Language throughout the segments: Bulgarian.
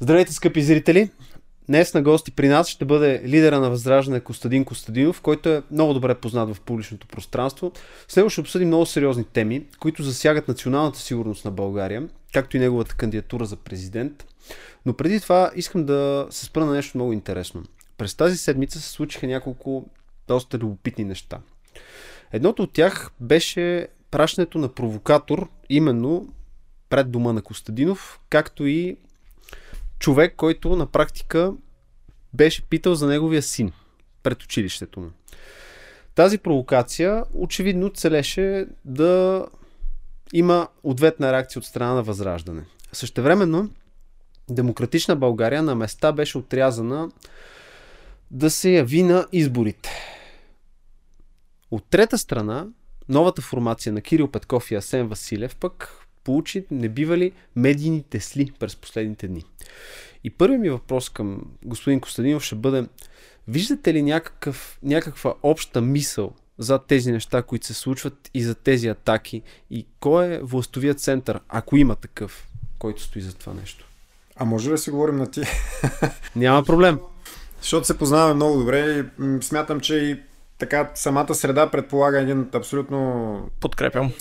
Здравейте, скъпи зрители! Днес на гости при нас ще бъде лидера на Възраждане Костадин Костадинов, който е много добре познат в публичното пространство. С него ще обсъдим много сериозни теми, които засягат националната сигурност на България, както и неговата кандидатура за президент. Но преди това искам да се спра на нещо много интересно. През тази седмица се случиха няколко доста любопитни неща. Едното от тях беше пращането на провокатор именно пред дома на Костадинов, както и човек, който на практика беше питал за неговия син пред училището му. Тази провокация очевидно целеше да има ответна реакция от страна на Възраждане. Същевременно, Демократична България на места беше отрязана да се яви на изборите. От трета страна, новата формация на Кирил Петков и Асен Василев пък получи небивали медийни тесли през последните дни. И първият ми въпрос към господин Костадинов ще бъде виждате ли някакъв, някаква обща мисъл за тези неща, които се случват и за тези атаки и кой е властовият център, ако има такъв, който стои за това нещо? А може ли да си говорим на ти? Няма проблем. Защото се познаваме много добре и смятам, че и така самата среда предполага един абсолютно подкрепям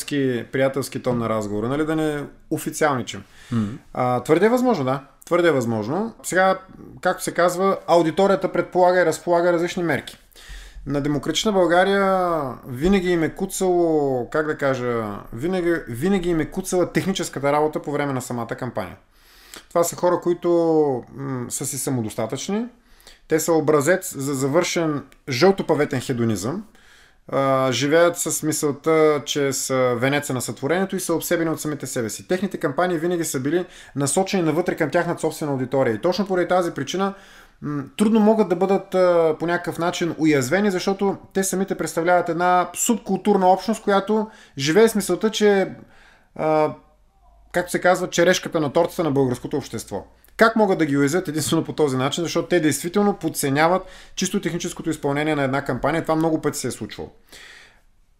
приятелски тон на разговора, нали да не официалничим. Mm-hmm. А, твърде е възможно, да. Твърде е възможно. Сега, както се казва, аудиторията предполага и разполага различни мерки. На Демократична България винаги им е куцало, как да кажа, винаги, винаги им е куцала техническата работа по време на самата кампания. Това са хора, които м- са си самодостатъчни, те са образец за завършен жълтопаветен хедонизъм. А, живеят с мисълта, че са венеца на сътворението и са обсебени от самите себе си. Техните кампании винаги са били насочени навътре към тяхната собствена аудитория. И точно поради тази причина трудно могат да бъдат а, по някакъв начин уязвени, защото те самите представляват една субкултурна общност, която живее с мисълта, че а, както се казва, черешката на тортата на българското общество. Как могат да ги уязвят единствено по този начин? Защото те действително подценяват чисто техническото изпълнение на една кампания. Това много пъти се е случвало.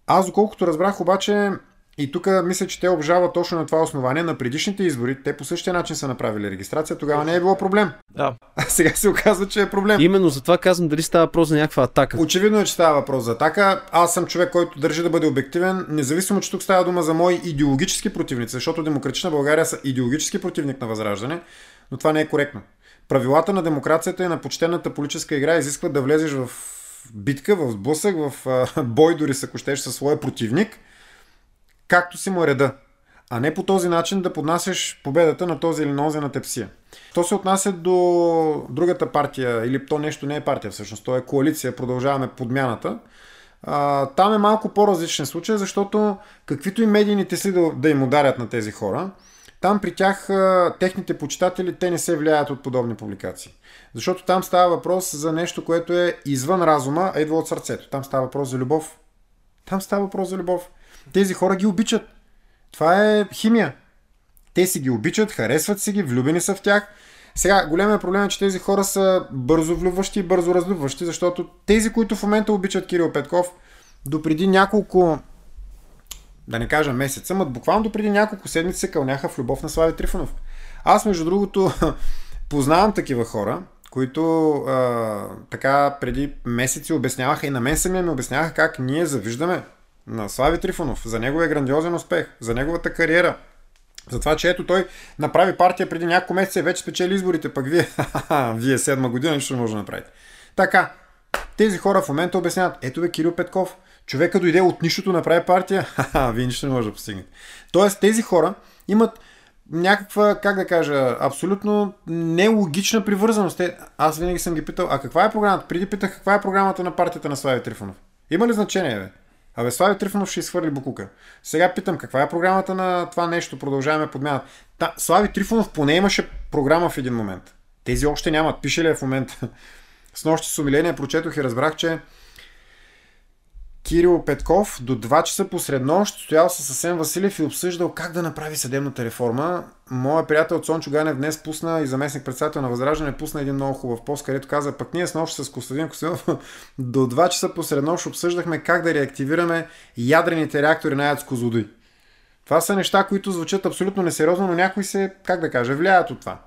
Аз, доколкото разбрах, обаче, и тук мисля, че те обжават точно на това основание. На предишните избори те по същия начин са направили регистрация. Тогава не е било проблем. Да. А сега се оказва, че е проблем. Именно за това казвам дали става въпрос за някаква атака. Очевидно е, че става въпрос за атака. Аз съм човек, който държи да бъде обективен, независимо, че тук става дума за мои идеологически противници, защото Демократична България са идеологически противник на Възраждане но това не е коректно. Правилата на демокрацията и на почтената политическа игра изискват да влезеш в битка, в сблъсък, в а, бой, дори ако щеш със своя противник, както си му е реда. А не по този начин да поднасяш победата на този или нози на тепсия. То се отнася до другата партия, или то нещо не е партия всъщност, то е коалиция, продължаваме подмяната. А, там е малко по-различен случай, защото каквито и медийните си да, да им ударят на тези хора, там при тях техните почитатели, те не се влияят от подобни публикации. Защото там става въпрос за нещо, което е извън разума, а идва от сърцето. Там става въпрос за любов. Там става въпрос за любов. Тези хора ги обичат. Това е химия. Те си ги обичат, харесват си ги, влюбени са в тях. Сега, големият проблем е, че тези хора са бързо влюбващи и бързо разлюбващи, защото тези, които в момента обичат Кирил Петков, допреди няколко да не кажа месеца, но буквално преди няколко седмици се кълняха в любов на Слави Трифонов. Аз, между другото, познавам такива хора, които а, така преди месеци обясняваха и на мен самия ми обясняваха как ние завиждаме на Слави Трифонов за неговия грандиозен успех, за неговата кариера, за това, че ето той направи партия преди няколко месеца и вече спечели изборите, пък вие, вие седма година нищо не може да направите. Така, тези хора в момента обясняват, ето бе Кирил Петков, Човека дойде от нищото, направи партия, ха вие нищо не може да постигнете. Тоест, тези хора имат някаква, как да кажа, абсолютно нелогична привързаност. Те, аз винаги съм ги питал, а каква е програмата? Преди питах каква е програмата на партията на Слави Трифонов. Има ли значение, бе? Абе, Слави Трифонов ще изхвърли Букука. Сега питам, каква е програмата на това нещо? Продължаваме подмяната. Та, Слави Трифонов поне имаше програма в един момент. Тези още нямат. Пише ли е в момента? С нощи с умиление прочетох и разбрах, че Кирил Петков до 2 часа посред нощ стоял с Асен Василев и обсъждал как да направи съдебната реформа. Моя приятел Цончо Ганев днес пусна и заместник председател на Възраждане пусна един много хубав пост, където каза, пък ние с нощ с Костадин Костадинов до 2 часа посред нощ обсъждахме как да реактивираме ядрените реактори на Яц Козлодуй. Това са неща, които звучат абсолютно несериозно, но някои се, как да кажа, влияят от това.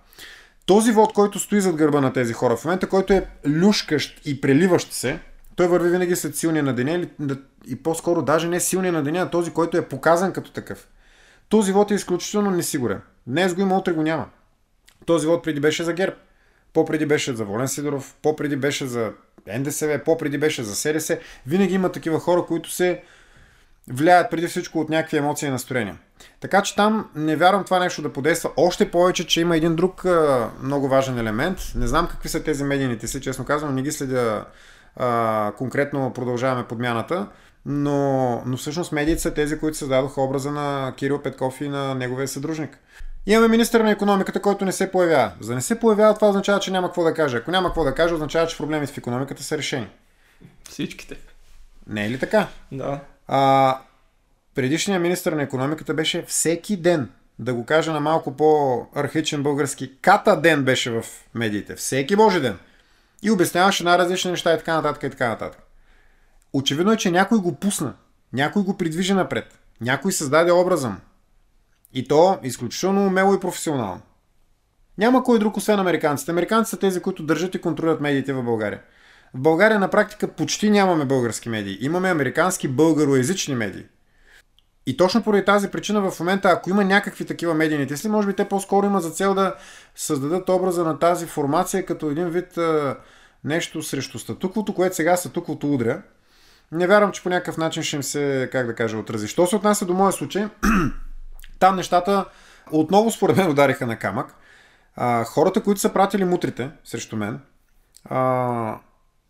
Този вод, който стои зад гърба на тези хора в момента, който е люшкащ и преливащ се, той върви винаги след силния на деня и по-скоро даже не силния на деня, а този, който е показан като такъв. Този вод е изключително несигурен. Днес го има, утре го няма. Този вод преди беше за ГЕРБ. По-преди беше за Волен Сидоров, по-преди беше за НДСВ, по-преди беше за СРС. Винаги има такива хора, които се влияят преди всичко от някакви емоции и настроения. Така че там не вярвам това нещо да подейства. Още повече, че има един друг а, много важен елемент. Не знам какви са тези медийните си, честно казвам, не ги следя а, конкретно продължаваме подмяната, но, но всъщност медиите са тези, които създадоха образа на Кирил Петков и на неговия съдружник. Имаме министър на економиката, който не се появява. За да не се появява, това означава, че няма какво да каже. Ако няма какво да каже, означава, че проблемите в економиката са решени. Всичките. Не е ли така? Да. А, предишният министър на економиката беше всеки ден, да го кажа на малко по-архичен български, ката ден беше в медиите. Всеки божи ден. И обясняваше най-различни неща и така нататък и така нататък. Очевидно е, че някой го пусна. Някой го придвижи напред. Някой създаде образа му. И то изключително умело и професионално. Няма кой друг, освен американците. Американците са тези, които държат и контролират медиите в България. В България на практика почти нямаме български медии. Имаме американски българоязични медии. И точно поради тази причина в момента, ако има някакви такива медийни тесли, може би те по-скоро имат за цел да създадат образа на тази формация като един вид а, нещо срещу статуквото, което сега статуквото удря. Не вярвам, че по някакъв начин ще им се, как да кажа, отрази. Що се отнася до моя случай, там нещата отново според мен удариха на камък. А, хората, които са пратили мутрите срещу мен, а,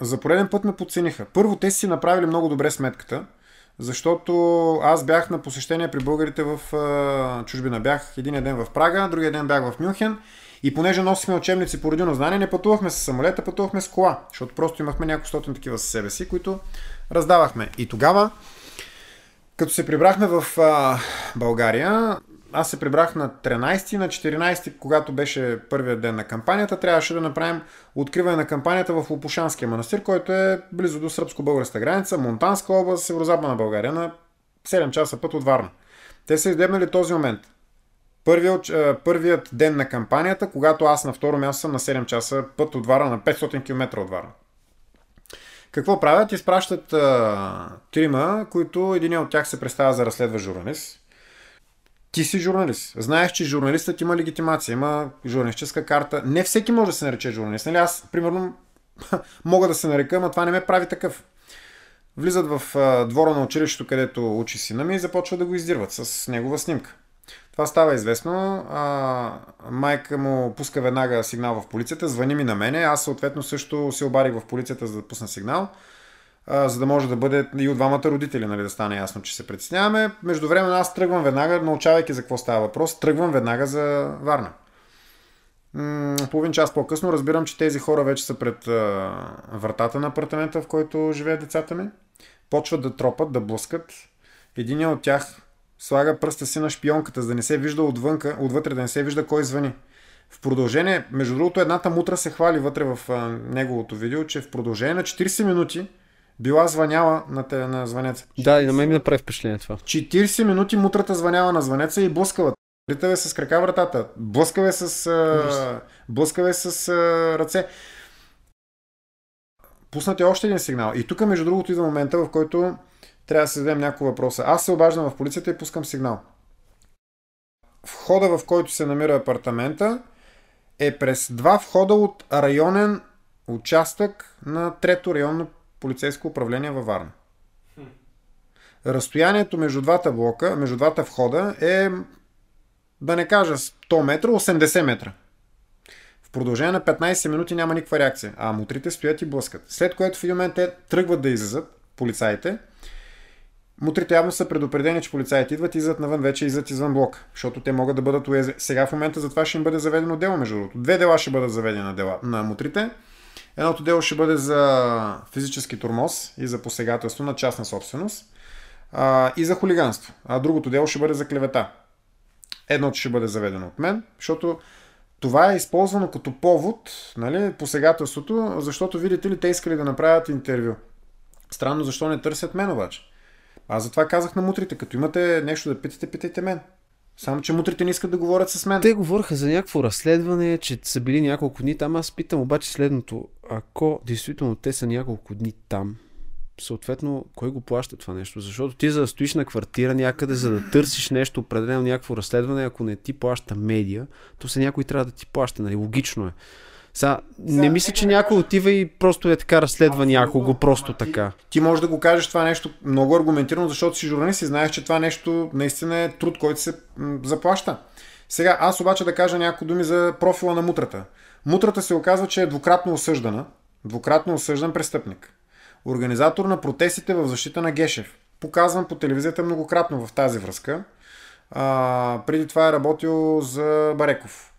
за пореден път ме подцениха. Първо, те си направили много добре сметката, защото аз бях на посещение при българите в а, чужбина. Бях един ден в Прага, другия ден бях в Мюнхен и понеже носихме учебници по родино знание, не пътувахме с самолета, пътувахме с кола, защото просто имахме няколко стотин такива със себе си, които раздавахме. И тогава, като се прибрахме в а, България, аз се прибрах на 13 на 14, когато беше първият ден на кампанията, трябваше да направим откриване на кампанията в Лопушанския манастир, който е близо до сръбско-българска граница, Монтанска област, северо-западна България, на 7 часа път от Варна. Те са издебнали този момент. Първият, първият ден на кампанията, когато аз на второ място съм на 7 часа път от Варна, на 500 км от Варна. Какво правят? Изпращат а, трима, които един от тях се представя за разследващ журналист. Ти си журналист. Знаеш, че журналистът има легитимация, има журналистическа карта. Не всеки може да се нарече журналист. Нали? Аз, примерно, мога да се нарека, но това не ме прави такъв. Влизат в двора на училището, където учи сина ми и започват да го издирват с негова снимка. Това става известно. А, майка му пуска веднага сигнал в полицията, звъни ми на мене. Аз съответно също се обарих в полицията за да пусна сигнал, за да може да бъде и от двамата родители, нали, да стане ясно, че се притесняваме. Междувременно аз тръгвам веднага, научавайки за какво става въпрос, тръгвам веднага за Варна. Половин час по-късно разбирам, че тези хора вече са пред а, вратата на апартамента, в който живеят децата ми. Почват да тропат, да блъскат. Един от тях слага пръста си на шпионката, за да не се вижда отвънка, отвътре, да не се вижда кой звъни. В продължение, между другото, едната мутра се хвали вътре в а, неговото видео, че в продължение на 40 минути била звъняла на, те, на звънеца. Да, и на мен ми направи впечатление това. 40 минути мутрата звъняла на звънеца и блъскава. Ритаве с крака вратата, блъскаве с, а, блъскаве с а, ръце. Пуснате още един сигнал. И тук, между другото, идва момента, в който трябва да се зададем няколко въпроса. Аз се обаждам в полицията и пускам сигнал. Входа, в който се намира апартамента, е през два входа от районен участък на трето районно полицейско управление във Варна. Разстоянието между двата блока, между двата входа е, да не кажа 100 метра, 80 метра. В продължение на 15 минути няма никаква реакция, а мутрите стоят и блъскат. След което в един момент те тръгват да излизат, полицаите, Мутрите явно са предупредени, че полицаите идват и излизат навън, вече излизат извън блок, защото те могат да бъдат уязвени. Сега в момента за това ще им бъде заведено дело, между другото. Две дела ще бъдат заведени на, дела, на мутрите. Едното дело ще бъде за физически тормоз и за посегателство на частна собственост а, и за хулиганство. А другото дело ще бъде за клевета. Едното ще бъде заведено от мен, защото това е използвано като повод, нали, посегателството, защото видите ли, те искали да направят интервю. Странно, защо не търсят мен обаче. Аз затова казах на мутрите, като имате нещо да питате, питайте мен. Само, че мутрите не искат да говорят с мен. Те говориха за някакво разследване, че са били няколко дни там. Аз питам обаче следното. Ако действително те са няколко дни там, съответно, кой го плаща това нещо? Защото ти за да стоиш на квартира някъде, за да търсиш нещо, определено някакво разследване, ако не ти плаща медия, то се някой трябва да ти плаща, нали? Логично е. Са, не мисля, че някой отива и просто е така разследва някого, просто така. Ти можеш да го кажеш това нещо много аргументирано, защото си журналист и знаеш, че това нещо наистина е труд, който се м, заплаща. Сега, аз обаче да кажа някои думи за профила на мутрата. Мутрата се оказва, че е двукратно осъждана, двукратно осъждан престъпник. Организатор на протестите в защита на Гешев. Показван по телевизията многократно в тази връзка. А, преди това е работил за Бареков.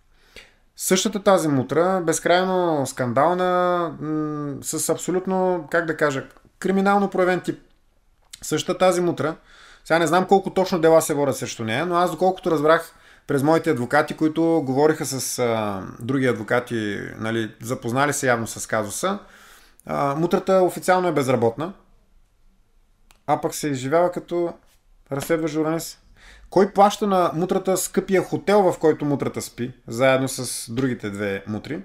Същата тази мутра, безкрайно скандална, м- с абсолютно, как да кажа, криминално проявен тип. Същата тази мутра, сега не знам колко точно дела се водят срещу нея, но аз доколкото разбрах през моите адвокати, които говориха с а, други адвокати, нали, запознали се явно с казуса, а, мутрата официално е безработна, а пък се изживява като разследващ журналист. Кой плаща на мутрата скъпия хотел, в който мутрата спи, заедно с другите две мутри?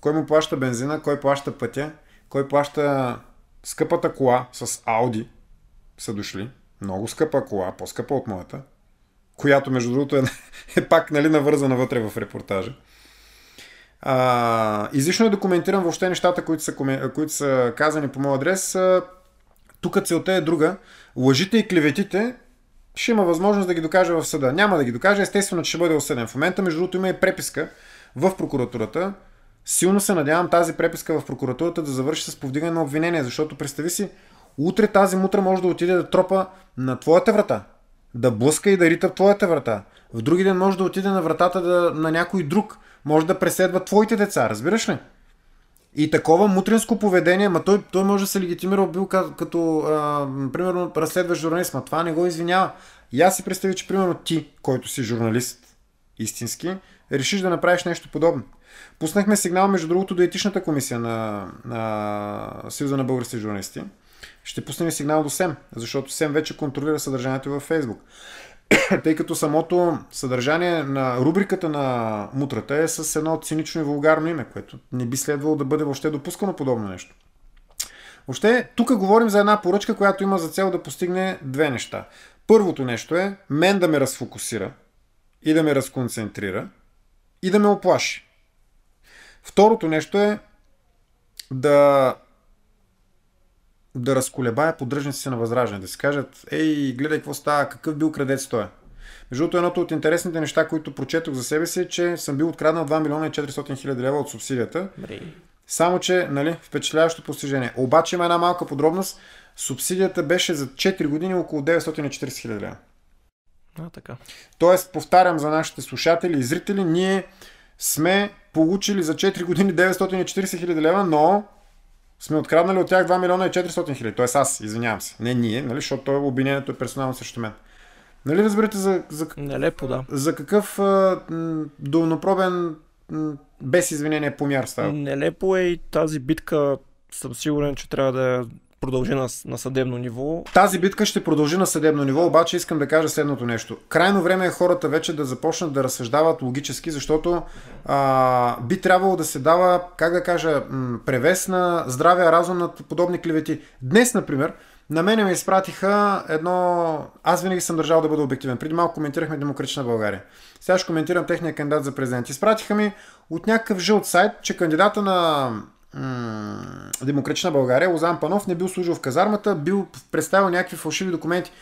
Кой му плаща бензина, кой плаща пътя, кой плаща скъпата кола с Ауди, са дошли. Много скъпа кола, по-скъпа от моята, която между другото е, е пак нали, навързана вътре в репортажа. А, излишно е да коментирам въобще нещата, които са, които са казани по моят адрес. Тук целта е друга. Лъжите и клеветите ще има възможност да ги докаже в съда. Няма да ги докаже, естествено, че ще бъде осъден. В момента, между другото, има и преписка в прокуратурата. Силно се надявам тази преписка в прокуратурата да завърши с повдигане на обвинение, защото представи си, утре тази мутра може да отиде да тропа на твоята врата, да блъска и да рита твоята врата. В други ден може да отиде на вратата да, на някой друг, може да преследва твоите деца, разбираш ли? И такова мутринско поведение, ма той, той може да се легитимира бил като, като а, примерно, разследваш журналист, ма това не го извинява. И аз си представя, че примерно ти, който си журналист истински, решиш да направиш нещо подобно. Пуснахме сигнал, между другото, до етичната комисия на, на Съюза на българските журналисти. Ще пуснем сигнал до СЕМ, защото СЕМ вече контролира съдържанието във Фейсбук. Тъй като самото съдържание на рубриката на мутрата е с едно цинично и вулгарно име, което не би следвало да бъде въобще допускано подобно нещо. Въобще, тук говорим за една поръчка, която има за цел да постигне две неща. Първото нещо е мен да ме разфокусира и да ме разконцентрира и да ме оплаши. Второто нещо е да да разколебая поддръжниците на възраждане, да си кажат, ей, гледай какво става, какъв бил крадец той. Между другото, едното от интересните неща, които прочетох за себе си, е, че съм бил откраднал 2 милиона и 400 хиляди лева от субсидията. Бри. Само, че, нали, впечатляващо постижение. Обаче има една малка подробност. Субсидията беше за 4 години около 940 хиляди лева. А, така. Тоест, повтарям за нашите слушатели и зрители, ние сме получили за 4 години 940 хиляди лева, но сме откраднали от тях 2 милиона и 400 хиляди. Тоест аз, извинявам се. Не ние, нали, защото той обвинението е персонално срещу мен. Нали разбирате за, за, Нелепо, да. за какъв а, м, долнопробен м, без извинение помяр става? Нелепо е и тази битка, съм сигурен, че трябва да продължи на, на съдебно ниво. Тази битка ще продължи на съдебно ниво, обаче искам да кажа следното нещо. Крайно време е хората вече да започнат да разсъждават логически, защото а, би трябвало да се дава, как да кажа, превес на здравия разум над подобни клевети. Днес, например, на мене ме изпратиха едно... Аз винаги съм държал да бъда обективен. Преди малко коментирахме Демократична България. Сега ще коментирам техния кандидат за президент. Изпратиха ми от някакъв жълт сайт, че кандидата на Демократична България, Лозан Панов, не бил служил в казармата, бил представил някакви фалшиви документи.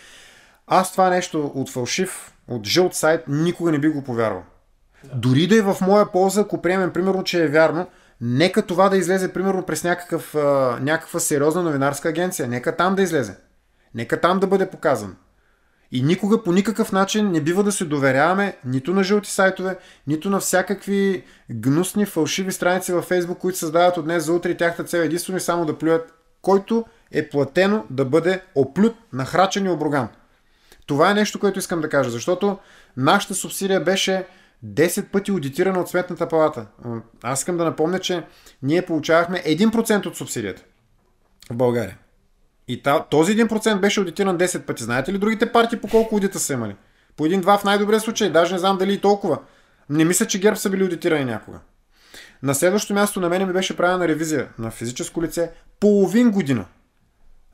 Аз това нещо от фалшив, от жълт сайт, никога не би го повярвал. Дори да е в моя полза, ако приемем примерно, че е вярно, нека това да излезе примерно през някакъв, някаква сериозна новинарска агенция. Нека там да излезе. Нека там да бъде показан. И никога по никакъв начин не бива да се доверяваме нито на жълти сайтове, нито на всякакви гнусни, фалшиви страници във Фейсбук, които създават от днес за утре и тяхта цел е единствено и само да плюят, който е платено да бъде оплют, нахрачен и оброган. Това е нещо, което искам да кажа, защото нашата субсидия беше 10 пъти аудитирана от Сметната палата. Аз искам да напомня, че ние получавахме 1% от субсидията в България. И този 1% беше аудитиран 10 пъти. Знаете ли другите партии по колко аудита са имали? По един-два в най-добрия случай, даже не знам дали и толкова. Не мисля, че ГЕРБ са били аудитирани някога. На следващото място на мен ми беше правена ревизия на физическо лице половин година.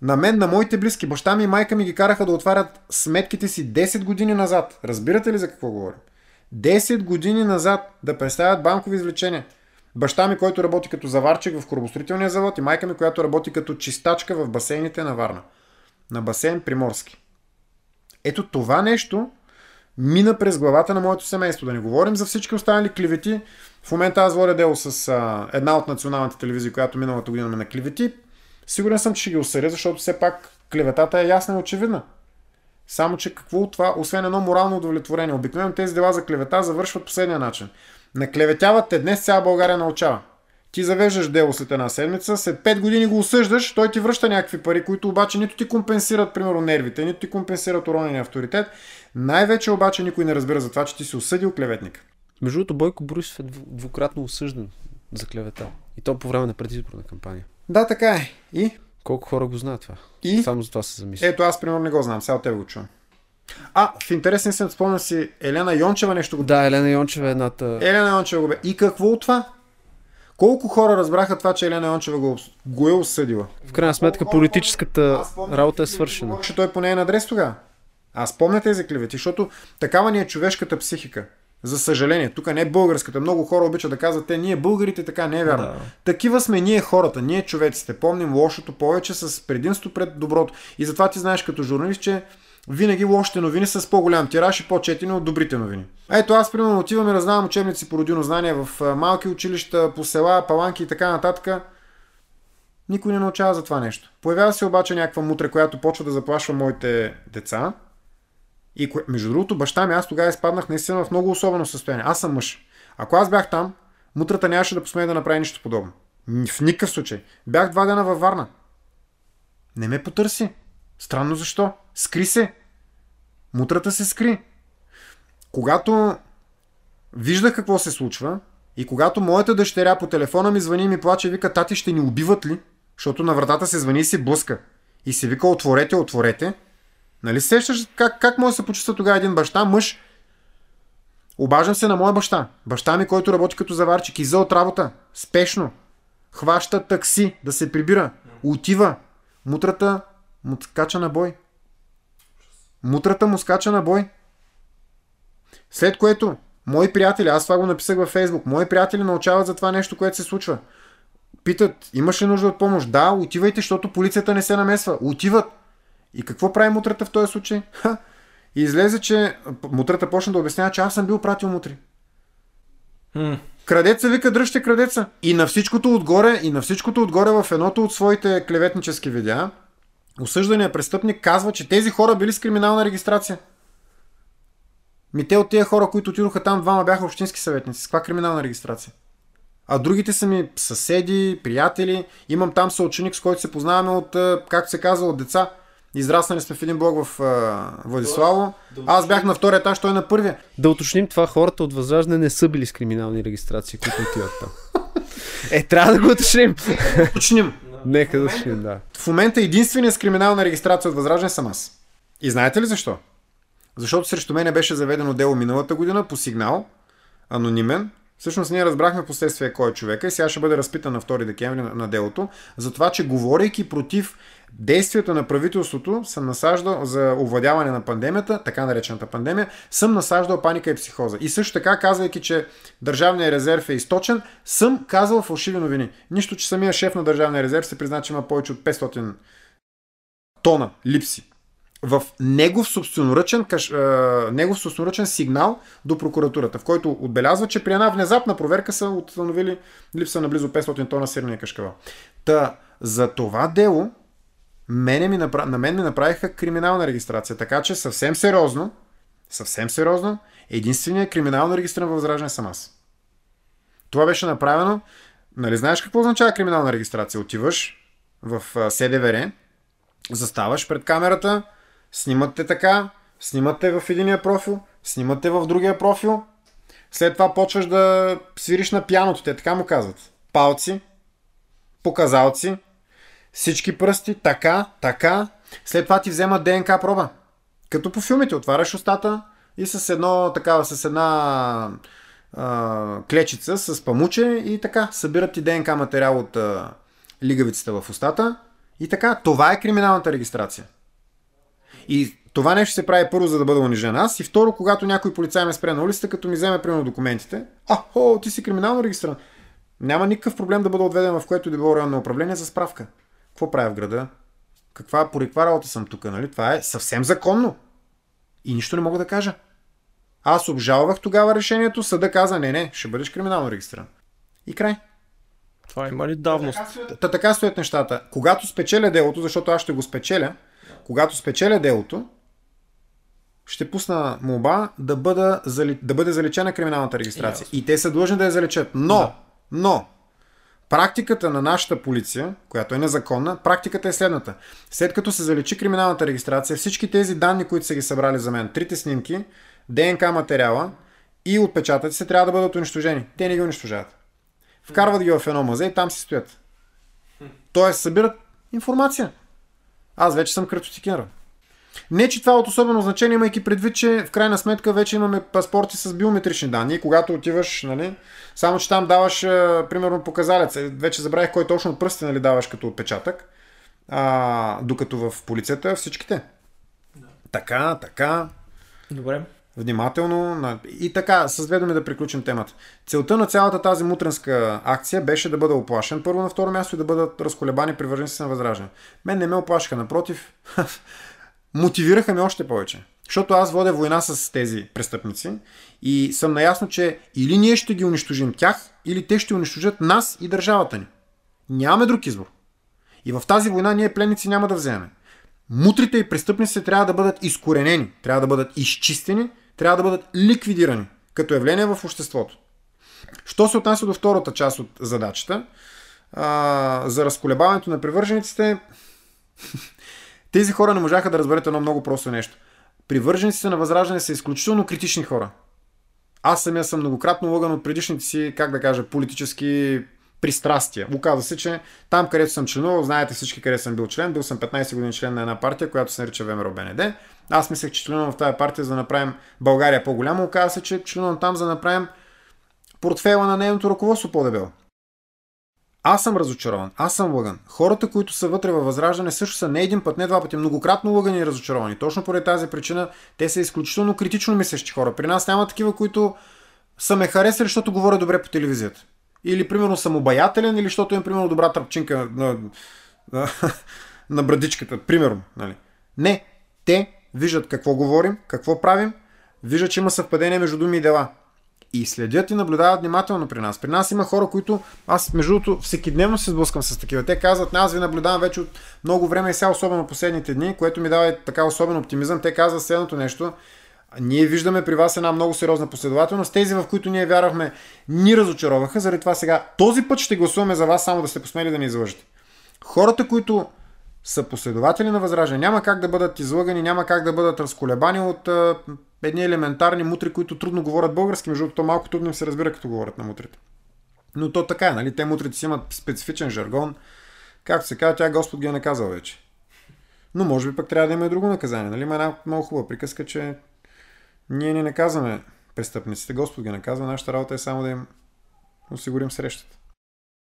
На мен, на моите близки, баща ми и майка ми ги караха да отварят сметките си 10 години назад. Разбирате ли за какво говорим? 10 години назад да представят банкови извлечения. Баща ми, който работи като заварчик в корабостроителния завод и майка ми, която работи като чистачка в басейните на Варна. На басейн Приморски. Ето това нещо мина през главата на моето семейство. Да не говорим за всички останали клевети. В момента аз водя дело с а, една от националните телевизии, която миналата година ме на клевети. Сигурен съм, че ще ги осъдя, защото все пак клеветата е ясна и очевидна. Само, че какво от това, освен едно морално удовлетворение? Обикновено тези дела за клевета завършват последния начин. Наклеветяват те днес, цяла България научава. Ти завеждаш дело след една седмица, след 5 години го осъждаш, той ти връща някакви пари, които обаче нито ти компенсират, примерно, нервите, нито ти компенсират уронения авторитет. Най-вече обаче никой не разбира за това, че ти си осъдил клеветник. Между другото, Бойко Борисов е двукратно осъждан за клевета. И то по време на предизборна кампания. Да, така е. И? Колко хора го знаят това? И? Само за това се замисля. Ето, аз примерно не го знам, сега от тебе го чувам. А, в интересен съм, спомня си, Елена Йончева нещо го... Да, Елена Йончева е едната... Елена Йончева го бе. И какво от това? Колко хора разбраха това, че Елена Йончева го, го е осъдила? В крайна сметка политическата работа е свършена. Ще той поне е на адрес тогава. Аз помня тези клевети, защото такава ни е човешката психика. За съжаление, тук не е българската. Много хора обичат да казват, те ние българите така не е вярно. Да. Такива сме ние хората, ние човеците. Помним лошото повече с предимство пред доброто. И затова ти знаеш като журналист, че винаги лошите новини са с по-голям тираж и по-четени от добрите новини. Ето аз, примерно, отивам и раздавам учебници по родино знания в малки училища, по села, паланки и така нататък. Никой не научава за това нещо. Появява се обаче някаква мутра, която почва да заплашва моите деца. И между другото, баща ми, аз тогава изпаднах наистина в много особено състояние. Аз съм мъж. Ако аз бях там, мутрата нямаше да посмее да направи нищо подобно. В никакъв случай. Бях два дена във Варна. Не ме потърси. Странно защо. Скри се. Мутрата се скри. Когато виждах какво се случва и когато моята дъщеря по телефона ми звъни и ми плаче вика, тати ще ни убиват ли? Защото на вратата се звъни и се блъска. И се вика, отворете, отворете. Нали се сещаш как, как може да се почувства тогава един баща, мъж? Обаждам се на моя баща. Баща ми, който работи като заварчик, иза от работа. Спешно. Хваща такси да се прибира. Отива. Мутрата му скача на бой. Мутрата му скача на бой. След което, мои приятели, аз това го написах във Фейсбук, мои приятели научават за това нещо, което се случва. Питат, имаш ли нужда от помощ? Да, отивайте, защото полицията не се намесва. Отиват. И какво прави мутрата в този случай? Ха! И излезе, че мутрата почна да обяснява, че аз съм бил пратил мутри. М. Крадеца вика, дръжте крадеца. И на всичкото отгоре, и на всичкото отгоре в едното от своите клеветнически видеа, осъждания престъпник казва, че тези хора били с криминална регистрация. Ми те от тези хора, които отидоха там, двама бяха общински съветници. С каква криминална регистрация? А другите са ми съседи, приятели. Имам там съученик, с който се познаваме от, както се казва, от деца. Израснали сме в един блок в а, Владиславо. Аз бях на втория етаж, той на първия. Да уточним това, хората от Възраждане не са били с криминални регистрации, които отиват там. Е, трябва да го уточним. Уточним. Нека да уточним, да. В момента единственият с криминална регистрация от Възраждане съм аз. И знаете ли защо? Защото срещу мен беше заведено дело миналата година по сигнал, анонимен. Всъщност ние разбрахме последствие кой е човека и сега ще бъде разпитан на 2 декември на, на делото, за това, че говорейки против действията на правителството, съм насаждал за овладяване на пандемията, така наречената пандемия, съм насаждал паника и психоза. И също така, казвайки, че държавният резерв е източен, съм казал фалшиви новини. Нищо, че самия шеф на държавния резерв се призна, че има повече от 500 тона липси в негов собственоръчен, каш, е, негов собственоръчен сигнал до прокуратурата, в който отбелязва, че при една внезапна проверка са установили липса на близо 500 тона сирния кашкавал. Та, за това дело мене ми напра... на мен ми направиха криминална регистрация, така че съвсем сериозно, съвсем сериозно, единственият криминално регистриран в Възраждане съм аз. Това беше направено, нали знаеш какво означава криминална регистрация? Отиваш в а, СДВР, заставаш пред камерата, снимат те така, снимат те в единия профил, снимат те в другия профил, след това почваш да свириш на пяното, те така му казват. Палци, показалци, всички пръсти, така, така. След това ти вземат ДНК проба. Като по филмите, отваряш устата, и с едно такава, с една а, клечица с памуче и така събират ти ДНК материал от а, лигавицата в устата и така, това е криминалната регистрация. И това нещо се прави първо, за да бъда унижен аз и второ, когато някой полицай ме спре на улицата, като ми вземе примерно документите, а, о, ти си криминално регистриран. Няма никакъв проблем да бъда отведен в което и да било районно управление за справка. Какво правя в града? Каква, по каква работа съм тук, нали? Това е съвсем законно. И нищо не мога да кажа. Аз обжалвах тогава решението, съда каза, не, не, ще бъдеш криминално регистриран. И край. Това има ли давност? Та така стоят нещата. Когато спечеля делото, защото аз ще го спечеля, когато спечеля делото, ще пусна молба да, бъда, да бъде заличена криминалната регистрация. Ясно. И те са длъжни да я заличат. Но, Да. но, практиката на нашата полиция, която е незаконна, практиката е следната. След като се заличи криминалната регистрация, всички тези данни, които са ги събрали за мен, трите снимки, ДНК материала и отпечатъци трябва да бъдат унищожени. Те не ги унищожават. Вкарват ги в едно музей и там си стоят. Тоест, събират информация. Аз вече съм картотекинър. Не, че това е от особено значение, имайки предвид, че в крайна сметка вече имаме паспорти с биометрични данни. И когато отиваш, нали, само че там даваш, а, примерно, показалец. Е, Вече забравих кой точно от пръстите нали, даваш като отпечатък. А, докато в полицията всичките. Така, така, Добре. Внимателно. И така, с две думи да приключим темата. Целта на цялата тази мутренска акция беше да бъда оплашен първо на второ място и да бъдат разколебани привърженици на възраждане. Мен не ме оплашиха, напротив, мотивираха ме още повече. Защото аз водя война с тези престъпници и съм наясно, че или ние ще ги унищожим тях, или те ще унищожат нас и държавата ни. Нямаме друг избор. И в тази война ние пленници няма да вземем. Мутрите и престъпниците трябва да бъдат изкоренени, трябва да бъдат изчистени, трябва да бъдат ликвидирани като явление в обществото. Що се отнася до втората част от задачата, а, за разколебаването на привържениците, тези хора не можаха да разберат едно много просто нещо. Привържениците на Възраждане са изключително критични хора. Аз самия съм многократно лъган от предишните си, как да кажа, политически пристрастия. Оказва се, че там, където съм членувал, знаете всички къде съм бил член, бил съм 15 години член на една партия, която се нарича ВМРО БНД. Аз мислех, че членувам в тази партия, за да направим България по-голяма. Оказва се, че членувам там, за да направим портфела на нейното ръководство по-дебело. Аз съм разочарован, аз съм лъган. Хората, които са вътре във Възраждане, също са не един път, не два пъти, многократно лъгани и разочаровани. Точно поради тази причина те са изключително критично мислещи хора. При нас няма такива, които са ме харесали, защото говоря добре по телевизията. Или, примерно, съм обаятелен, или защото имам, примерно, добра тръпчинка на, на, на брадичката. Примерно. Нали. Не. Те виждат какво говорим, какво правим, виждат, че има съвпадение между думи и дела. И следят и наблюдават внимателно при нас. При нас има хора, които аз, между другото, всекидневно се сблъскам с такива. Те казват, аз ви наблюдавам вече от много време и сега, особено последните дни, което ми дава така особен оптимизъм. Те казват следното нещо. Ние виждаме при вас една много сериозна последователност. Тези, в които ние вярвахме, ни разочароваха. Заради това сега този път ще гласуваме за вас, само да сте посмели да ни излъжете. Хората, които са последователи на възраждане, няма как да бъдат излъгани, няма как да бъдат разколебани от а, едни елементарни мутри, които трудно говорят български. Между другото, малко трудно им се разбира, като говорят на мутрите. Но то така е, нали? Те мутрите си имат специфичен жаргон. Както се казва, тя Господ ги е наказал вече. Но може би пък трябва да има и друго наказание. Нали? Има една много хубава приказка, че ние не наказваме престъпниците, Господ ги наказва, нашата работа е само да им осигурим срещата.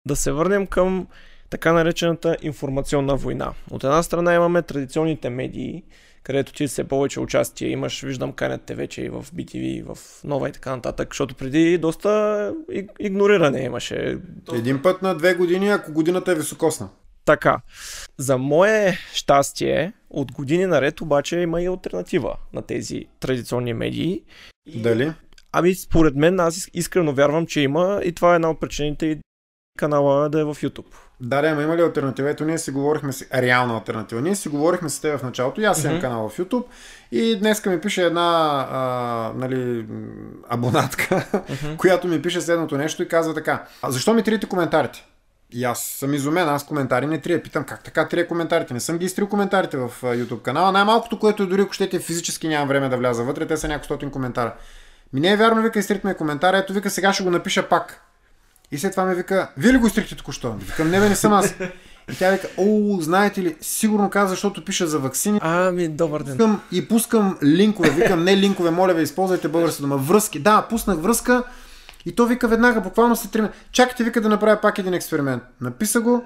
Да се върнем към така наречената информационна война. От една страна имаме традиционните медии, където ти все повече участие имаш, виждам канят те вече и в BTV, в Нова и така нататък, защото преди доста иг- игнориране имаше. Един път на две години, ако годината е високосна. Така. За мое щастие, от години наред обаче има и альтернатива на тези традиционни медии. Дали? Ами, според мен, аз ис- искрено вярвам, че има и това е една от причините и канала да е в YouTube. Да, да, има ли альтернатива? Ето ние си говорихме с реална альтернатива. Ние си говорихме с теб в началото. И аз имам Мгм. канал в YouTube. И днеска ми пише една а, нали, абонатка, която ми пише следното нещо и казва така. А защо ми триете коментарите? И аз съм изумен, аз коментари не трия. Питам как така трия коментарите. Не съм ги изтрил коментарите в YouTube канала. Най-малкото, което е дори ако щете физически нямам време да вляза вътре, те са няколко стотин коментара. Ми не е вярно, вика, изтрихме коментара, ето вика, сега ще го напиша пак. И след това ми вика, вие ли го изтрихте току-що? Викам, не бе, не съм аз. И тя вика, о, знаете ли, сигурно каза, защото пише за вакцини. Ами, добър ден. Пускам, и пускам линкове, викам, не линкове, моля ви, използвайте български дума, връзки. Да, пуснах връзка и то вика веднага, буквално след 3 минути. Чакайте, вика да направя пак един експеримент. Написа го,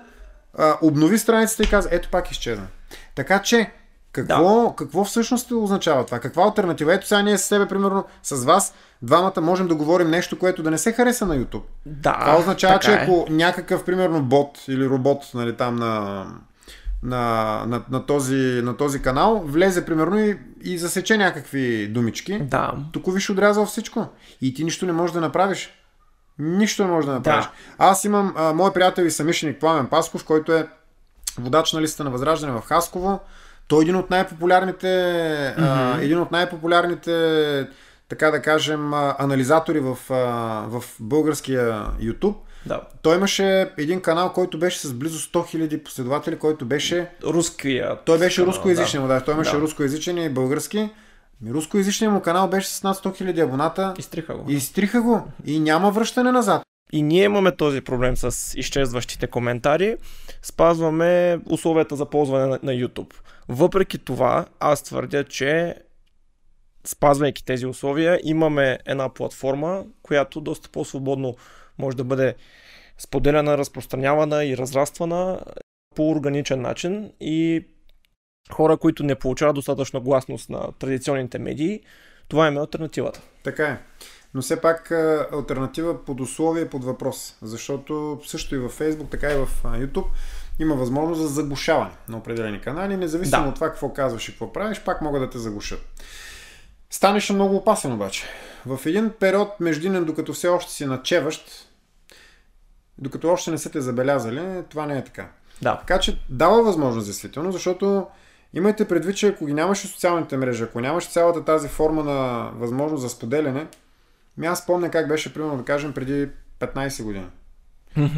а, обнови страницата и каза, ето пак изчезна. Така че, какво, да. какво всъщност означава това? Каква альтернатива? Ето сега ние с тебе, примерно, с вас, двамата можем да говорим нещо, което да не се хареса на YouTube. Да. Това означава, че е. ако някакъв, примерно, бот или робот, нали, там на, на, на, на, този, на този канал, влезе, примерно, и, и засече някакви думички, Да. тук виж отрязал всичко. И ти нищо не можеш да направиш. Нищо не можеш да направиш. Да. Аз имам а, мой приятел и самишленик Пламен Пасков, който е водач на листа на Възраждане в Хасково. Той е един от най-популярните, mm-hmm. а, един от най-популярните, така да кажем, анализатори в, в българския YouTube. Да. Той имаше един канал, който беше с близо 100 000 последователи, който беше Руския. той беше рускоязичен, да. да. Той имаше Да. рускоязичен и български. Ми рускоязичният му канал беше с над 100 000 абоната. Изтриха го. Изтриха го. И няма връщане назад. И ние имаме този проблем с изчезващите коментари. Спазваме условията за ползване на YouTube. Въпреки това, аз твърдя, че спазвайки тези условия, имаме една платформа, която доста по-свободно може да бъде споделяна, разпространявана и разраствана по органичен начин и хора, които не получават достатъчно гласност на традиционните медии, това им е альтернативата. Така е. Но все пак альтернатива под условие под въпрос. Защото също и във Facebook, така и в YouTube има възможност за заглушаване на определени канали. Независимо Да. от това какво казваш и какво правиш, пак могат да те заглушат. Станеше много опасен обаче. В един период междинен, докато все още си начеващ, докато още не са те забелязали, това не е така. Да. Така че дава възможност действително, защото имайте предвид, че ако ги нямаше социалните мрежи, ако нямаше цялата тази форма на възможност за споделяне, ми аз помня как беше, примерно да кажем, преди 15 години.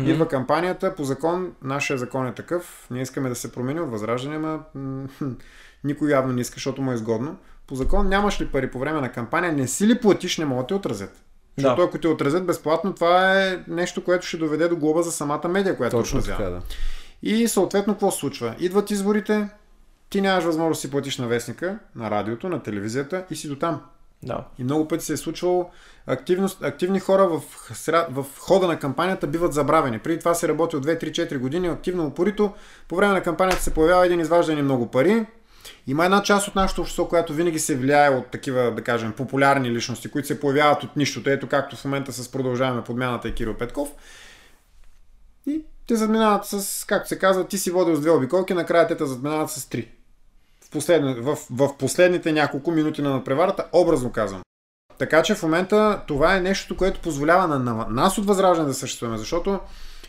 Идва кампанията, по закон, нашия закон е такъв, ние искаме да се промени от възраждане, хм, никой явно не иска, защото му е изгодно. По закон нямаш ли пари по време на кампания, не си ли платиш, не могат да те отразят. Защото Да. ако те отразят безплатно, това е нещо, което ще доведе до глоба за самата медия, която Точно отразява. така, да. И съответно какво се случва? Идват изборите, ти нямаш възможност да си платиш на вестника, на радиото, на телевизията и си до там. Да. И много пъти се е случвало активност, активни хора в, в хода на кампанията биват забравени. Преди това се работи от 2-3-4 години активно упорито. По време на кампанията се появява един изваждане много пари. Има една част от нашето общество, която винаги се влияе от такива, да кажем, популярни личности, които се появяват от нищото. Ето както в момента с продължаваме подмяната и Кирил Петков. И те задминават с, както се казва, ти си водил с две обиколки, накрая те те задминават с три. В, последни, в, в последните няколко минути на надпреварата, образно казвам. Така че в момента това е нещо, което позволява на, на нас от Възраждане да съществуваме, защото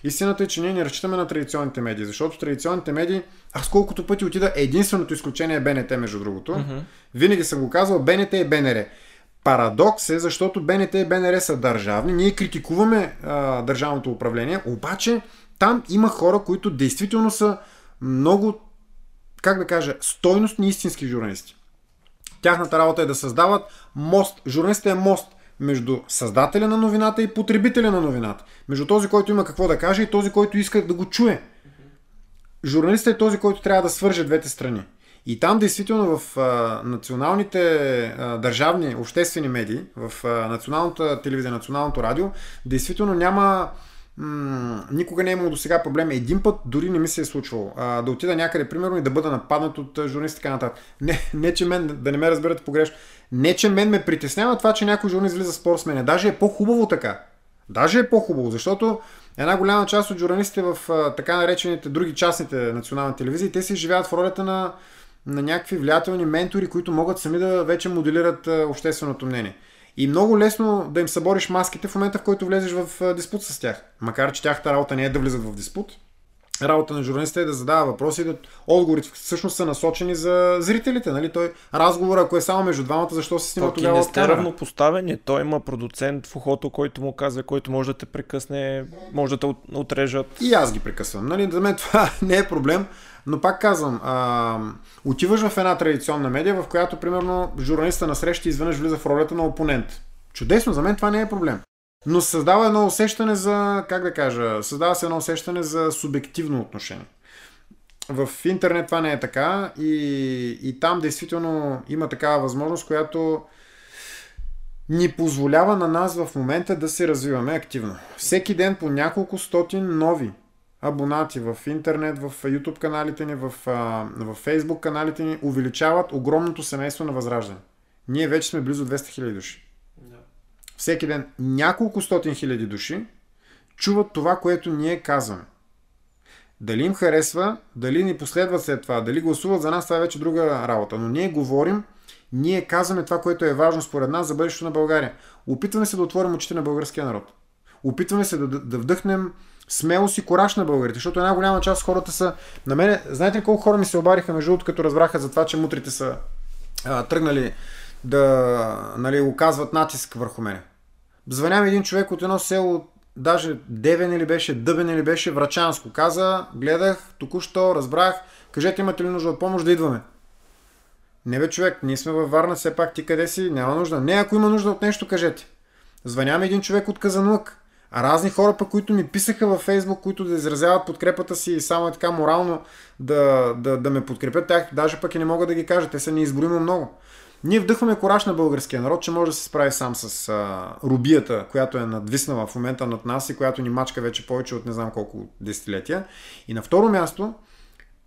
истината е, че ние не разчитаме на традиционните медии, защото традиционните медии, аз колкото пъти отида, единственото изключение е БНТ, между другото. Mm-hmm. Винаги съм го казвал, БНТ и БНР. Парадокс е, защото БНТ и БНР са държавни, ние критикуваме а, държавното управление, обаче там има хора, които действително са много, как да кажа, стойностни истински журналисти. Тяхната работа е да създават мост. Журналистът е мост между създателя на новината и потребителя на новината. Между този, който има какво да каже и този, който иска да го чуе. Журналистът е този, който трябва да свърже двете страни. И там действително в а, националните а, държавни обществени медии, в а, националната телевизия, националното радио, действително няма м- никога не е имало до сега проблем. Един път дори не ми се е случвало а, да отида някъде, примерно, и да бъда нападнат от а, журналисти и така нататък. Не, не, че мен, да не ме разберете погрешно, не, че мен ме притеснява това, че някой журналист влиза спор с мене. Даже е по-хубаво така. Даже е по-хубаво, защото една голяма част от журналистите в така наречените други частните национални телевизии, те си живеят в ролята на, на някакви влиятелни ментори, които могат сами да вече моделират общественото мнение. И много лесно да им събориш маските в момента, в който влезеш в диспут с тях. Макар, че тяхната работа не е да влизат в диспут. Работа на журналиста е да задава въпроси да отговорите всъщност са насочени за зрителите. Нали? Той разговор, ако е само между двамата, защо се снима Токи тогава не сте равнопоставени. Той има продуцент в ухото, който му казва, който може да те прекъсне, може да те от- отрежат. И аз ги прекъсвам. Нали? За мен това не е проблем, но пак казвам, а, отиваш в една традиционна медия, в която, примерно, журналиста на среща изведнъж влиза в ролята на опонент. Чудесно, за мен това не е проблем. Но създава едно усещане за, как да кажа, създава се едно усещане за субективно отношение. В интернет това не е така и, и там действително има такава възможност, която ни позволява на нас в момента да се развиваме активно. Всеки ден по няколко стотин нови абонати в интернет, в YouTube каналите ни, в, в Facebook каналите ни увеличават огромното семейство на Възраждане. Ние вече сме близо 200 хиляди души. Всеки ден няколко стотин хиляди души чуват това, което ние казваме. Дали им харесва, дали ни последват след това, дали гласуват за нас, това е вече друга работа. Но ние говорим, ние казваме това, което е важно според нас за бъдещето на България. Опитваме се да отворим очите на българския народ. Опитваме се да, да вдъхнем смелост и кораж на българите, защото една голяма част от хората са... На мене, знаете ли колко хора ми се обариха между другото, като разбраха за това, че мутрите са а, тръгнали да нали, оказват натиск върху мене. Звъня един човек от едно село, даже Девен или беше, Дъбен или беше, Врачанско. Каза, гледах, току-що, разбрах, кажете имате ли нужда от помощ да идваме. Не бе човек, ние сме във Варна, все пак ти къде си, няма нужда. Не, ако има нужда от нещо, кажете. Звъням един човек от Казанлък. А разни хора, пък, които ми писаха във Фейсбук, които да изразяват подкрепата си и само е така морално да, да, да ме подкрепят, тях даже пък и не мога да ги кажа. Те са неизборимо много. Ние вдъхваме кораж на българския народ, че може да се справи сам с а, рубията, която е надвиснала в момента над нас и която ни мачка вече повече от не знам колко десетилетия. И на второ място,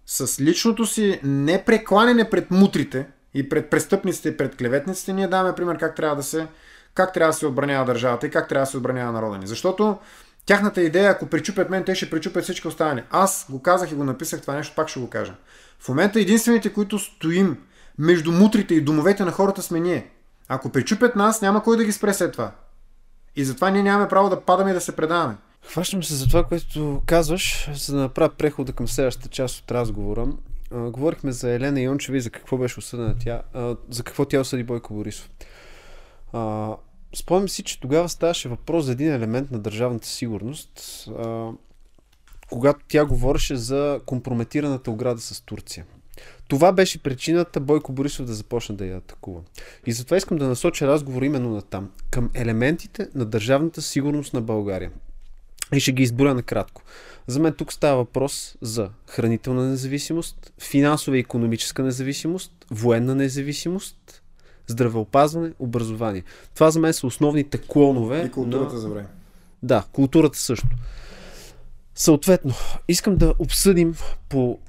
с личното си непрекланяне пред мутрите и пред престъпниците и пред клеветниците, ние даваме пример как трябва да се, как трябва да се отбранява държавата и как трябва да се отбранява народа ни. Защото тяхната идея, ако причупят мен, те ще причупят всички останали. Аз го казах и го написах това нещо, пак ще го кажа. В момента единствените, които стоим между мутрите и домовете на хората сме ние. Ако причупят нас, няма кой да ги спре след това. И затова ние нямаме право да падаме и да се предаваме. Хващам се за това, което казваш, за да направя прехода към следващата част от разговора. А, говорихме за Елена Йончева и за какво беше осъдена тя, а, за какво тя осъди Бойко Борисов. А, спомням си, че тогава ставаше въпрос за един елемент на държавната сигурност, а, когато тя говореше за компрометираната ограда с Турция. Това беше причината Бойко Борисов да започне да я атакува. И затова искам да насоча разговор именно на там, към елементите на държавната сигурност на България. И ще ги изборя накратко. За мен тук става въпрос за хранителна независимост, финансова и економическа независимост, военна независимост, здравеопазване, образование. Това за мен са основните клонове. И културата на... за време. Да, културата също. Съответно, искам да обсъдим по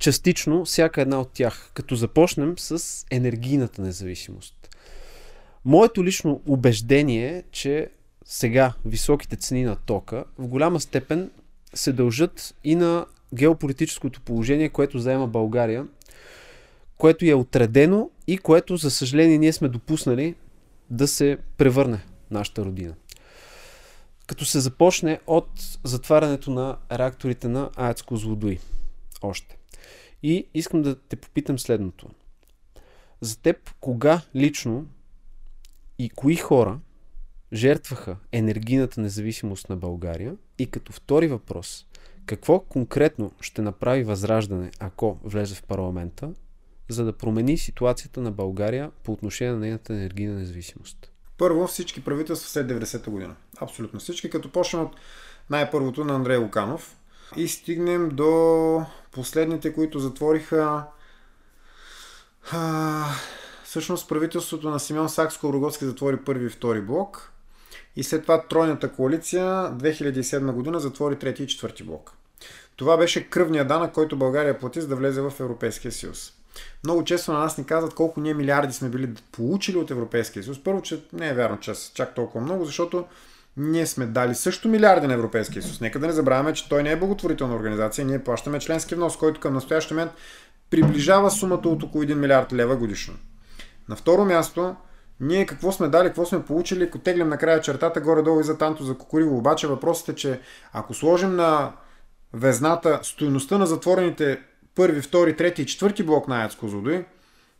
частично всяка една от тях, като започнем с енергийната независимост. Моето лично убеждение е, че сега високите цени на тока в голяма степен се дължат и на геополитическото положение, което заема България, което е отредено и което, за съжаление, ние сме допуснали да се превърне нашата родина. Като се започне от затварянето на реакторите на АЕЦ Козлодуй. Още. И искам да те попитам следното. За теб, кога лично и кои хора жертваха енергийната независимост на България? И като втори въпрос, какво конкретно ще направи Възраждане, ако влезе в парламента, за да промени ситуацията на България по отношение на нейната енергийна независимост? Първо всички правителства след 90-та година. Абсолютно всички, като почнем от най-първото на Андрей Луканов и стигнем до последните, които затвориха а, всъщност правителството на Симеон Сакско-Рогоцки затвори първи и втори блок и след това тройната коалиция 2007 година затвори трети и четвърти блок. Това беше кръвния данък, който България плати за да влезе в Европейския съюз. Много често на нас ни казват колко ние милиарди сме били получили от Европейския съюз. Първо, че не е вярно, че чак толкова много, защото ние сме дали също милиарди на Европейския съюз. Нека да не забравяме, че той не е благотворителна организация. Ние плащаме членски внос, който към настоящия момент приближава сумата от около 1 милиард лева годишно. На второ място, ние какво сме дали, какво сме получили, ако теглим накрая чертата горе-долу и за танто за кукуриво. Обаче въпросът е, че ако сложим на везната стоеността на затворените първи, втори, трети и четвърти блок на Аяц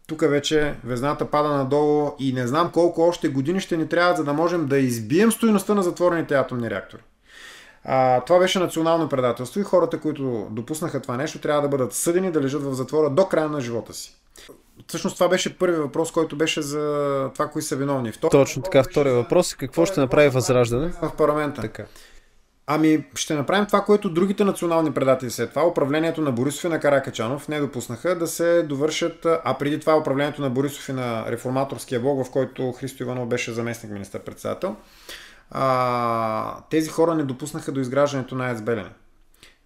тук вече везната пада надолу и не знам колко още години ще ни трябва, за да можем да избием стоеността на затворените атомни реактори. А, това беше национално предателство и хората, които допуснаха това нещо, трябва да бъдат съдени да лежат в затвора до края на живота си. Всъщност това беше първи въпрос, който беше за това, кои са виновни. Втори Точно така, втория въпрос е какво ще направи Възраждане в парламента. Така. Ами, ще направим това, което другите национални предатели след това. Управлението на Борисов и на Каракачанов не допуснаха да се довършат, а преди това управлението на Борисов и на реформаторския блок, в който Христо Иванов беше заместник министър-председател. А, тези хора не допуснаха до изграждането на АЕЦ Белене.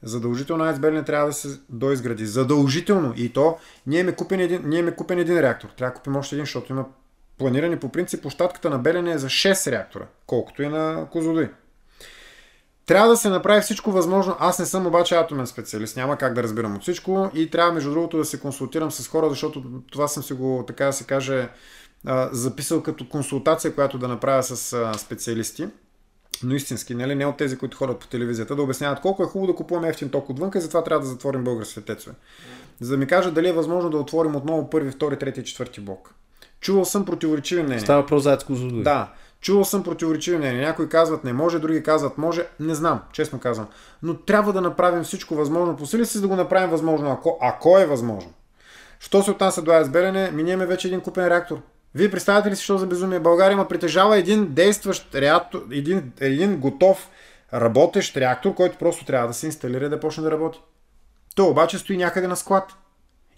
Задължително АЕЦ Белене трябва да се доизгради. Задължително. И то, ние ме купен един, ние ме купен един реактор. Трябва да купим още един, защото има планирани по принцип площадката на Белене е за 6 реактора, колкото и на Козлодуй. Трябва да се направи всичко възможно. Аз не съм обаче атомен специалист, няма как да разбирам от всичко и трябва между другото да се консултирам с хора, защото това съм си го, така да се каже, записал като консултация, която да направя с специалисти но истински, нали? не от тези, които ходят по телевизията, да обясняват колко е хубаво да купуваме ефтин ток отвън и затова трябва да затворим българските тецове. За да ми кажат дали е възможно да отворим отново първи, втори, трети и четвърти блок. Чувал съм противоречиви мнения. Става въпрос за Да. Чувал съм противоречиви мнения. Някои казват не може, други казват може. Не знам, честно казвам. Но трябва да направим всичко възможно. Посили се да го направим възможно, ако, ако е възможно. Що се отнася до АЕС Белене, ми имаме вече един купен реактор. Вие представяте ли си, що за безумие? България има притежава един действащ реактор, един, един готов работещ реактор, който просто трябва да се инсталира и да почне да работи. То обаче стои някъде на склад.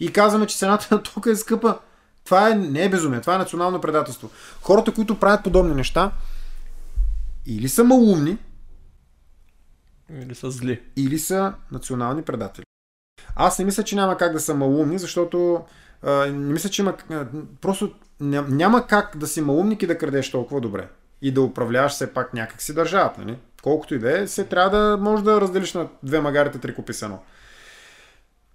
И казваме, че цената на тока е скъпа. Това е, не е безумие, това е национално предателство. Хората, които правят подобни неща, или са малумни, или са зли. Или са национални предатели. Аз не мисля, че няма как да са малумни, защото а, не мисля, че има. Просто няма как да си малумник и да крадеш толкова добре. И да управляваш все пак някакси държавата. Нали? Колкото и да е, се трябва да може да разделиш на две магарите три купи сено.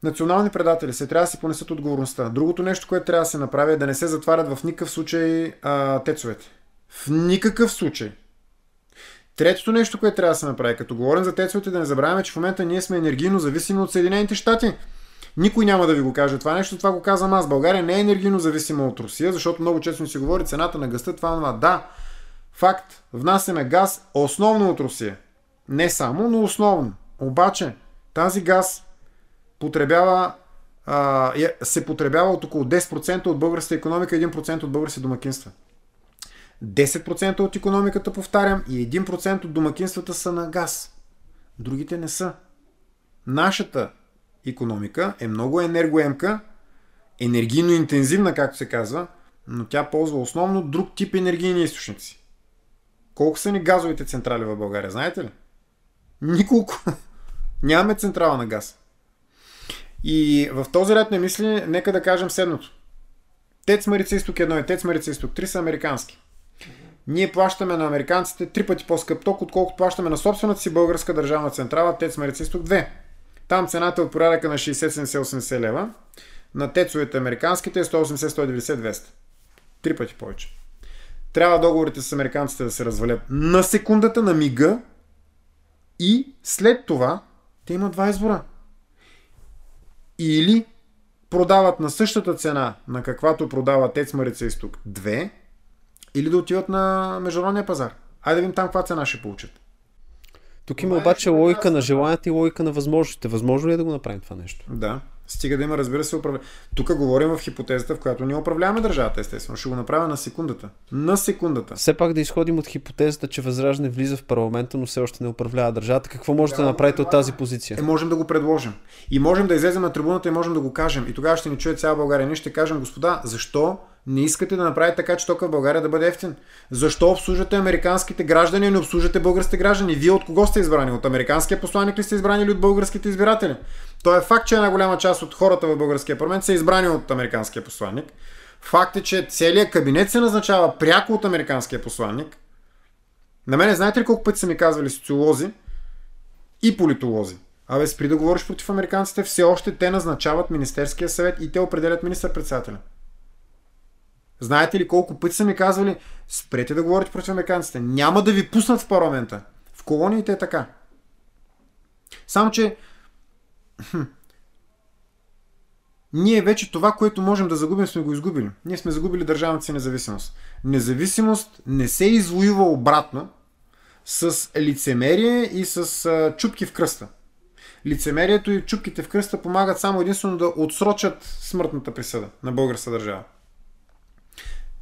Национални предатели се трябва да си понесат отговорността. Другото нещо, което трябва да се направи е да не се затварят в никакъв случай а, тецовете. В никакъв случай. Третото нещо, което трябва да се направи, като говорим за тецовете, да не забравяме, че в момента ние сме енергийно зависими от Съединените щати. Никой няма да ви го каже това нещо, това го казвам аз. България не е енергийно зависима от Русия, защото много често си говори цената на гъста, това, това. Да, факт, внасяме газ основно от Русия. Не само, но основно. Обаче, тази газ потребява, а, се потребява от около 10% от българската економика и 1% от българските домакинства. 10% от економиката, повтарям, и 1% от домакинствата са на газ. Другите не са. Нашата економика е много енергоемка, енергийно интензивна, както се казва, но тя ползва основно друг тип енергийни източници. Колко са ни газовите централи в България, знаете ли? Николко. Нямаме централа на газ. И в този ред на мисли, нека да кажем следното. Тец Марица Изток 1 и Тец Марица Изток 3 са американски. Ние плащаме на американците три пъти по-скъп ток, отколкото плащаме на собствената си българска държавна централа Тец Марица Изток 2. Там цената е от порядъка на 60-70-80 лева. На тецовете американските е 180-190-200. Три пъти повече. Трябва договорите с американците да се развалят на секундата, на мига и след това те имат два избора. Или продават на същата цена, на каквато продава Тец Марица Изток 2, или да отиват на международния пазар. Айде да видим там каква цена ще получат. Тук има обаче логика на желанията и логика на възможностите. Възможно ли е да го направим това нещо? Да. Стига да има, разбира се, управление. Тук говорим в хипотезата, в която ние управляваме държавата, естествено. Ще го направя на секундата. На секундата. Все пак да изходим от хипотезата, че Възраждане влиза в парламента, но все още не управлява държавата. Какво можете да направите от тази позиция? Е, можем да го предложим. И можем да излезем на трибуната и можем да го кажем. И тогава ще ни чуе цяла България. Ние ще кажем, господа, защо не искате да направите така, че тока в България да бъде ефтин. Защо обслужвате американските граждани, а не обслужвате българските граждани? Вие от кого сте избрани? От американския посланник ли сте избрани или от българските избиратели? То е факт, че една голяма част от хората в българския парламент са избрани от американския посланник. Факт е, че целият кабинет се назначава пряко от американския посланник. На мене знаете ли колко пъти са ми казвали социолози и политолози? Абе, спри да говориш против американците, все още те назначават Министерския съвет и те определят министър-председателя. Знаете ли колко пъти са ми казвали, спрете да говорите против американците. Няма да ви пуснат в парламента. В колониите е така. Само, че ние вече това, което можем да загубим, сме го изгубили. Ние сме загубили държавната си независимост. Независимост не се извоюва обратно с лицемерие и с а, чупки в кръста. Лицемерието и чупките в кръста помагат само единствено да отсрочат смъртната присъда на българска държава.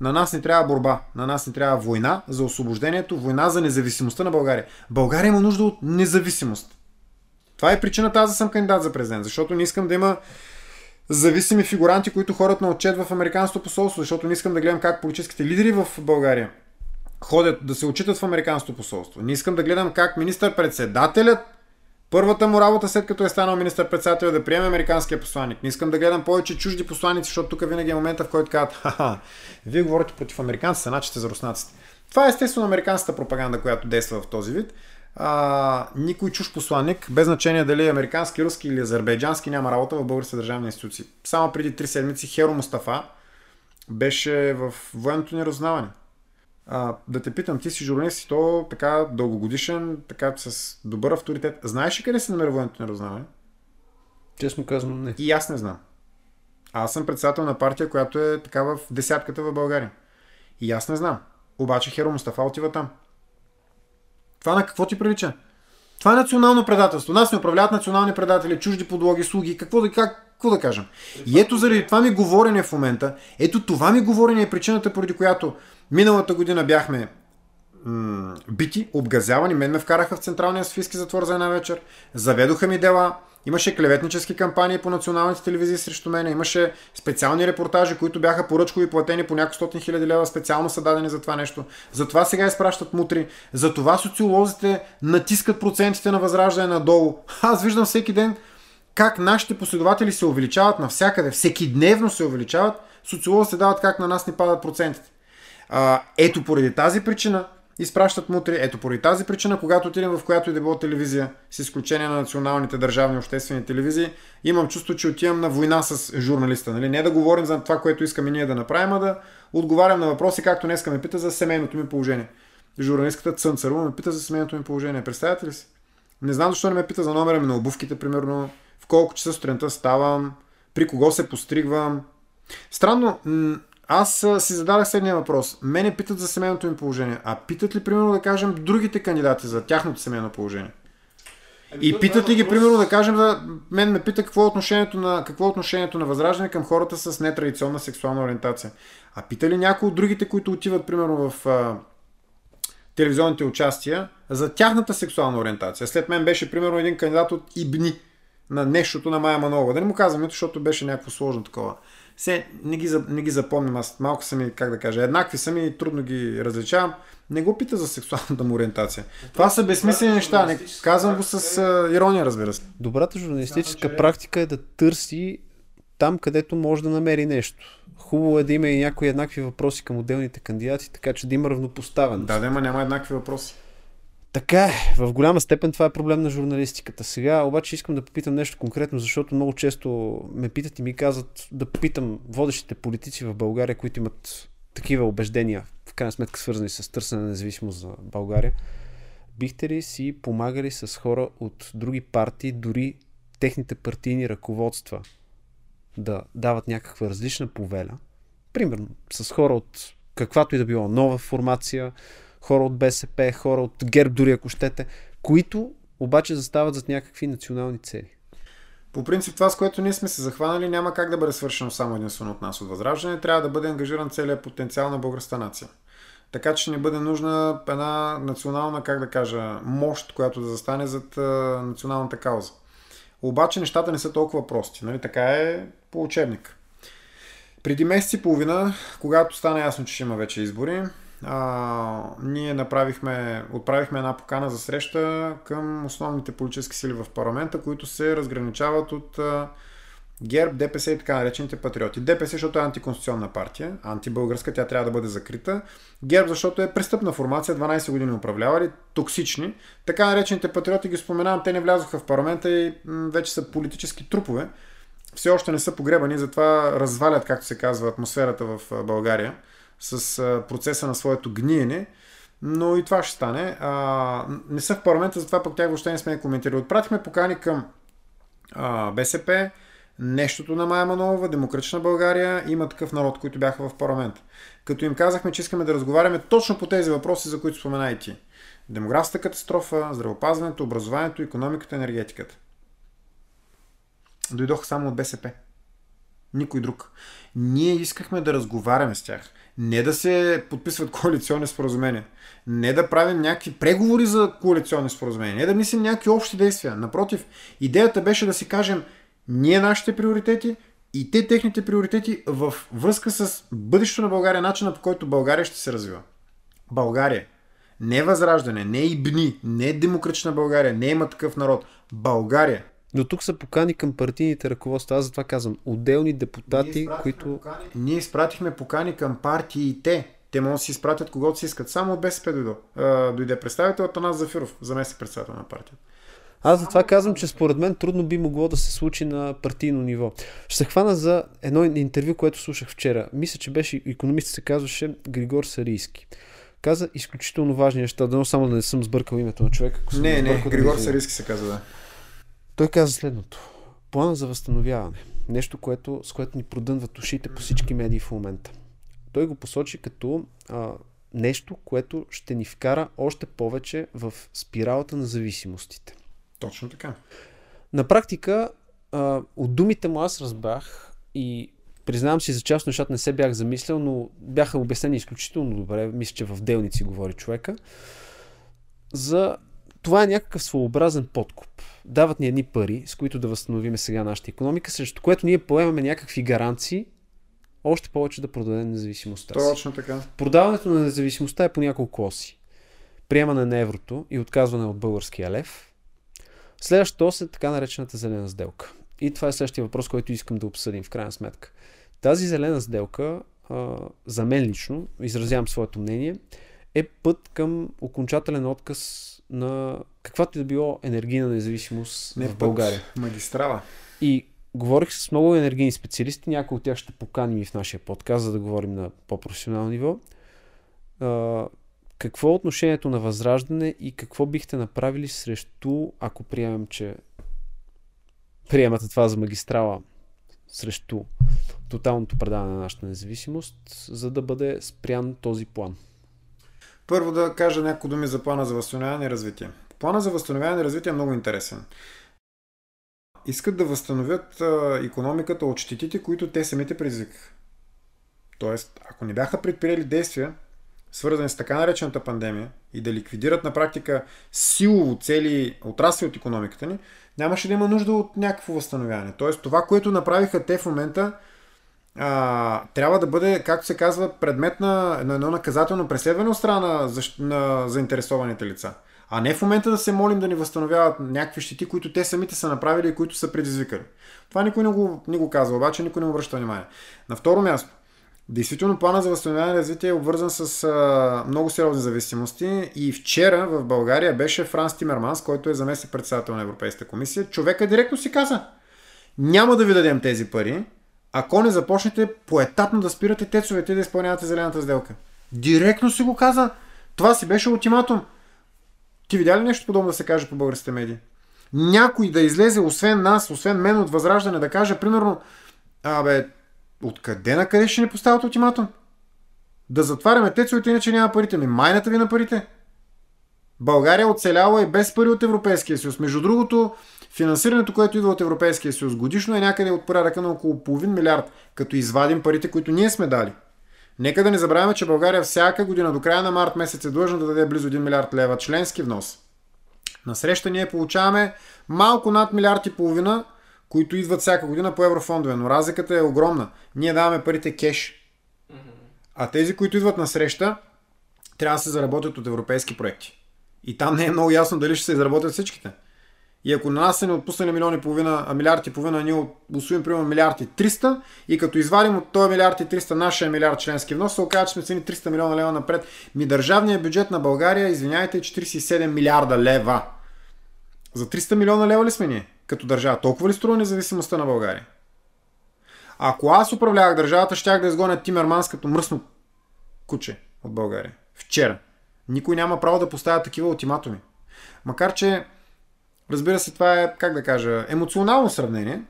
На нас не трябва борба, на нас не трябва война за освобождението, война за независимостта на България. България има нужда от независимост. Това е причината аз да съм кандидат за президент, защото не искам да има зависими фигуранти, които ходят на отчет в Американското посолство, защото не искам да гледам как политическите лидери в България ходят да се отчитат в Американското посолство. Не искам да гледам как министър-председателят Първата му работа, след като е станал министър-председател, е да приеме американския посланник. Не искам да гледам повече чужди посланици, защото тук винаги е момента, в който казват, ха вие говорите против американците, сте за руснаците. Това е естествено американската пропаганда, която действа в този вид. А, никой чуж посланник, без значение дали е американски, руски или азербайджански, няма работа в българските държавни институции. Само преди три седмици Херо Мустафа беше в военното ни разузнаване. А, да те питам, ти си журналист и то така дългогодишен, така с добър авторитет. Знаеш ли къде се намира военното ни разузнаване? Честно казвам, не. И аз не знам. Аз съм председател на партия, която е така в десятката в България. И аз не знам. Обаче Херо Мустафа отива там. Това на какво ти прилича? Това е национално предателство. Нас не управляват национални предатели, чужди подлоги, слуги. Какво да, как, какво да кажем? И ето заради това ми говорене в момента, ето това ми говорене е причината, поради която миналата година бяхме м- бити, обгазявани, мен ме вкараха в Централния Софийски затвор за една вечер, заведоха ми дела, Имаше клеветнически кампании по националните телевизии срещу мен, имаше специални репортажи, които бяха поръчкови платени по няколко стотин хиляди лева, специално са дадени за това нещо. Затова сега изпращат мутри, затова социолозите натискат процентите на възраждане надолу. Аз виждам всеки ден как нашите последователи се увеличават навсякъде, всеки дневно се увеличават, социолозите дават как на нас ни падат процентите. А, ето поради тази причина изпращат мутри. Ето поради тази причина, когато отидем в която и да било телевизия, с изключение на националните държавни обществени телевизии, имам чувство, че отивам на война с журналиста. Нали? Не да говорим за това, което искаме ние да направим, а да отговарям на въпроси, както днес ме пита за семейното ми положение. Журналистката Цънцарова ме пита за семейното ми положение. Представяте ли си? Не знам защо не ме пита за номера ми на обувките, примерно, в колко часа сутринта ставам, при кого се постригвам. Странно, аз си зададах следния въпрос. Мене питат за семейното ми положение. А питат ли, примерно, да кажем, другите кандидати за тяхното семейно положение? Ами, и питат ли ги, примерно, да кажем, да, мен ме пита какво е отношението на, какво е отношението на възраждане към хората с нетрадиционна сексуална ориентация. А пита ли някои от другите, които отиват, примерно, в а, телевизионните участия, за тяхната сексуална ориентация? След мен беше, примерно, един кандидат от Ибни на нещото на Майя Манова. Да не му казвам, защото беше някакво сложно такова. Се, не ги, не ги запомням, аз малко са ми, как да кажа, еднакви са ми и трудно ги различавам. Не го пита за сексуалната му ориентация. Това са безсмислени неща. Не, казвам го с а, ирония, разбира се. Добрата журналистическа практика е да търси там, където може да намери нещо. Хубаво е да има и някои еднакви въпроси към отделните кандидати, така че да има равнопоставеност. Да, да има, няма еднакви въпроси. Така е, в голяма степен това е проблем на журналистиката. Сега обаче искам да попитам нещо конкретно, защото много често ме питат и ми казват да попитам водещите политици в България, които имат такива убеждения, в крайна сметка свързани с търсене на независимост за България. Бихте ли си помагали с хора от други партии, дори техните партийни ръководства да дават някаква различна повеля? Примерно с хора от каквато и да било нова формация, хора от БСП, хора от ГЕРБ, дори ако щете, които обаче застават зад някакви национални цели. По принцип това, с което ние сме се захванали, няма как да бъде свършено само единствено от нас от Възраждане. Трябва да бъде ангажиран целият потенциал на българската нация. Така че ни бъде нужна една национална, как да кажа, мощ, която да застане зад националната кауза. Обаче нещата не са толкова прости. Нали? Така е по учебник. Преди месец и половина, когато стана ясно, че ще има вече избори, а, ние направихме, отправихме една покана за среща към основните политически сили в парламента, които се разграничават от а, ГЕРБ, ДПС и така наречените патриоти. ДПС, защото е антиконституционна партия, антибългарска, тя трябва да бъде закрита. ГЕРБ, защото е престъпна формация, 12 години управлявали, токсични. Така наречените патриоти ги споменавам, те не влязоха в парламента и м- вече са политически трупове. Все още не са погребани, затова развалят, както се казва, атмосферата в България с процеса на своето гниене, но и това ще стане. А, не са в парламента, затова пък тях въобще не сме коментирали. Отпратихме покани към а, БСП, нещото на Майя Манова, Демократична България, има такъв народ, които бяха в парламент. Като им казахме, че искаме да разговаряме точно по тези въпроси, за които спомена и ти. Демографската катастрофа, здравеопазването, образованието, економиката, енергетиката. Дойдоха само от БСП. Никой друг. Ние искахме да разговаряме с тях. Не да се подписват коалиционни споразумения. Не да правим някакви преговори за коалиционни споразумения. Не да мислим някакви общи действия. Напротив, идеята беше да си кажем ние нашите приоритети и те техните приоритети в връзка с бъдещето на България, начина по който България ще се развива. България. Не възраждане, не ибни, не демократична България, не има такъв народ. България. Но тук са покани към партийните ръководства. Аз затова казвам, отделни депутати, Ние които... Покани, ние изпратихме покани към партиите. Те могат да си изпратят когото си искат. Само от БСП дойде, дойде представител Атанас Зафиров, заместник председател на партията. Аз затова казвам, че според мен трудно би могло да се случи на партийно ниво. Ще се хвана за едно интервю, което слушах вчера. Мисля, че беше економист, се казваше Григор Сарийски. Каза изключително важни неща, дано само да не съм сбъркал името на човека. Ако Не, не, сбъркал, да Григор извиня. Сариски се казва, да. Той каза следното. Плана за възстановяване. Нещо, което, с което ни продънват ушите по всички медии в момента. Той го посочи като а, нещо, което ще ни вкара още повече в спиралата на зависимостите. Точно така. На практика, а, от думите му аз разбрах и признавам си за част нещата не се бях замислял, но бяха обяснени изключително добре. Мисля, че в делници говори човека. За това е някакъв своеобразен подкуп. Дават ни едни пари, с които да възстановиме сега нашата економика, срещу което ние поемаме някакви гаранции, още повече да продадем независимостта си. Точно така. Продаването на независимостта е по няколко оси. Приемане на еврото и отказване от българския лев. Следващото ос е така наречената зелена сделка. И това е следващия въпрос, който искам да обсъдим в крайна сметка. Тази зелена сделка, а, за мен лично, изразявам своето мнение, е път към окончателен отказ на каквато и да било енергийна независимост Не в България. Път, магистрала. И говорих с много енергийни специалисти, някои от тях ще поканим и в нашия подкаст, за да говорим на по-професионално ниво. А, какво е отношението на възраждане и какво бихте направили срещу, ако приемем, че приемате това за магистрала, срещу тоталното предаване на нашата независимост, за да бъде спрян този план? Първо да кажа няколко думи за плана за възстановяване и развитие. Плана за възстановяване и развитие е много интересен. Искат да възстановят економиката от щетите, които те самите предизвикаха. Тоест, ако не бяха предприели действия, свързани с така наречената пандемия и да ликвидират на практика силово цели отрасли от економиката ни, нямаше да има нужда от някакво възстановяване. Тоест, това, което направиха те в момента, а, трябва да бъде, както се казва, предмет на, на едно наказателно преследване от страна на, заинтересованите лица. А не в момента да се молим да ни възстановяват някакви щети, които те самите са направили и които са предизвикали. Това никой не го, не го казва, обаче никой не обръща внимание. На второ място, Действително плана за възстановяване и развитие е обвързан с а, много сериозни зависимости и вчера в България беше Франс Тимерманс, който е заместник председател на Европейската комисия. Човека директно си каза, няма да ви дадем тези пари, ако не започнете поетапно да спирате тецовете и да изпълнявате зелената сделка. Директно си го каза. Това си беше ултиматум. Ти видя ли нещо подобно да се каже по българските медии? Някой да излезе, освен нас, освен мен от Възраждане, да каже, примерно, абе, откъде на къде ще ни поставят ултиматум? Да затваряме тецовете, иначе няма парите. Ми майната ви на парите. България оцелява и без пари от Европейския съюз. Между другото, финансирането, което идва от Европейския съюз годишно е някъде от порядъка на около половин милиард, като извадим парите, които ние сме дали. Нека да не забравяме, че България всяка година до края на март месец е длъжна да даде близо 1 милиард лева членски внос. Насреща ние получаваме малко над милиард и половина, които идват всяка година по еврофондове, но разликата е огромна. Ние даваме парите кеш. А тези, които идват на среща, трябва да се заработят от европейски проекти. И там не е много ясно дали ще се изработят всичките. И ако на нас са ни отпуснали милиони и половина, милиард и половина, ние усвоим примерно милиард и 300 и като извадим от този милиард и 300 нашия милиард членски внос, се оказа, че сме цени 300 милиона лева напред. Ми държавният бюджет на България, извиняйте, е 47 милиарда лева. За 300 милиона лева ли сме ние? Като държава. Толкова ли струва независимостта на България? Ако аз управлявах държавата, щях да изгоня Тимерманс като мръсно куче от България. Вчера. Никой няма право да поставя такива ултиматуми. Макар, че Разбира се, това е, как да кажа, емоционално сравнение.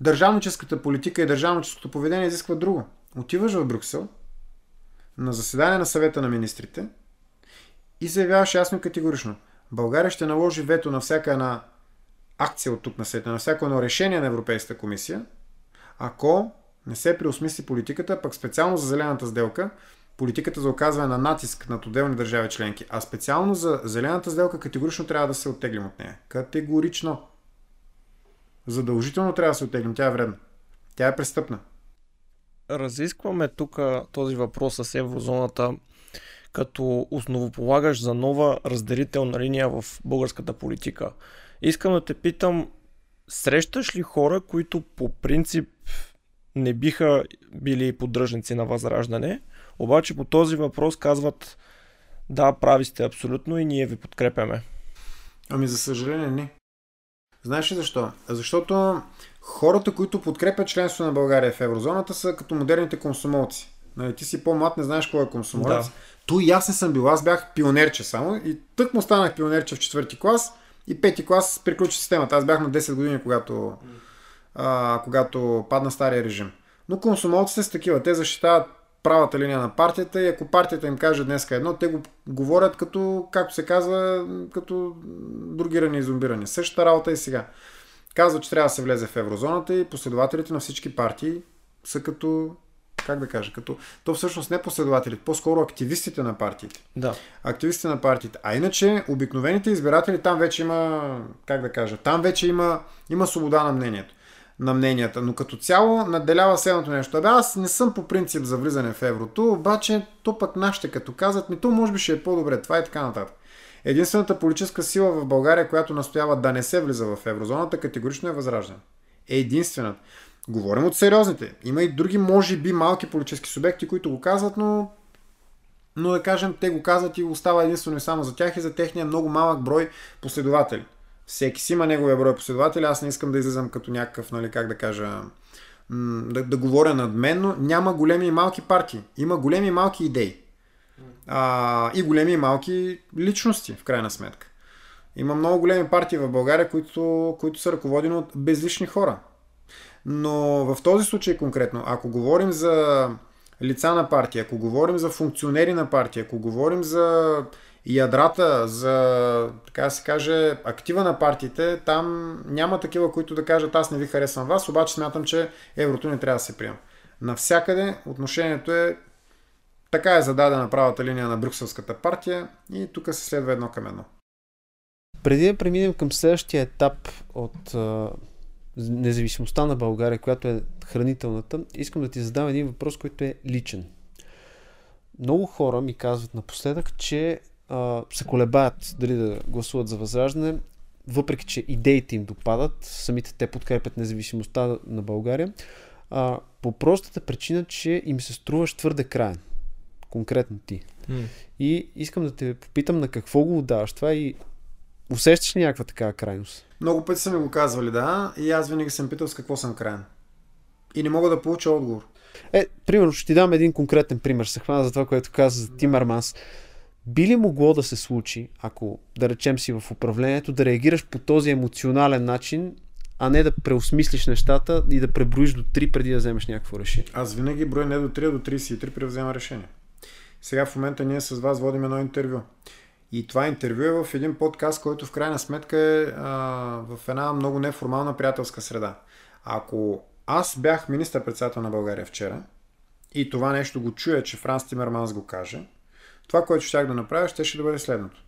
Държавническата политика и държавническото поведение изисква друго. Отиваш в Брюксел на заседание на съвета на министрите и заявяваш ясно и категорично. България ще наложи вето на всяка една акция от тук на света, на всяко едно решение на Европейската комисия, ако не се преосмисли политиката, пък специално за зелената сделка, политиката за оказване на натиск над отделни държави членки, а специално за зелената сделка категорично трябва да се оттеглим от нея. Категорично. Задължително трябва да се оттеглим. Тя е вредна. Тя е престъпна. Разискваме тук този въпрос с еврозоната като основополагаш за нова разделителна линия в българската политика. Искам да те питам, срещаш ли хора, които по принцип не биха били поддръжници на Възраждане, обаче по този въпрос казват да, прави сте абсолютно и ние ви подкрепяме. Ами за съжаление не. Знаеш ли защо? Защото хората, които подкрепят членство на България в еврозоната са като модерните консумолци. Нали, ти си по-млад, не знаеш кой е консумолец. Да. То и аз не съм бил. Аз бях пионерче само и тък му станах пионерче в четвърти клас и пети клас приключи системата. Аз бях на 10 години, когато, а, когато падна стария режим. Но консумолците са такива. Те защитават правата линия на партията и ако партията им каже днес едно, те го говорят като, както се казва, като другирани и зомбирани. Същата работа и сега. Казва, че трябва да се влезе в еврозоната и последователите на всички партии са като как да кажа, като то всъщност не последователите, по-скоро активистите на партиите. Да. Активистите на партиите. А иначе, обикновените избиратели, там вече има, как да кажа, там вече има, има свобода на мнението на мненията, но като цяло наделява следното нещо. Абе, аз не съм по принцип за влизане в еврото, обаче то пък нашите като казват ми, то може би ще е по-добре, това и така нататък. Единствената политическа сила в България, която настоява да не се влиза в еврозоната, категорично е възраждане. Единствената. Говорим от сериозните. Има и други, може би, малки политически субекти, които го казват, но, но да кажем, те го казват и остава единствено и само за тях и за техния много малък брой последователи. Всеки си има неговия брой последователи. Аз не искам да излизам като някакъв, нали, как да кажа, да, да говоря надменно. Няма големи и малки партии. Има големи и малки идеи. А, и големи и малки личности, в крайна сметка. Има много големи партии в България, които, които са ръководени от безлични хора. Но в този случай конкретно, ако говорим за лица на партия, ако говорим за функционери на партия, ако говорим за ядрата, за, така да се каже, актива на партиите, там няма такива, които да кажат аз не ви харесвам вас, обаче смятам, че еврото не трябва да се приема. Навсякъде отношението е така е зададена правата линия на Брюкселската партия и тук се следва едно към едно. Преди да преминем към следващия етап от независимостта на България, която е хранителната, искам да ти задам един въпрос, който е личен. Много хора ми казват напоследък, че а, се колебаят дали да гласуват за възраждане, въпреки че идеите им допадат, самите те подкрепят независимостта на България, а, по простата причина, че им се струваш твърде краен. Конкретно ти. Mm. И искам да те попитам на какво го отдаваш това и усещаш ли някаква такава крайност? Много пъти са ми го казвали, да, и аз винаги съм питал с какво съм крайен. И не мога да получа отговор. Е, примерно, ще ти дам един конкретен пример. Се хвана за това, което каза за Тимърманс. Би ли могло да се случи, ако, да речем си в управлението, да реагираш по този емоционален начин, а не да преосмислиш нещата и да преброиш до 3 преди да вземеш някакво решение? Аз винаги броя не до 3, а до 33 при да взема решение. Сега в момента ние с вас водим едно интервю. И това интервю е в един подкаст, който в крайна сметка е а, в една много неформална приятелска среда. Ако аз бях министър-председател на България вчера и това нещо го чуя, че Франс Тимерманс го каже, това, което щях да направя, ще, ще да бъде следното.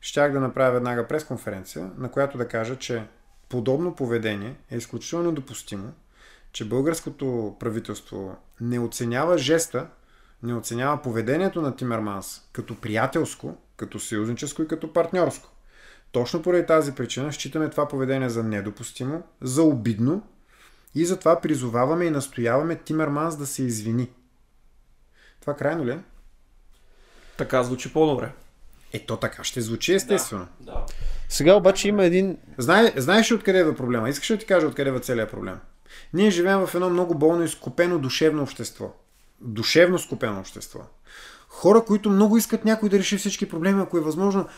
Щях да направя веднага пресконференция, на която да кажа, че подобно поведение е изключително допустимо, че българското правителство не оценява жеста, не оценява поведението на Тимерманс като приятелско, като съюзническо и като партньорско. Точно поради тази причина считаме това поведение за недопустимо, за обидно и затова призоваваме и настояваме Тимерманс да се извини. Това крайно ли е? Така звучи по-добре. Е, то така ще звучи естествено. Да, да. Сега обаче има един... Знае, знаеш ли откъде е проблема? Искаш ли да ти кажа откъде е целият проблем? Ние живеем в едно много болно и скупено душевно общество. Душевно скупено общество. Хора, които много искат някой да реши всички проблеми, ако е възможно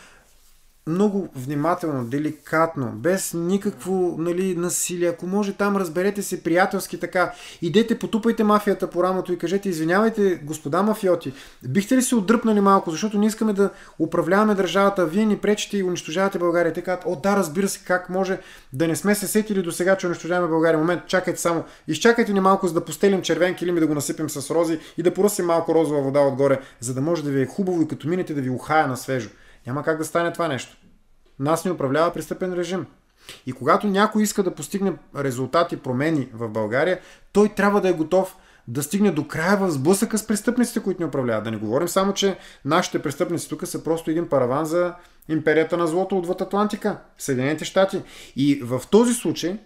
много внимателно, деликатно, без никакво нали, насилие. Ако може там, разберете се приятелски така. Идете, потупайте мафията по рамото и кажете, извинявайте, господа мафиоти, бихте ли се отдръпнали малко, защото не искаме да управляваме държавата, вие ни пречите и унищожавате България. Те казват, о да, разбира се, как може да не сме се сетили до сега, че унищожаваме България. Момент, чакайте само, изчакайте ни малко, за да постелим червен килим и да го насипем с рози и да поръсим малко розова вода отгоре, за да може да ви е хубаво и като минете да ви ухая на свежо. Няма как да стане това нещо. Нас ни управлява престъпен режим. И когато някой иска да постигне резултати, промени в България, той трябва да е готов да стигне до края в сблъсъка с престъпниците, които ни управляват. Да не говорим само, че нашите престъпници тук са просто един параван за империята на злото отвъд Атлантика, Съединените щати. И в този случай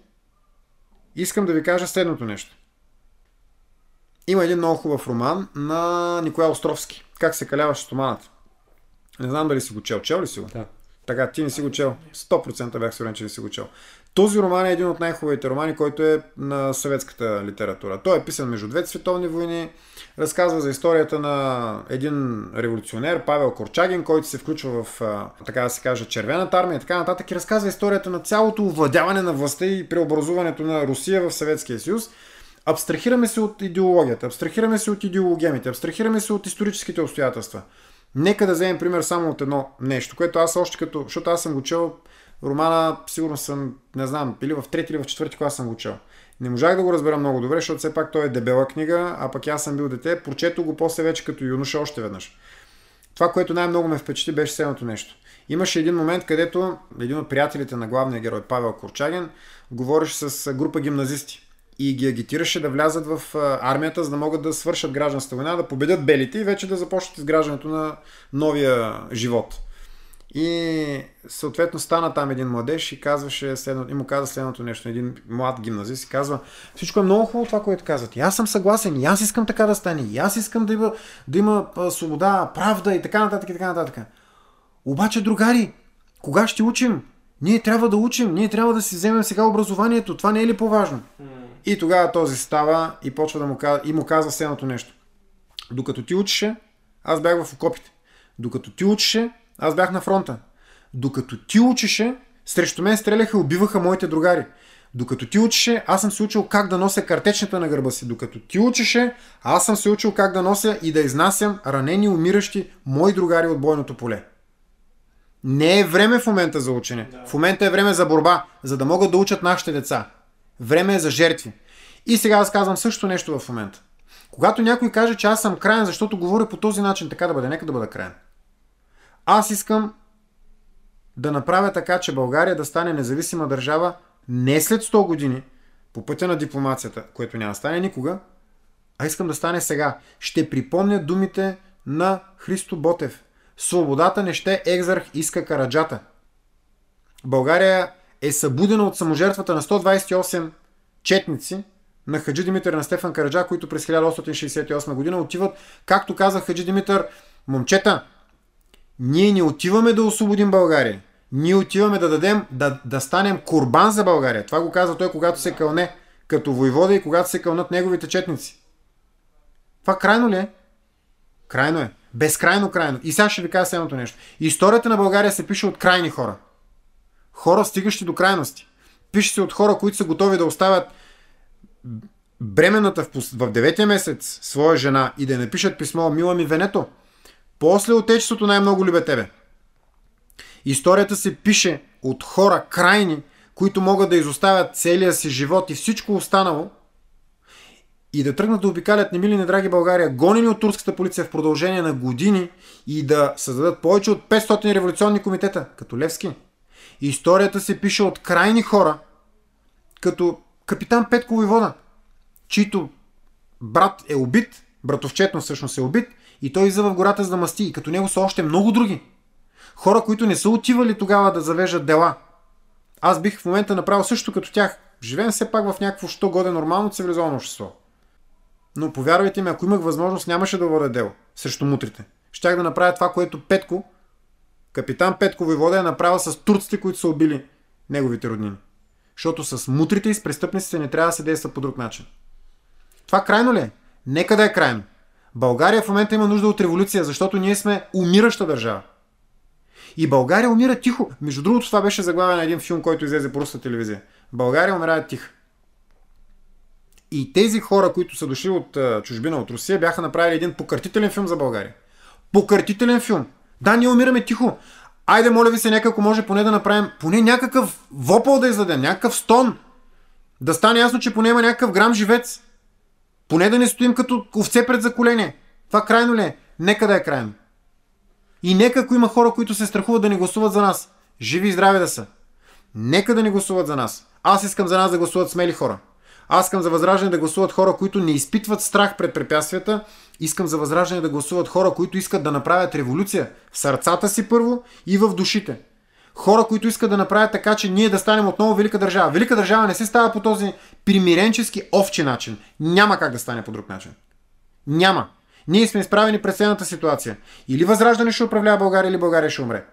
искам да ви кажа следното нещо. Има един много хубав роман на Николай Островски. Как се каляваше стоманата. Не знам дали си го чел. Чел ли си го? Да. Така, ти не си го чел. 100% бях сигурен, че не си го чел. Този роман е един от най-хубавите романи, който е на съветската литература. Той е писан между двете световни войни, разказва за историята на един революционер, Павел Корчагин, който се включва в, така да се каже, червената армия и така нататък и разказва историята на цялото овладяване на властта и преобразуването на Русия в Съветския съюз. Абстрахираме се от идеологията, абстрахираме се от идеологемите, абстрахираме се от историческите обстоятелства. Нека да вземем пример само от едно нещо, което аз още като, защото аз съм го чел романа, сигурно съм, не знам, или в трети или в четвърти клас съм го чел. Не можах да го разбера много добре, защото все пак той е дебела книга, а пък аз съм бил дете, прочето го после вече като юноша още веднъж. Това, което най-много ме впечатли, беше следното нещо. Имаше един момент, където един от приятелите на главния герой Павел Корчагин говореше с група гимназисти и ги агитираше да влязат в армията, за да могат да свършат гражданската война, да победят белите и вече да започнат изграждането на новия живот. И съответно стана там един младеж и казваше следното, и му каза следното нещо, един млад гимназист и казва, всичко е много хубаво това, което казват. И аз съм съгласен, и аз искам така да стане, и аз искам да има, да има свобода, правда и така нататък и така нататък. Обаче, другари, кога ще учим? Ние трябва да учим, ние трябва да си вземем сега образованието. Това не е ли по-важно? И тогава този става и почва да му казва, и му казва следното нещо. Докато ти учеше, аз бях в окопите. Докато ти учеше, аз бях на фронта. Докато ти учеше, срещу мен стреляха и убиваха моите другари. Докато ти учеше, аз съм се учил как да нося картечната на гърба си. Докато ти учеше, аз съм се учил как да нося и да изнасям ранени, умиращи мои другари от бойното поле. Не е време в момента за учене. Да. В момента е време за борба, за да могат да учат нашите деца. Време е за жертви. И сега аз казвам също нещо в момента. Когато някой каже, че аз съм крайен, защото говоря по този начин, така да бъде, нека да бъда крайен. Аз искам да направя така, че България да стане независима държава не след 100 години, по пътя на дипломацията, което няма да стане никога, а искам да стане сега. Ще припомня думите на Христо Ботев. Свободата не ще екзарх иска караджата. България е събудена от саможертвата на 128 четници на Хаджи Димитър на Стефан Караджа, които през 1868 година отиват, както каза Хаджи Димитър, момчета, ние не отиваме да освободим България. Ние отиваме да дадем, да, да станем курбан за България. Това го каза той, когато се кълне като войвода и когато се кълнат неговите четници. Това крайно ли е? Крайно е. Безкрайно крайно. И сега ще ви кажа следното нещо. Историята на България се пише от крайни хора. Хора, стигащи до крайности. Пише се от хора, които са готови да оставят бременната в, в деветия месец своя жена и да напишат писмо Мила ми Венето. После отечеството най-много любя тебе. Историята се пише от хора крайни, които могат да изоставят целия си живот и всичко останало и да тръгнат да обикалят немили недраги България, гонени от турската полиция в продължение на години и да създадат повече от 500 революционни комитета, като Левски. Историята се пише от крайни хора, като капитан Петко Войвода, чийто брат е убит, братовчетно всъщност е убит, и той излиза в гората за да масти. И като него са още много други. Хора, които не са отивали тогава да завежат дела. Аз бих в момента направил също като тях. Живеем все пак в някакво що годе нормално цивилизовано общество. Но повярвайте ми, ако имах възможност, нямаше да вода дело срещу мутрите. Щях да направя това, което Петко, капитан Петко Войвода е направил с турците, които са убили неговите роднини. Защото с мутрите и с престъпниците не трябва да се действа по друг начин. Това крайно ли е? Нека да е крайно. България в момента има нужда от революция, защото ние сме умираща държава. И България умира тихо. Между другото, това беше заглавие на един филм, който излезе по руска телевизия. България умирае тихо. И тези хора, които са дошли от чужбина, от Русия, бяха направили един покъртителен филм за България. Покъртителен филм. Да, ние умираме тихо. Айде, моля ви се, нека може поне да направим, поне някакъв вопъл да издадем, някакъв стон. Да стане ясно, че поне има някакъв грам живец. Поне да не стоим като овце пред заколение. Това крайно ли е? Нека да е крайно. И нека, ако има хора, които се страхуват да не гласуват за нас, живи и здрави да са. Нека да не гласуват за нас. Аз искам за нас да гласуват смели хора. Аз искам за възраждане да гласуват хора, които не изпитват страх пред препятствията. Искам за възраждане да гласуват хора, които искат да направят революция в сърцата си първо и в душите. Хора, които искат да направят така, че ние да станем отново велика държава. Велика държава не се става по този примиренчески овче начин. Няма как да стане по друг начин. Няма. Ние сме изправени през следната ситуация. Или Възраждане ще управлява България, или България ще умре.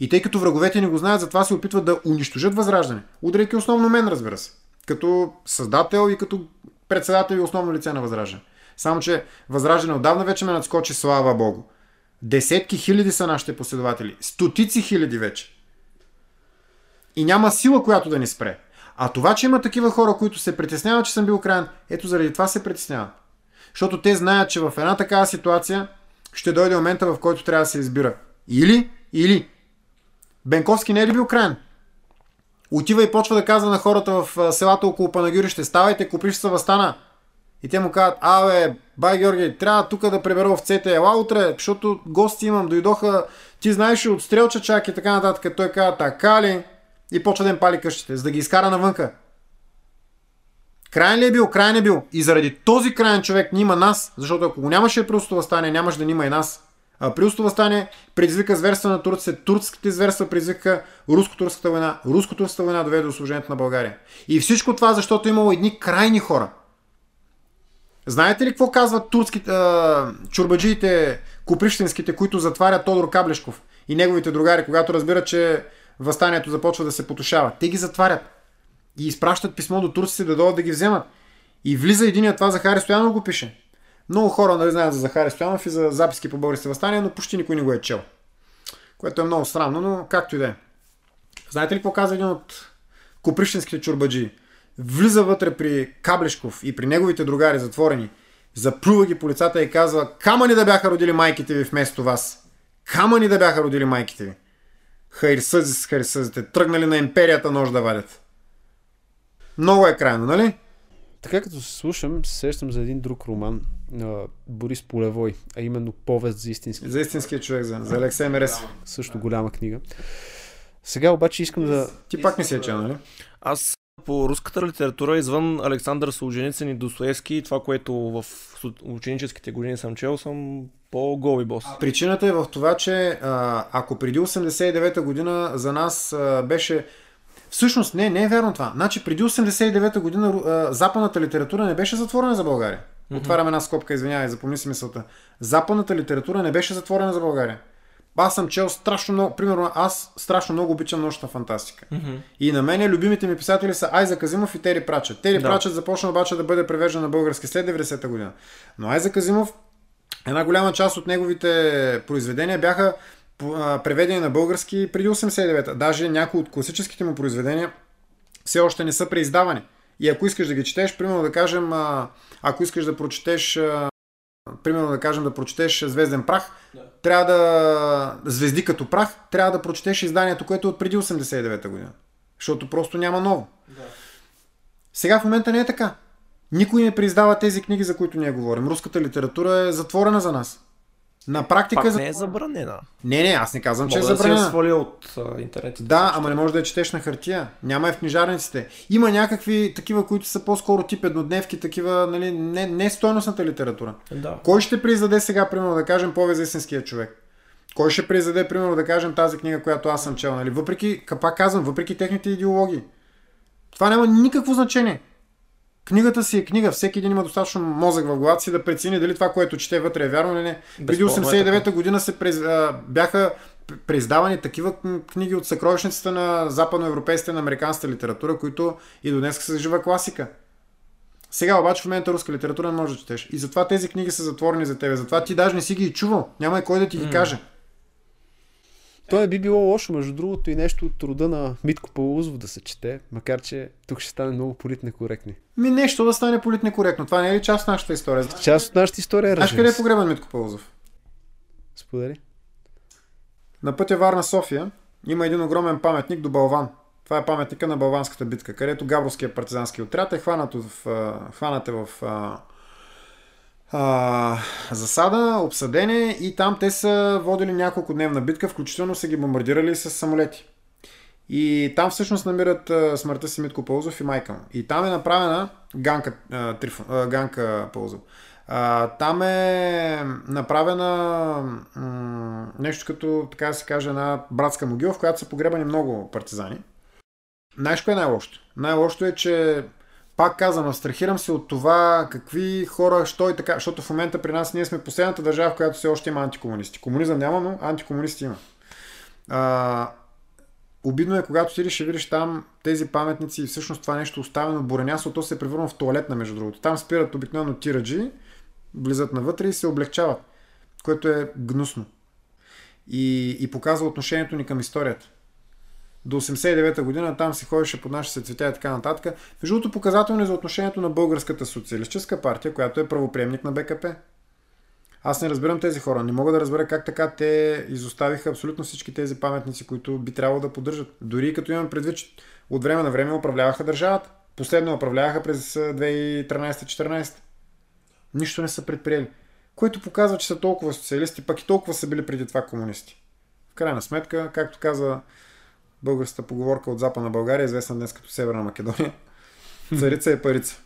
И тъй като враговете не го знаят, затова се опитват да унищожат Възраждане. Удряйки основно мен, разбира се. Като създател и като председател и основно лице на Възраждане. Само, че Възраждане отдавна вече ме надскочи, слава Богу. Десетки хиляди са нашите последователи. Стотици хиляди вече. И няма сила, която да ни спре. А това, че има такива хора, които се притесняват, че съм бил крайен, ето заради това се притесняват. Защото те знаят, че в една такава ситуация ще дойде момента, в който трябва да се избира. Или, или. Бенковски не е ли бил крайен? Отива и почва да казва на хората в селата около Панагюрище, ставайте, Коприща възстана. И те му казват, абе, бай Георги, трябва тук да пребера овцете, ела утре, защото гости имам, дойдоха, ти знаеш от стрелча чак и така нататък. Той казва, така ли? И почва да им пали къщите, за да ги изкара навънка. Крайен ли е бил? Крайен е бил. И заради този крайен човек ни има нас, защото ако го нямаше Априлското възстание, нямаше да има и нас. Априлското възстание предизвика зверства на турците, турските зверства предизвика руско-турската война, руско-турската война доведе до служението на България. И всичко това, защото имало едни крайни хора. Знаете ли какво казват турските, чурбаджиите, куприщенските, които затварят Тодор Каблешков и неговите другари, когато разбират, че възстанието започва да се потушава? Те ги затварят и изпращат писмо до турците да дойдат да ги вземат. И влиза единият, това Захари Стоянов го пише. Много хора нали знаят за Захари Стоянов и за записки по българските възстания, но почти никой не го е чел. Което е много странно, но както и да е. Знаете ли какво каза един от коприщенските чурбаджи? Влиза вътре при Каблешков и при неговите другари затворени, заплюва ги по лицата и казва Камъни да бяха родили майките ви вместо вас. Камъни да бяха родили майките ви. Хайрсъзи с хайрсъзите, тръгнали на империята нож да вадят. Много е крайно, нали? Така като се слушам, се сещам за един друг роман на Борис Полевой, а именно Повест за истински. За истинския човек, за, за Алексей Мерес. Също голяма книга. Сега обаче искам да... Ти пак не си е чел, нали? Аз по руската литература, извън Александър Солженицин и Достоевски, и това, което в ученическите години съм чел, съм по-гол и бос. Причината е в това, че а, ако преди 89-та година за нас а, беше Всъщност, не, не е вярно това. Значи, преди 89-та година а, западната литература не беше затворена за България. Mm-hmm. Отварям една скобка, извинявай, запомни си мисълта. Западната литература не беше затворена за България. Аз съм чел страшно много, примерно аз страшно много обичам научна фантастика. Mm-hmm. И на мен любимите ми писатели са Айза Казимов и Тери Прачет. Тери да. Прачет започна обаче да бъде превеждан на български след 90-та година. Но Айза Казимов, една голяма част от неговите произведения бяха преведени на български преди 89-та. Даже някои от класическите му произведения все още не са преиздавани. И ако искаш да ги четеш, примерно да кажем, ако искаш да прочетеш, примерно да кажем да прочетеш Звезден прах, да. трябва да, звезди като прах, трябва да прочетеш изданието, което е от преди 89-та година. Защото просто няма ново. Да. Сега в момента не е така. Никой не преиздава тези книги, за които ние говорим. Руската литература е затворена за нас. На практика... Пак не е забранена. Не, не, аз не казвам, че е Мога забранена. да си я от а, интернет. Да, ама не можеш да я четеш на хартия. Няма е в книжарниците. Има някакви такива, които са по-скоро тип еднодневки, такива, нали, не, не стойностната литература. Да. Кой ще призаде сега, примерно, да кажем, пове за истинския човек? Кой ще призаде, примерно, да кажем тази книга, която аз съм чел, нали? Въпреки, пак казвам, въпреки техните идеологии. Това няма никакво значение. Книгата си е книга. Всеки един има достатъчно мозък в главата си да прецени дали това, което чете вътре е вярно или не. Преди 89-та година се през, а, бяха преиздавани такива книги от съкровищницата на западноевропейската и на американската литература, които и до днес са жива класика. Сега обаче в момента руска литература не може да четеш. И затова тези книги са затворени за тебе. Затова ти даже не си ги и чувал. Няма и кой да ти ги каже. То не би било лошо, между другото, и нещо от рода на Митко Павлузов да се чете, макар че тук ще стане много политнекоректни. Ми нещо да стане политнекоректно. Това не е ли част от нашата история? Част от нашата история е Знаеш къде е погребан Митко Павлузов? Сподели. На пътя Варна-София има един огромен паметник до Балван. Това е паметника на Балванската битка, където Габровския партизански отряд е хванат в, хванат е в а, засада, обсъдене и там те са водили няколко дневна битка, включително са ги бомбардирали с самолети. И там всъщност намират а, смъртта си Митко Пълзов и майка му. И там е направена Ганка, а, Триф, а, Ганка Пълзов. А, там е направена м- нещо като, така да се каже, една братска могила, в която са погребани много партизани. Знаеш кое е най-лошото? Най-лошото е, че пак казвам, абстрахирам се от това какви хора, що и така, защото в момента при нас ние сме последната държава, в която все още има антикомунисти. Комунизъм няма, но антикомунисти има. А, обидно е, когато ти ще видиш там тези паметници и всъщност това нещо оставено буренясо, то се е превърна в туалетна, между другото. Там спират обикновено тираджи, влизат навътре и се облегчават, което е гнусно. И, и показва отношението ни към историята. До 89-та година там се ходеше под нашите цветя и така нататък. Между другото, показателно е за отношението на Българската социалистическа партия, която е правоприемник на БКП. Аз не разбирам тези хора. Не мога да разбера как така те изоставиха абсолютно всички тези паметници, които би трябвало да поддържат. Дори като имам предвид, че от време на време управляваха държавата. Последно управляваха през 2013-2014. Нищо не са предприели. Което показва, че са толкова социалисти, пък и толкова са били преди това комунисти. В крайна сметка, както каза българската поговорка от Западна България, известна днес като Северна Македония, царица е парица.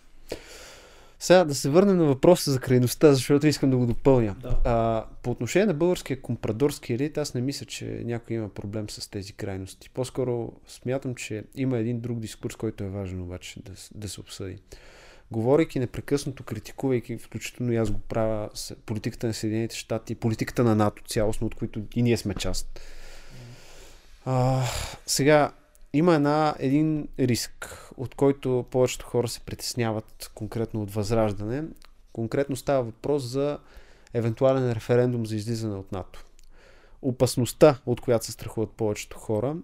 Сега да се върнем на въпроса за крайността, защото искам да го допълня. Да. А, по отношение на българския компрадорски елит, аз не мисля, че някой има проблем с тези крайности. По-скоро смятам, че има един друг дискурс, който е важен обаче да, да се обсъди. Говорейки непрекъснато, критикувайки, включително и аз го правя, с политиката на Съединените щати, политиката на НАТО цялостно, от които и ние сме част. А, сега, има една, един риск, от който повечето хора се притесняват, конкретно от възраждане. Конкретно става въпрос за евентуален референдум за излизане от НАТО. Опасността, от която се страхуват повечето хора,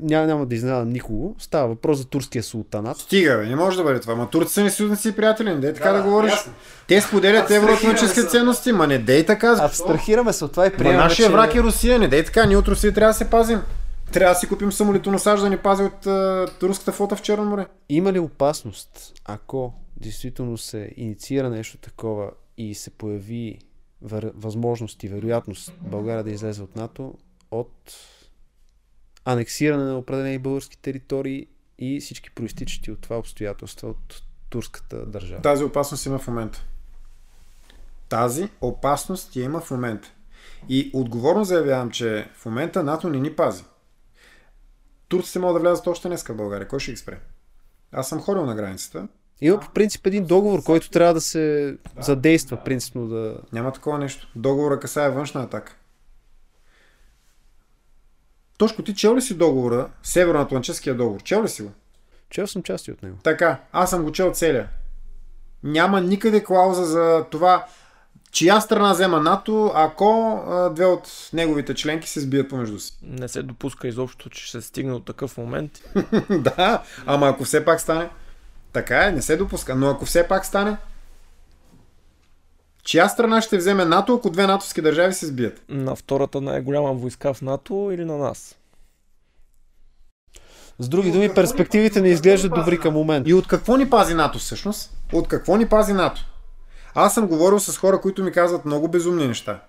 няма, няма да изненадам никого. Става въпрос за турския султанат. Стига, бе, не може да бъде това. Ма турци са ни съюзници и приятели, не дей така да, да, говориш. ясно. Те споделят евроатлантически ценности, ма не дей така. Абстрахираме се от това и Ма приемаме, нашия че... враг е Русия, не дей така. Ние от Русия трябва да се пазим. Трябва да си купим самолетоносаж да ни пази от а, руската флота в Черно море. Има ли опасност, ако действително се инициира нещо такова и се появи възможност и вероятност България да излезе от НАТО от анексиране на определени български територии и всички проистичащи от това обстоятелства от турската държава? Тази опасност има в момента. Тази опасност я има в момента. И отговорно заявявам, че в момента НАТО не ни пази. Турците могат да влязат още днес в България. Кой ще ги спре? Аз съм ходил на границата. Има по принцип един договор, който трябва да се задейства, принципно да... Няма такова нещо. Договора касае външна атака. Тошко, ти чел ли си договора, Североатлантическия договор? Чел ли си го? Чел съм части от него. Така, аз съм го чел целия. Няма никъде клауза за това, чия страна взема НАТО, ако а, две от неговите членки се сбият помежду си. Не се допуска изобщо, че ще се стигне до такъв момент. да, ама ако все пак стане. Така е, не се допуска. Но ако все пак стане, чия страна ще вземе НАТО, ако две натовски държави се сбият? На втората най-голяма войска в НАТО или на нас? С други думи, перспективите не изглеждат добри към момента. И от какво ни пази НАТО всъщност? От какво ни пази НАТО? Аз съм говорил с хора, които ми казват много безумни неща.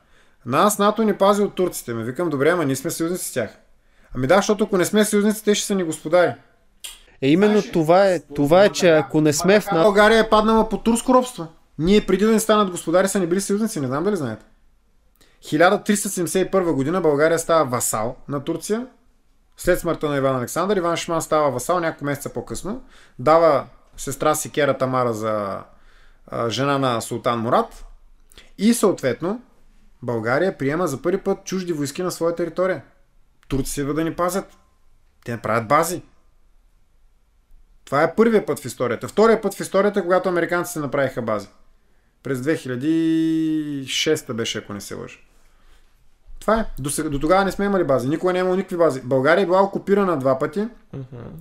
Нас НАТО ни пази от турците. Ме викам, добре, ама ние сме съюзници с тях. Ами да, защото ако не сме съюзници, те ще са ни господари. Е, именно това е, това е, че ако не сме в НАТО, България е паднала под турско робство. Ние преди да ни станат господари са ни били съюзници, не знам дали знаете. 1371 година България става васал на Турция. След смъртта на Иван Александър, Иван Шиман става васал няколко месеца по-късно. Дава сестра си Кера Тамара за жена на Султан Мурат. И съответно България приема за първи път чужди войски на своя територия. Турци идват да ни пазят. Те не правят бази. Това е първият път в историята. Втория път в историята, когато американците направиха бази. През 2006 беше, ако не се лъжа. Това е. До, сега, до тогава не сме имали бази. Никога не е имало никакви бази. България е била окупирана два пъти.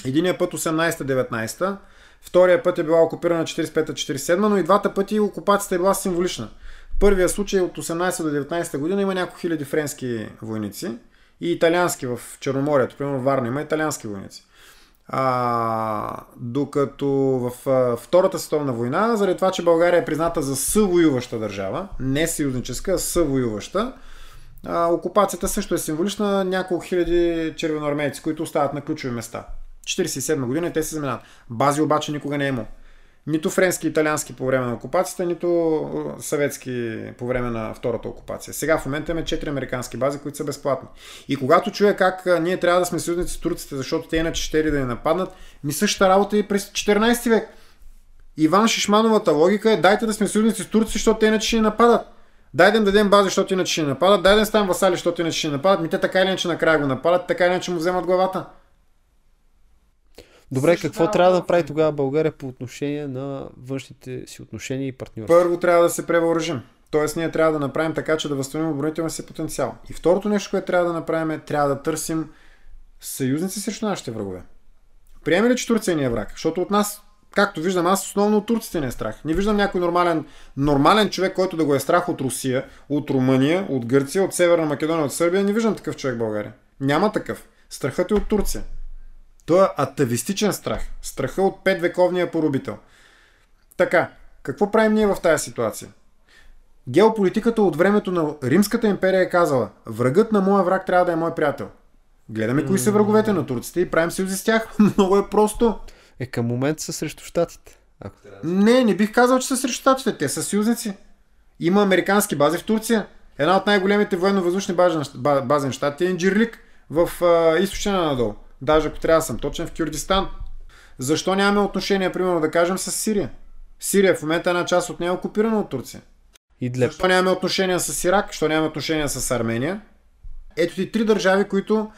Единия път 18-19, втория път е била окупирана 45-47, но и двата пъти окупацията е била символична. Първия случай от 18 до 19 година има няколко хиляди френски войници и италиански в Черноморието. Примерно Варна има италиански войници. А, докато в а, Втората световна война, заради това, че България е призната за съвоюваща държава, не съюзническа, а съвоюваща, а, окупацията също е символична на няколко хиляди червеноармейци, които остават на ключови места. 47 година и те се заменят. Бази обаче никога не е имало. Нито френски италиански по време на окупацията, нито съветски по време на втората окупация. Сега в момента имаме 4 американски бази, които са безплатни. И когато чуя как ние трябва да сме съюзници с турците, защото те иначе ще да ни нападнат, ми същата работа и през 14 век. Иван Шишмановата логика е дайте да сме съюзници с турците, защото те иначе ще ни нападат. Дай да им дадем бази, защото иначе ще ни нападат. Дай да им ставим васали, защото иначе ще ни нападат. Ми те така или иначе накрая го нападат, така или иначе му вземат главата. Добре, Също какво трябва трябва да да прави тогава България по отношение на външните си отношения и партньорства? Първо трябва да се превъоръжим. Тоест ние трябва да направим така, че да възстановим оборонителния си потенциал. И второто нещо, което трябва да направим е трябва да търсим съюзници срещу нашите врагове. Приеме ли, че Турция ни е враг? Защото от нас, както виждам, аз основно от турците не е страх. Не виждам някой нормален, нормален човек, който да го е страх от Русия, от Румъния, от Гърция, от Северна Македония, от Сърбия. Не виждам такъв човек в България. Няма такъв. Страхът е от Турция. Той е атавистичен страх. Страха от петвековния порубител. Така, какво правим ние в тази ситуация? Геополитиката от времето на Римската империя е казала врагът на моя враг трябва да е мой приятел. Гледаме кои са враговете на турците и правим съюзи с тях. Много е просто. Е, към момента са срещу щатите. Ако трябва. Не, не бих казал, че са срещу щатите. Те са съюзници. Има американски бази в Турция. Една от най-големите военно-въздушни бази на щатите е Инджирлик в а, източна надолу. Даже ако трябва да съм точен в Кюрдистан. Защо нямаме отношения, примерно, да кажем, с Сирия? Сирия в момента една част от нея е окупирана от Турция. Идлеп. Защо нямаме отношения с Ирак? Защо нямаме отношения с Армения? Ето ти три държави, които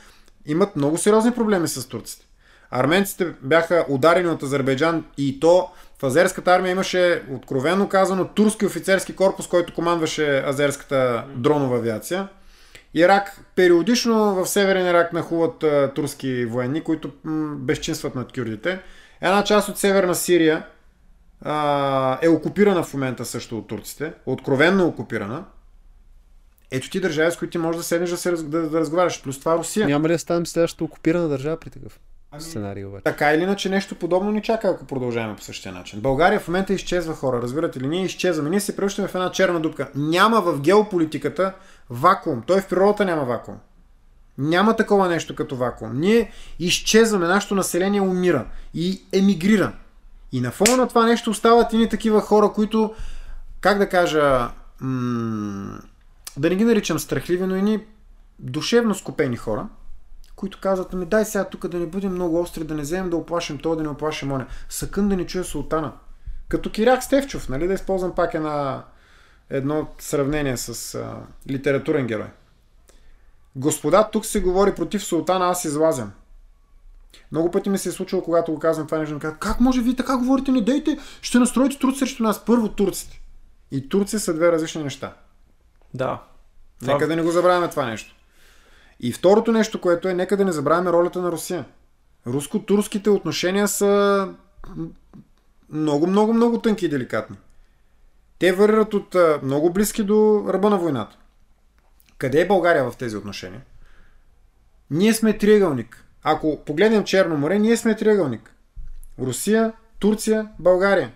имат много сериозни проблеми с турците. Арменците бяха ударени от Азербайджан и то в азерската армия имаше откровенно казано турски офицерски корпус, който командваше азерската дронова авиация. Ирак периодично в Северен Ирак нахуват а, турски военни, които м- безчинстват над кюрдите. Една част от Северна Сирия а, е окупирана в момента също от турците. Откровенно окупирана. Ето ти държави, с които ти можеш да седнеш да, се, раз- да, да разговаряш. Плюс това Русия. Няма ли да станем следващата окупирана държава при такъв сценарий обаче? Така или иначе нещо подобно ни чака, ако продължаваме по същия начин. България в момента изчезва хора, разбирате ли? Ние изчезваме, ние се превръщаме в една черна дупка. Няма в геополитиката вакуум. Той в природата няма вакуум. Няма такова нещо като вакуум. Ние изчезваме, нашето население умира и емигрира. И на фона на това нещо остават и такива хора, които, как да кажа, м- да не ги наричам страхливи, но и ни душевно скопени хора, които казват, ми дай сега тук да не бъдем много остри, да не вземем да оплашим това, да не оплашим оня. Съкън да не чуя султана. Като Киряк Стевчов, нали, да използвам пак една, едно сравнение с а, литературен герой. Господа, тук се говори против султана, аз излазям. Много пъти ми се е случило, когато го казвам това нещо, ми казват, как може вие така говорите, не дейте, ще настроите турци срещу нас. Първо турците. И Турция са две различни неща. Да. Нека да не го забравяме това нещо. И второто нещо, което е, нека да не забравяме ролята на Русия. Руско-турските отношения са много, много, много тънки и деликатни. Те варират от много близки до ръба на войната. Къде е България в тези отношения? Ние сме триъгълник. Ако погледнем Черно море, ние сме триъгълник. Русия, Турция, България.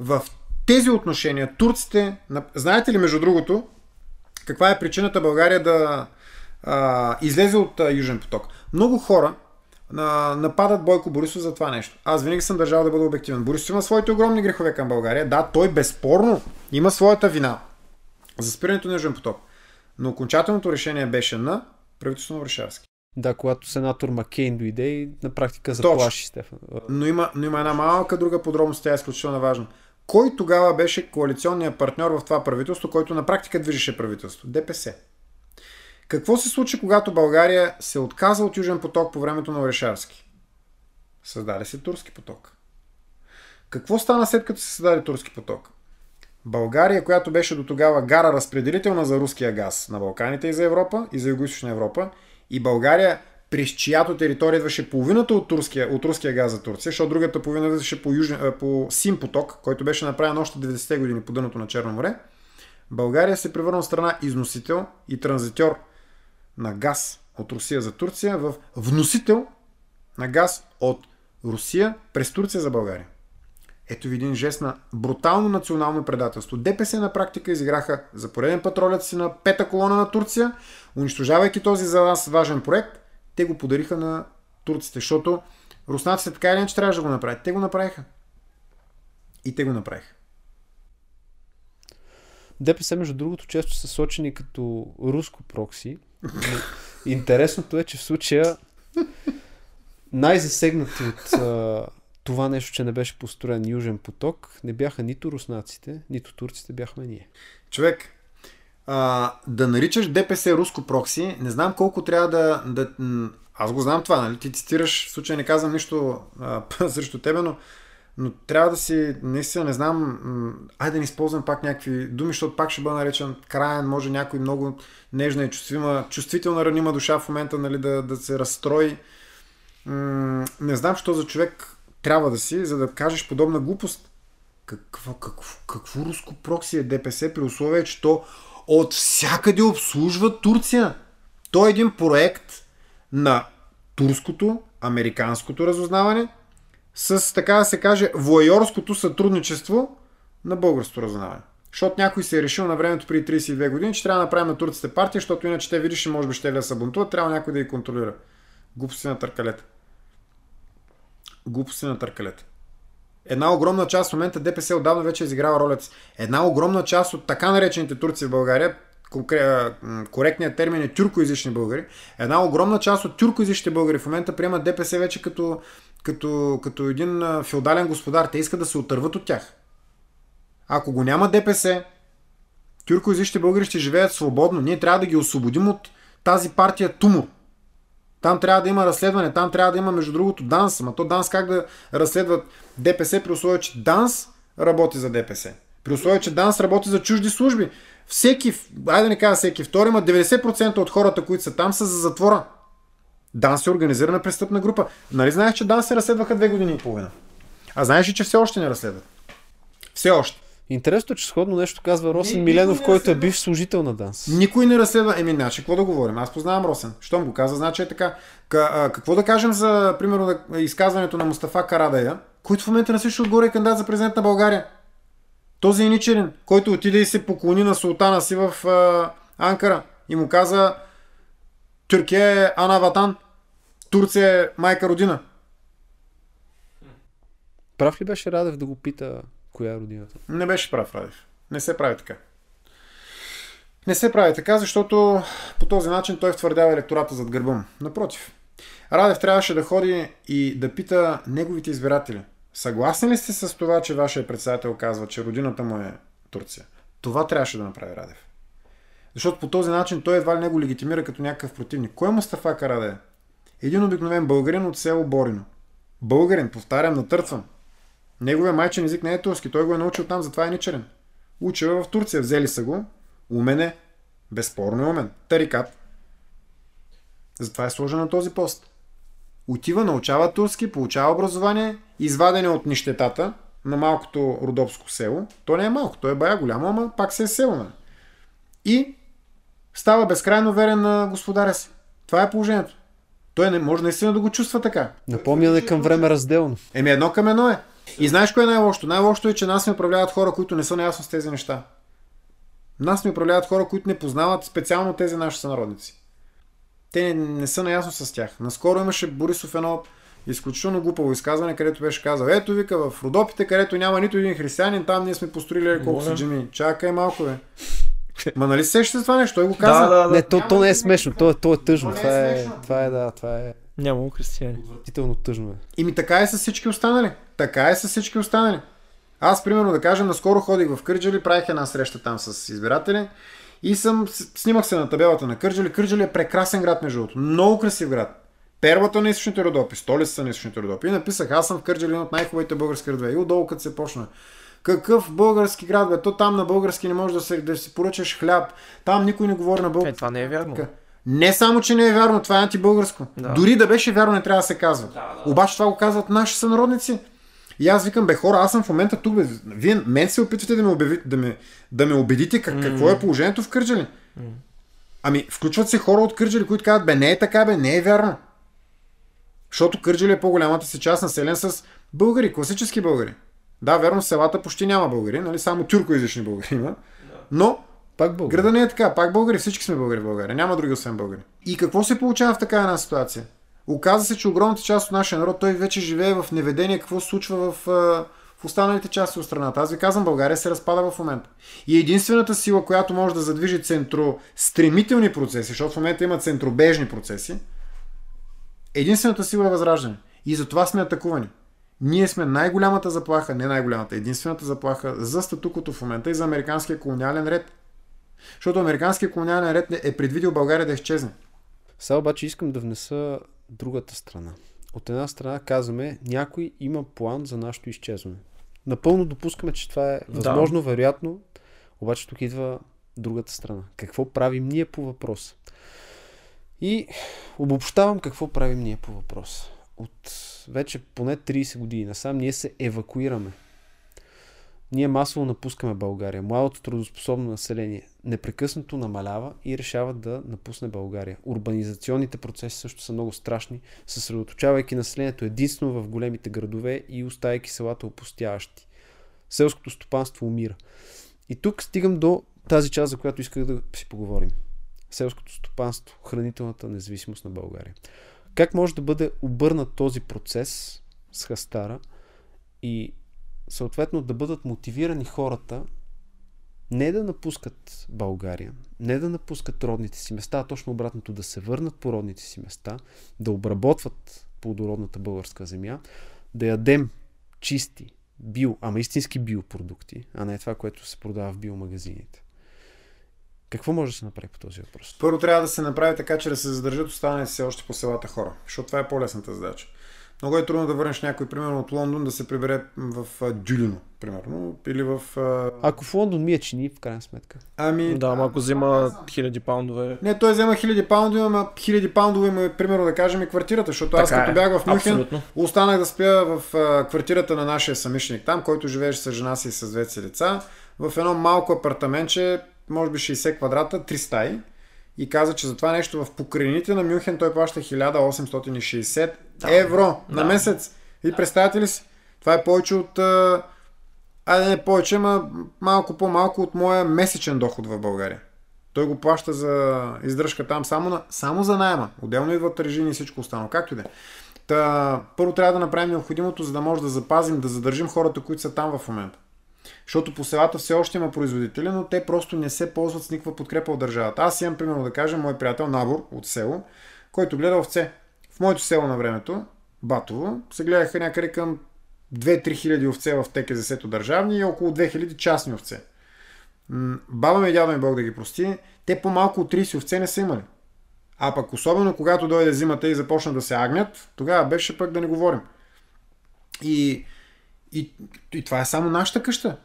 В тези отношения турците... на- Знаете ли, между другото, каква е причината България да а, излезе от а, Южен поток? Много хора а, нападат Бойко Борисов за това нещо. Аз винаги съм държал да бъда обективен. Борисов има своите огромни грехове към България. Да, той безспорно има своята вина за спирането на Южен поток. Но окончателното решение беше на правителството на Орешарски. Да, когато сенатор Маккейн дойде и на практика Точно. заплаши Стефан. Но има, но има една малка друга подробност, тя е изключително важна. Кой тогава беше коалиционният партньор в това правителство, който на практика движеше правителство? ДПС. Какво се случи, когато България се отказа от Южен поток по времето на Орешарски? Създаде се Турски поток. Какво стана след като се създаде Турски поток? България, която беше до тогава гара разпределителна за руския газ на Балканите и за Европа, и за Юго-Источна Европа, и България, през чиято територия идваше половината от, турския, от руския газ за Турция, защото другата половина идваше по, южен, по Сим поток, който беше направен още 90-те години по дъното на Черно море, България се превърна в страна износител и транзитьор на газ от Русия за Турция в вносител на газ от Русия през Турция за България. Ето ви един жест на брутално национално предателство. ДПС на практика изиграха за пореден път ролята си на пета колона на Турция, унищожавайки този за нас важен проект, те го подариха на турците, защото руснаците така или иначе трябваше да го направят. Те го направиха. И те го направиха. ДПС, между другото, често са сочени като руско прокси. Интересното е, че в случая най-засегнати от а, това нещо, че не беше построен Южен поток, не бяха нито руснаците, нито турците, бяхме ние. Човек, а, да наричаш ДПС руско прокси, не знам колко трябва да, да... Аз го знам това, нали? Ти цитираш, в случай не казвам нищо а, срещу тебе, но, но трябва да си, наистина не знам, айде да не използвам пак някакви думи, защото пак ще бъда наречен краен, може някой много нежна и чувствима, чувствителна ранима душа в момента нали, да, да се разстрои. Не знам, що за човек трябва да си, за да кажеш подобна глупост. Какво, какво, какво руско прокси е ДПС при условие, че то от всякъде обслужва Турция? То е един проект на турското, американското разузнаване с, така да се каже, воайорското сътрудничество на българското разузнаване. Защото някой се е решил на времето преди 32 години, че трябва да направим на турците партия, защото иначе те видиш, може би ще да се бунтуват, трябва някой да ги контролира. Глупости на търкалета глупости на търкалета. Една огромна част в момента ДПС отдавна вече изиграва ролята си. Една огромна част от така наречените турци в България, коректният термин е тюркоязични българи, една огромна част от тюркоязичните българи в момента приемат ДПС вече като, като, като един феодален господар. Те искат да се отърват от тях. Ако го няма ДПС, тюркоязичните българи ще живеят свободно. Ние трябва да ги освободим от тази партия Тумор. Там трябва да има разследване, там трябва да има, между другото, ДАНС. Ама то ДАНС как да разследват ДПС при условие, че ДАНС работи за ДПС? При условие, че ДАНС работи за чужди служби. Всеки, айде да не кажа всеки втори, ма 90% от хората, които са там, са за затвора. ДАНС е организирана престъпна група. Нали знаеш, че ДАНС се разследваха две години и половина? А знаеш ли, че все още не разследват? Все още. Интересно, че сходно нещо казва Росен Миленов, който е бивш служител на ДАНС. Никой не разследва. Еми, значи, какво да говорим? Аз познавам Росен. Щом го каза, значи е така. К- а, какво да кажем за, примерно, изказването на Мустафа Карадая, който в момента на също отгоре е кандидат за президент на България? Този е Ничерин, който отиде и се поклони на султана си в а, Анкара и му каза Тюркия е Ана Ватан, Турция е майка родина. Прав ли беше Радев да го пита коя е родината? Не беше прав Радев. Не се прави така. Не се прави така, защото по този начин той втвърдява електората зад гърба му. Напротив. Радев трябваше да ходи и да пита неговите избиратели. Съгласни ли сте с това, че вашия председател казва, че родината му е Турция? Това трябваше да направи Радев. Защото по този начин той едва ли не го легитимира като някакъв противник. Кой е Мустафа Караде? Един обикновен българин от село Борино. Българин, повтарям, натъртвам. Неговия майчин език не е турски, той го е научил там, затова е ничерен. Учил в Турция, взели са го, умен е, безспорно е умен. Тарикат. Затова е сложен на този пост. Отива, научава турски, получава образование, извадене от нищетата на малкото родопско село. То не е малко, то е бая голямо, ама пак се е село. Нали? И става безкрайно верен на господаря си. Това е положението. Той не може наистина да го чувства така. Напомняне към време разделно. Еми едно към едно е. И знаеш кое е най-лошото? Най-лошото е, че нас ни управляват хора, които не са наясно с тези неща. Нас ни управляват хора, които не познават специално тези наши сънародници. Те не, не са наясно с тях. Наскоро имаше Борисов едно изключително глупаво изказване, където беше казал, ето вика в Родопите, където няма нито един християнин, там ние сме построили колко са джими. Чакай малко, бе. Ма нали сещате това нещо? Той го каза. Да, да, да. Не, то, то не е смешно, то, е- то е тъжно. То е Това е, смешно. това е, да, това е Няма християни. отвратително тъжно. Е. Ими така е с всички останали. Така е с всички останали. Аз, примерно, да кажем, наскоро ходих в Кърджали, правих една среща там с избиратели и съм, снимах се на табелата на Кърджали. Кърджали е прекрасен град, между другото. Много красив град. Перлата на източните Родопи, столицата на източните Родопи. И написах, аз съм в Кърджали, един от най-хубавите български градове. И отдолу, като се почна. Какъв български град, бе? То там на български не може да, се, да си поръчаш хляб. Там никой не говори на Е, български. това не е вярно. Не само, че не е вярно, това е антибългарско. Да. Дори да беше вярно, не трябва да се казва. Да, да. Обаче това го казват наши сънародници. И аз викам, бе хора, аз съм в момента тук, бе. Вие мен се опитвате да ме, обявите, да ме, да ме убедите как, какво е положението в Кърджали. Ами, включват се хора от Кърджали, които казват, бе, не е така, бе, не е вярно. Защото Кърджали е по-голямата си част населен с българи, класически българи. Да, верно, в селата почти няма българи, нали? Само тюркоязични българи има. Но Пак българ. Града не е така. Пак българи, всички сме българи в България. Няма други освен българи. И какво се получава в такава една ситуация? Оказва се, че огромната част от нашия народ, той вече живее в неведение какво се случва в, в останалите части от страната. Аз ви казвам, България се разпада в момента. И единствената сила, която може да задвижи центростремителни процеси, защото в момента има центробежни процеси, единствената сила е възраждане. И затова сме атакувани. Ние сме най-голямата заплаха, не най-голямата, единствената заплаха за статуквото в момента и за американския колониален ред. Защото американския колониален ред е предвидил България да изчезне. Сега обаче искам да внеса другата страна. От една страна казваме, някой има план за нашето изчезване. Напълно допускаме, че това е Да. възможно, вероятно, обаче тук идва другата страна. Какво правим ние по въпроса? И обобщавам какво правим ние по въпроса. От вече поне 30 години насам ние се евакуираме. Ние масово напускаме България. Младото трудоспособно население непрекъснато намалява и решава да напусне България. Урбанизационните процеси също са много страшни, съсредоточавайки населението единствено в големите градове и оставяйки селата опустяващи. Селското стопанство умира. И тук стигам до тази част, за която исках да си поговорим. Селското стопанство, хранителната независимост на България. Как може да бъде обърнат този процес с Хастара и съответно да бъдат мотивирани хората не да напускат България, не да напускат родните си места, а точно обратното да се върнат по родните си места, да обработват плодородната българска земя, да ядем чисти, био, ама истински биопродукти, а не това, което се продава в биомагазините. Какво може да се направи по този въпрос? Първо трябва да се направи така, че да се задържат останалите все още по селата хора, защото това е по-лесната задача. Много е трудно да върнеш някой, примерно от Лондон, да се прибере в Дюлино, примерно, или в... А... Ако в Лондон ми е чини, в крайна сметка. Ами... Да, ама ако взима хиляди паундове. Не, той взема хиляди паундове, ама хиляди паундове има, примерно да кажем, и квартирата, защото аз Така като е. бях в Мюнхен, Абсолютно. останах да спя в а, квартирата на нашия самишник там, който живееше с жена си и с двете си деца, в едно малко апартаментче, може би 60 квадрата, 3 стаи. И каза, че за това нещо в покрайнините на Мюнхен той плаща 1860 евро на да. месец. И представяте ли си? Това е повече от... Айде не повече, ама малко по-малко от моя месечен доход в България. Той го плаща за издръжка там само, на, само за найема. Отделно идват режими и всичко останало. Както и да е. Та, първо трябва да направим необходимото, за да може да запазим, да задържим хората, които са там в момента. Защото по селата все още има производители, но те просто не се ползват с никаква подкрепа от държавата. Аз имам, примерно да кажем, мой приятел Набор от село, който гледа овце. В моето село на времето, Батово, се гледаха някъде към 2-3 хиляди овце в ТКЗС-то държавни и около 2 хиляди частни овце. Баба ми и дядо ми Бог да ги прости, те по-малко от 30 овце не са имали. А пък особено когато дойде зимата и започна да се агнят, тогава беше пък да не говорим. И, и, и това е само нашата къща.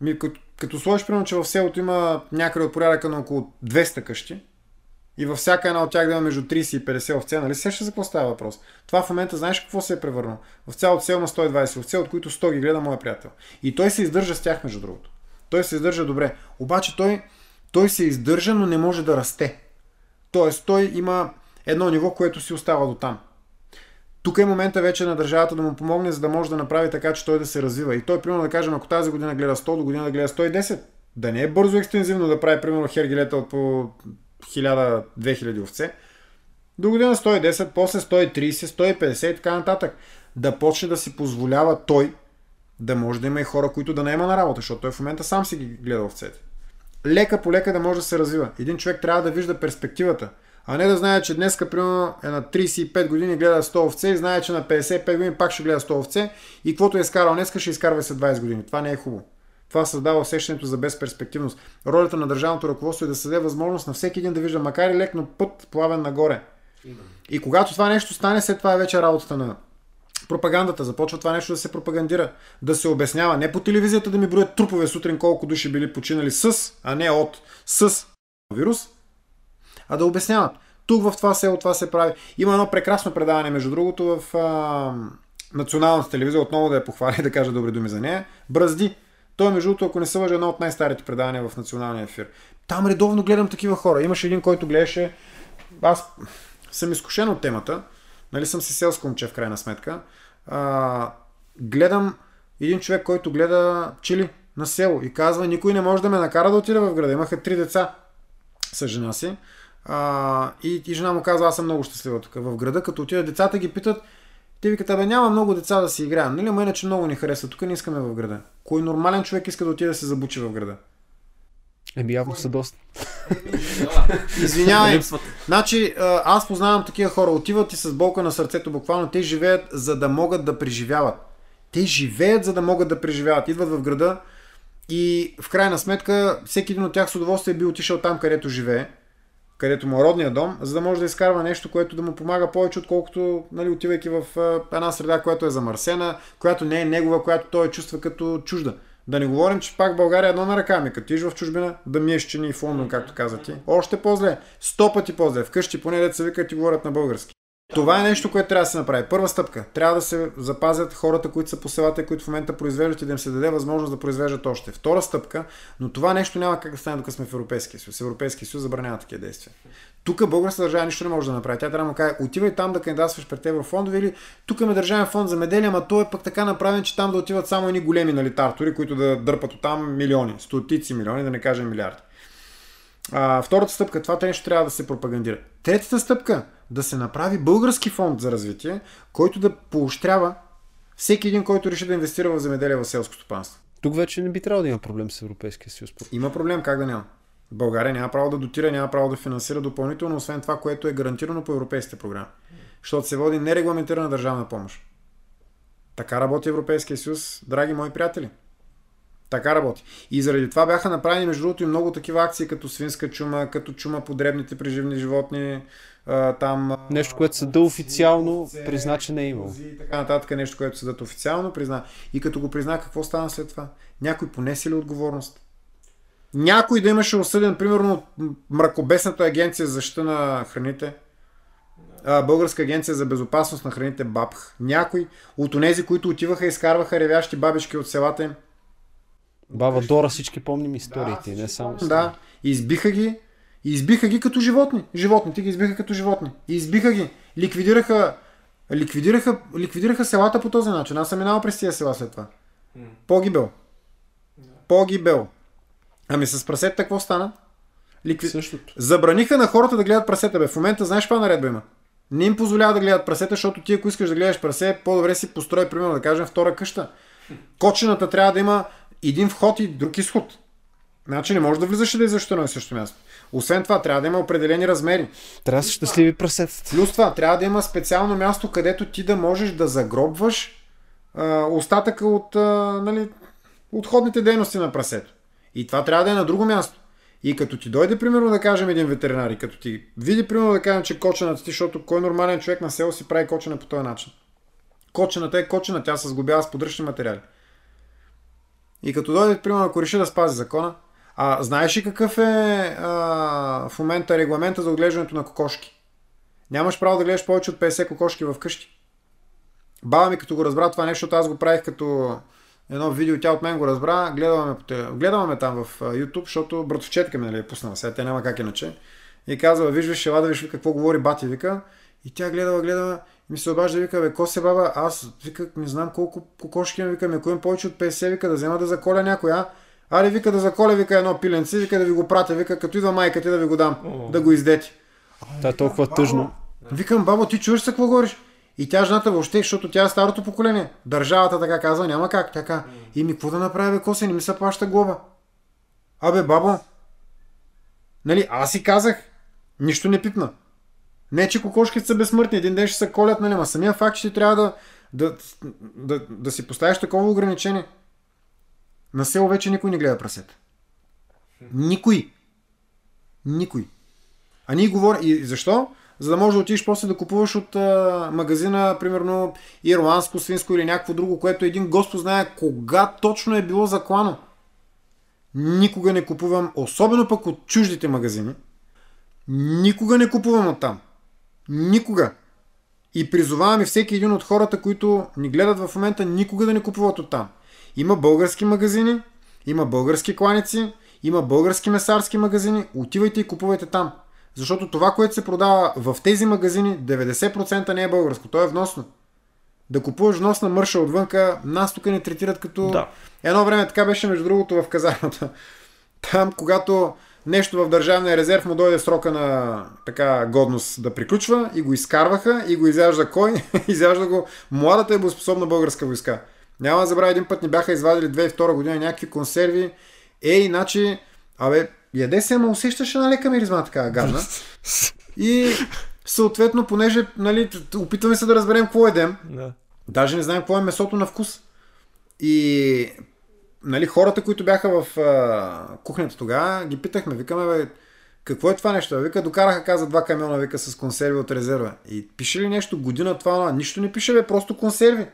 Ми, като, като сложиш, примерно, че в селото има някъде от порядъка на около 200 къщи, и във всяка една от тях да има между 30 и 50 овце, нали сеща за какво става въпрос? Това в момента знаеш какво се е превърнало? В цялото село има 120 овце, от които 100 ги гледа моя приятел. И той се издържа с тях, между другото. Той се издържа добре. Обаче той, той се издържа, но не може да расте. Тоест той има едно ниво, което си остава до там. Тук е момента вече на държавата да му помогне, за да може да направи така, че той да се развива. И той, примерно, да кажем, ако тази година гледа 100, до година да гледа 110, да не е бързо екстензивно да прави, примерно, хергилета от по 1000-2000 овце, до година 110, после 130, 150 и така нататък. Да почне да си позволява той да може да има и хора, които да не има на работа, защото той в момента сам си ги гледа овцете. Лека по лека да може да се развива. Един човек трябва да вижда перспективата, а не да знае, че днес, примерно, е на 35 години гледа 100 овце и знае, че на 55 години пак ще гледа 100 овце и каквото е изкарал днес, ще изкарва след 20 години. Това не е хубаво. Това създава усещането за безперспективност. Ролята на държавното ръководство е да се даде възможност на всеки един да вижда, макар и лек, но път плавен нагоре. И когато това нещо стане, след това е вече работата на, пропагандата. Започва това нещо да се пропагандира, да се обяснява. Не по телевизията да ми броят трупове сутрин колко души били починали с, а не от, с вирус, а да обясняват. Тук в това село това се прави. Има едно прекрасно предаване, между другото, в а, националната телевизия, отново да я похваля и да кажа добри думи за нея. Бразди. Той, между другото, ако не се лъжа, едно от най-старите предавания в националния ефир. Там редовно гледам такива хора. Имаше един, който гледаше. Аз съм изкушен от темата. Нали съм си селско момче в крайна сметка. А, гледам един човек, който гледа пчели на село и казва, никой не може да ме накара да отида в града. Имаха три деца с жена си. А, и, и жена му казва, аз съм много щастлива тук в града. Като отида децата ги питат, те викат, абе няма много деца да си играем. Нали, ама иначе много ни харесва. Тук не искаме в града. Кой нормален човек иска да отиде да се забучи в града? Еми явно са доста. Извинявай. Значи, аз познавам такива хора. Отиват и с болка на сърцето буквално. Те живеят за да могат да преживяват. Те живеят за да могат да преживяват. Идват в града и в крайна сметка всеки един от тях с удоволствие би отишъл там, където живее където му е родния дом, за да може да изкарва нещо, което да му помага повече, отколкото нали, отивайки в една среда, която е замърсена, която не е негова, която той чувства като чужда. Да не говорим, че пак България е едно на ръка ми, като тиш в чужбина, да ми е щени в Лондон, както каза ти. Още по-зле. Сто пъти по-зле. Вкъщи поне деца викат и говорят на български. Това е нещо, което трябва да се направи. Първа стъпка. Трябва да се запазят хората, които са по селата, които в момента произвеждат и да им се даде възможност да произвеждат още. Втора стъпка, но това нещо няма как да стане, докато сме в Европейския съюз. Европейския съюз забранява такива действия. Тук българската държава нищо не може да направи. Тя трябва да му каже, отивай там да кандидатстваш пред еврофондове или тук ме държавен фонд за меделия, ама той е пък така направен, че там да отиват само едни големи нали, тартори, които да дърпат от там милиони, стотици милиони, да не кажем милиарди. А, втората стъпка, това нещо трябва да се пропагандира. Третата стъпка, да се направи български фонд за развитие, който да поощрява всеки един, който реши да инвестира в земеделие в селско стопанство. Тук вече не би трябвало да има проблем с Европейския съюз. Има проблем, как да няма? България няма право да дотира, няма право да финансира допълнително, освен това, което е гарантирано по европейските програми. Защото се води нерегламентирана държавна помощ. Така работи Европейския съюз, драги мои приятели. Така работи. И заради това бяха направени, между другото, и много такива акции, като свинска чума, като чума по дребните преживни животни, там... Нещо, което съда официално призна, че не е имало. И така нататък, нещо, което съдът официално призна. И като го призна, какво стана след това? Някой понесе ли отговорност? Някой да имаше осъден, примерно, мракобесната агенция за защита на храните, Българска агенция за безопасност на храните БАПХ. Някой от онези, които отиваха и изкарваха ревящи бабички от селата им. Баба Дора всички помним историите, да, не само. Да, избиха ги, избиха ги като животни. Животните ги избиха като животни. Избиха ги. Ликвидираха, ликвидираха, ликвидираха селата по този начин. Аз съм минал през тия села след това. Погибел. Погибел. Ами с прасета какво стана? Ликви... Същото. Забраниха на хората да гледат прасета. Бе. В момента знаеш каква наредба има? Не им позволява да гледат прасета, защото ти ако искаш да гледаш прасе, по-добре си построй, примерно да кажем, втора къща. Кочената трябва да има един вход и друг изход. Значи не може да влизаш и да излизаш на същото място. Освен това, трябва да има определени размери. Трябва да са щастливи прасета. Плюс това, трябва да има специално място, където ти да можеш да загробваш а, остатъка от а, нали, отходните дейности на прасето. И това трябва да е на друго място. И като ти дойде, примерно, да кажем един ветеринар, и като ти види, примерно, да кажем, че кочената ти, защото кой нормален човек на село си прави кочена по този начин. Кочената е кочена, тя се сгубява с подръчни материали. И като дойде, примерно, ако реши да спази закона, а знаеш ли какъв е а, в момента регламента за отглеждането на кокошки? Нямаш право да гледаш повече от 50 кокошки в къщи. Баба ми като го разбра това нещо, аз го правих като едно видео, тя от мен го разбра, гледаме, гледаме ме там в YouTube, защото братовчетка ми нали, е пуснала, сега тя няма как иначе. И казва, виж, виж, ела да виж какво говори бати, вика. И тя гледала, гледала, ми се обажда, вика, бе, ко се баба, аз, вика, не знам колко кокошки имам, вика, ми, ако имам повече от 50, вика, да взема да заколя някой, а? Аре, вика, да заколя, вика, едно пиленце, вика, да ви го пратя, вика, като идва майка ти да ви го дам, О. да го издети. Това е толкова тъжно. Викам, бабо, ти чуваш се какво говориш? И тя жената въобще, защото тя е старото поколение. Държавата така казва, няма как. Така. И ми какво да направя, бе, косе, не ми се плаща глоба. Абе, бабо, нали, аз си казах, нищо не пипна. Не, че кокошките са безсмъртни, един ден ще се колят, нали, ма самия факт, че ти трябва да, да, да, да, си поставиш такова ограничение. На село вече никой не гледа прасета. Никой. Никой. А ние говорим. И защо? за да можеш да отидеш после да купуваш от а, магазина, примерно, ирландско, свинско или някакво друго, което един Господ знае кога точно е било заклано. Никога не купувам, особено пък от чуждите магазини, никога не купувам от там. Никога. И призовавам и всеки един от хората, които ни гледат в момента, никога да не купуват от там. Има български магазини, има български кланици, има български месарски магазини, отивайте и купувайте там. Защото това, което се продава в тези магазини, 90% не е българско, то е вносно. Да купуваш вносна мърша отвънка, нас тук не третират като... Да. Едно време така беше между другото в казармата. Там, когато нещо в държавния резерв му дойде срока на така годност да приключва и го изкарваха и го изяжда кой? изяжда го младата и боеспособна българска войска. Няма да забравя, един път ни бяха извадили 2002 година някакви консерви. Ей, иначе, абе, яде се, ама усещаш една лека миризма така гадна. И съответно, понеже нали, опитваме се да разберем какво едем, Да. Даже не знаем какво е месото на вкус. И нали, хората, които бяха в а, кухнята тогава, ги питахме, викаме, бе, какво е това нещо? Вика, докараха, каза, два камиона, вика, с консерви от резерва. И пише ли нещо, година това, това? нищо не пише, бе, просто консерви.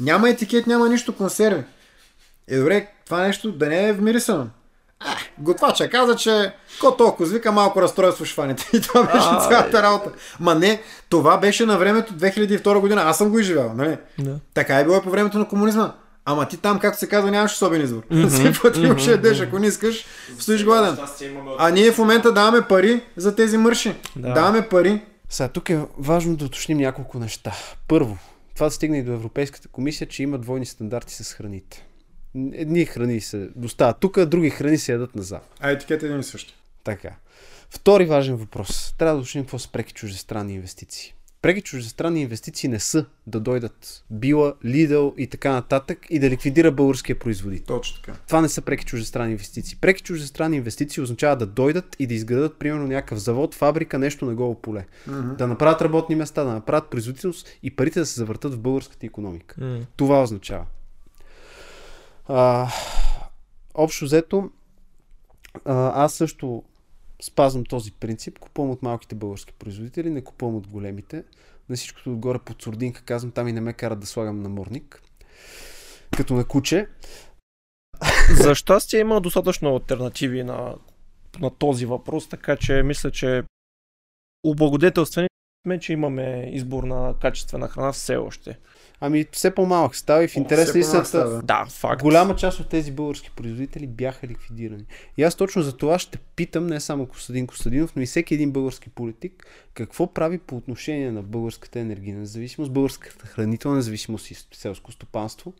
Няма етикет, няма нищо, консерви. Е, добре, това нещо да не е вмирисано. А, готвача каза, че ко толкова вика малко разстройство ще фанете. И това беше А, цялата работа. Ма не, това беше на времето 2002 година. Аз съм го изживял, нали? Да. Така е било и по времето на комунизма. Ама ти там, както се казва, нямаш особен избор. Всеки път имаш ядеш, ако не искаш, стоиш гладен. А ние в момента даваме пари за тези мърши. Да. Даваме пари. Сега, тук е важно да уточним няколко неща. Първо, това стигна и до Европейската комисия, че има двойни стандарти с храните. Едни храни се доставят тук, други храни се ядат на запад. А етикет е един и същи. Така. Втори важен въпрос. Трябва да уточним какво са преки чуждестранни инвестиции. Преки чуждестранни инвестиции не са да дойдат Била, Lidl и така нататък и да ликвидира българския производител. Точно така. Това не са преки чуждестранни инвестиции. Преки чуждестранни инвестиции означава да дойдат и да изградат, примерно, някакъв завод, фабрика, нещо на голо поле. Мгм. Да направят работни места, да направят производителност и парите да се завъртат в българската економика. М. Това означава. А, общо взето, а, аз също спазвам този принцип. Купувам от малките български производители, не купувам от големите. На всичкото отгоре под сурдинка казвам, там и не ме карат да слагам намордник. Като на куче. За щастие има достатъчно альтернативи на, на този въпрос, така че мисля, че облагодетелствени сме, че имаме избор на качествена храна все още. Ами все по-малък става и в интерес истината. става. Да, факт. Голяма част от тези български производители бяха ликвидирани. И аз точно за това ще питам не само Костадин Костадинов, но и всеки един български политик какво прави по отношение на българската енергийна независимост, българската хранителна независимост и селско стопанство,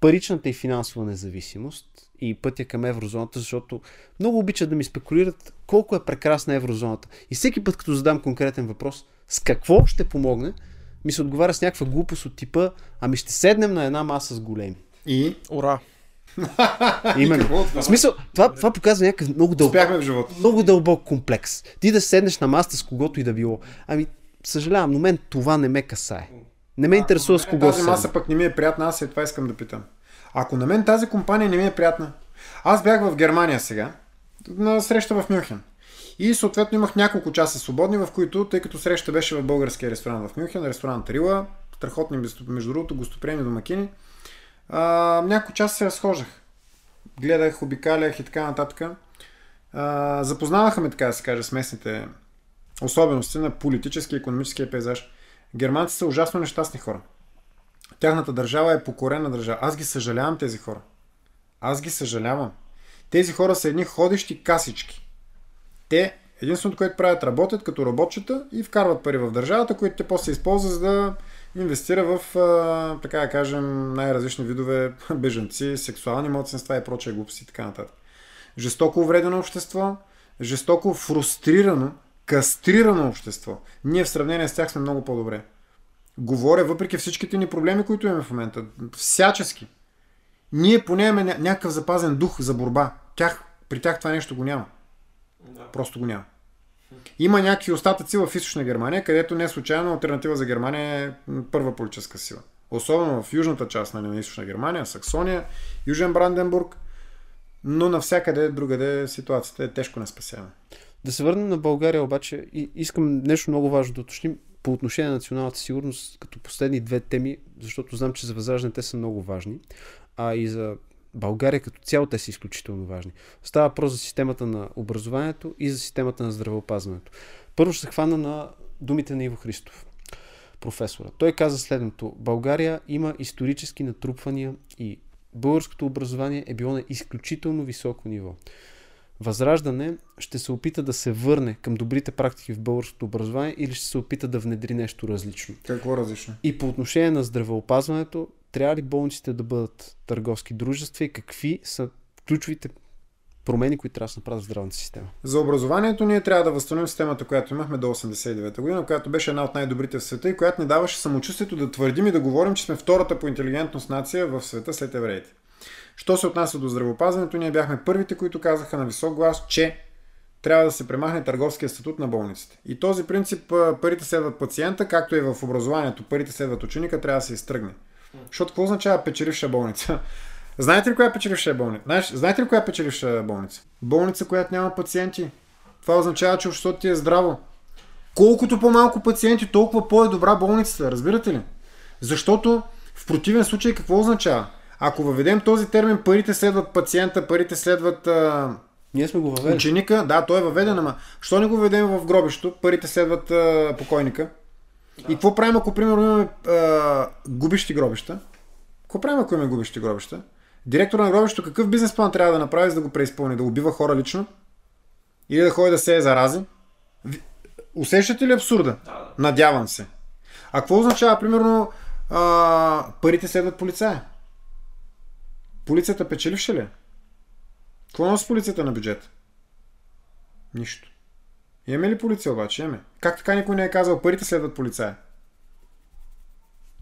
паричната и финансова независимост и пътя към еврозоната, защото много обичат да ми спекулират колко е прекрасна еврозоната. И всеки път, като задам конкретен въпрос, с какво ще помогне, ми се отговаря с някаква глупост от типа, ами ще седнем на една маса с големи. И Ура! Именно. В смисъл, това, това показва някакъв много дълбок, успяхме в живота. много дълбок комплекс. Ти да седнеш на маста с когото и да било. Ами, съжалявам, но мен това не ме касае. Не ме интересува с кого Тази маса пък не ми е приятна, аз и това искам да питам. Ако на мен тази компания не ми е приятна, аз бях в Германия сега, на среща в Мюнхен. И съответно имах няколко часа свободни, в които, тъй като среща беше в българския ресторант в Мюнхен, ресторант Рила, страхотни, между другото, гостоприемни домакини, а, няколко часа се разхождах. Гледах, обикалях и така нататък. А, запознаваха така да се каже, с местните особености на политически и економическия пейзаж. Германците са ужасно нещастни хора. Тяхната държава е покорена държава. Аз ги съжалявам тези хора. Аз ги съжалявам. Тези хора са едни ходещи касички. Те, единственото, което правят, работят като работчета и вкарват пари в държавата, които те после използват за да инвестира в, така да кажем, най-различни видове бежанци, сексуални младсенства и прочие глупости и така нататък. Жестоко увредено общество, жестоко фрустрирано, кастрирано общество. Ние в сравнение с тях сме много по-добре. Говоря, въпреки всичките ни проблеми, които имаме в момента, всячески. Ние поне имаме ня- някакъв запазен дух за борба. Тях, при тях това нещо го няма. Просто го няма. Има някакви остатъци в източна Германия, където не случайно альтернатива за Германия е първа политическа сила. Особено в южната част нали, на източна Германия, Саксония, Южен Бранденбург, но навсякъде другаде ситуацията е тежко неспасяема. Да се върнем на България обаче и искам нещо много важно да уточним по отношение на националната сигурност, като последни две теми, защото знам, че за възраждане те са много важни, а и за България като цяло те са изключително важни. Става въпрос за системата на образованието и за системата на здравеопазването. Първо ще се хвана на думите на Иво Христов, професора. Той каза следното. България има исторически натрупвания и българското образование е било на изключително високо ниво. Възраждане ще се опита да се върне към добрите практики в българското образование или ще се опита да внедри нещо различно. Какво различно? И по отношение на здравеопазването, трябва ли болниците да бъдат търговски дружества и какви са ключовите промени, които трябва да се направят в здравната система? За образованието ние трябва да възстановим системата, която имахме до 89-та година, която беше една от най-добрите в света и която ни даваше самочувствието да твърдим и да говорим, че сме втората по интелигентност нация в света след евреите. Що се отнася до здравеопазването, ние бяхме първите, които казаха на висок глас, че трябва да се премахне търговския статут на болниците. И този принцип парите следват пациента, както и в образованието, парите следват ученика, трябва да се изтръгне. Защото какво означава печеливша болница? Знаете ли коя е печеливша болница? Знаеш, знаете ли коя е печеливша болница? Болница, която няма пациенти. Това означава, че обществото ти е здраво. Колкото по-малко пациенти, толкова по-е добра болницата. Разбирате ли? Защото в противен случай какво означава? Ако въведем този термин, парите следват пациента, парите следват а, Ние сме го въвели. ученика, да, той е въведен, ама що не го въведем в гробището, парите следват а, покойника. И какво правим, ако примерно имаме а, губищи гробища? Какво правим, ако имаме губищи гробища? Директор на гробището какъв бизнес план трябва да направи, за да го преизпълни? Да убива хора лично? Или да ходи да се е зарази? Усещате ли абсурда? Надявам се. А какво означава, примерно, а, парите следват полицая? Полицията печеливша ли? Какво носи полицията на бюджет? Нищо. Имаме ли полиция обаче? Имаме. Как така никой не е казал парите следват полицая?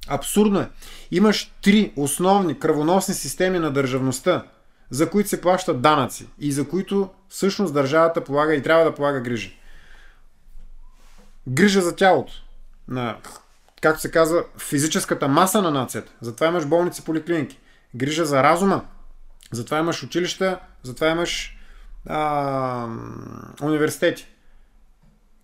Абсурдно е. Имаш три основни кръвоносни системи на държавността, за които се плащат данъци и за които всъщност държавата полага и трябва да полага грижи. Грижа за тялото, на, както се казва, физическата маса на нацията. Затова имаш болници, поликлиники. Грижа за разума. Затова имаш училища, затова имаш а, университети.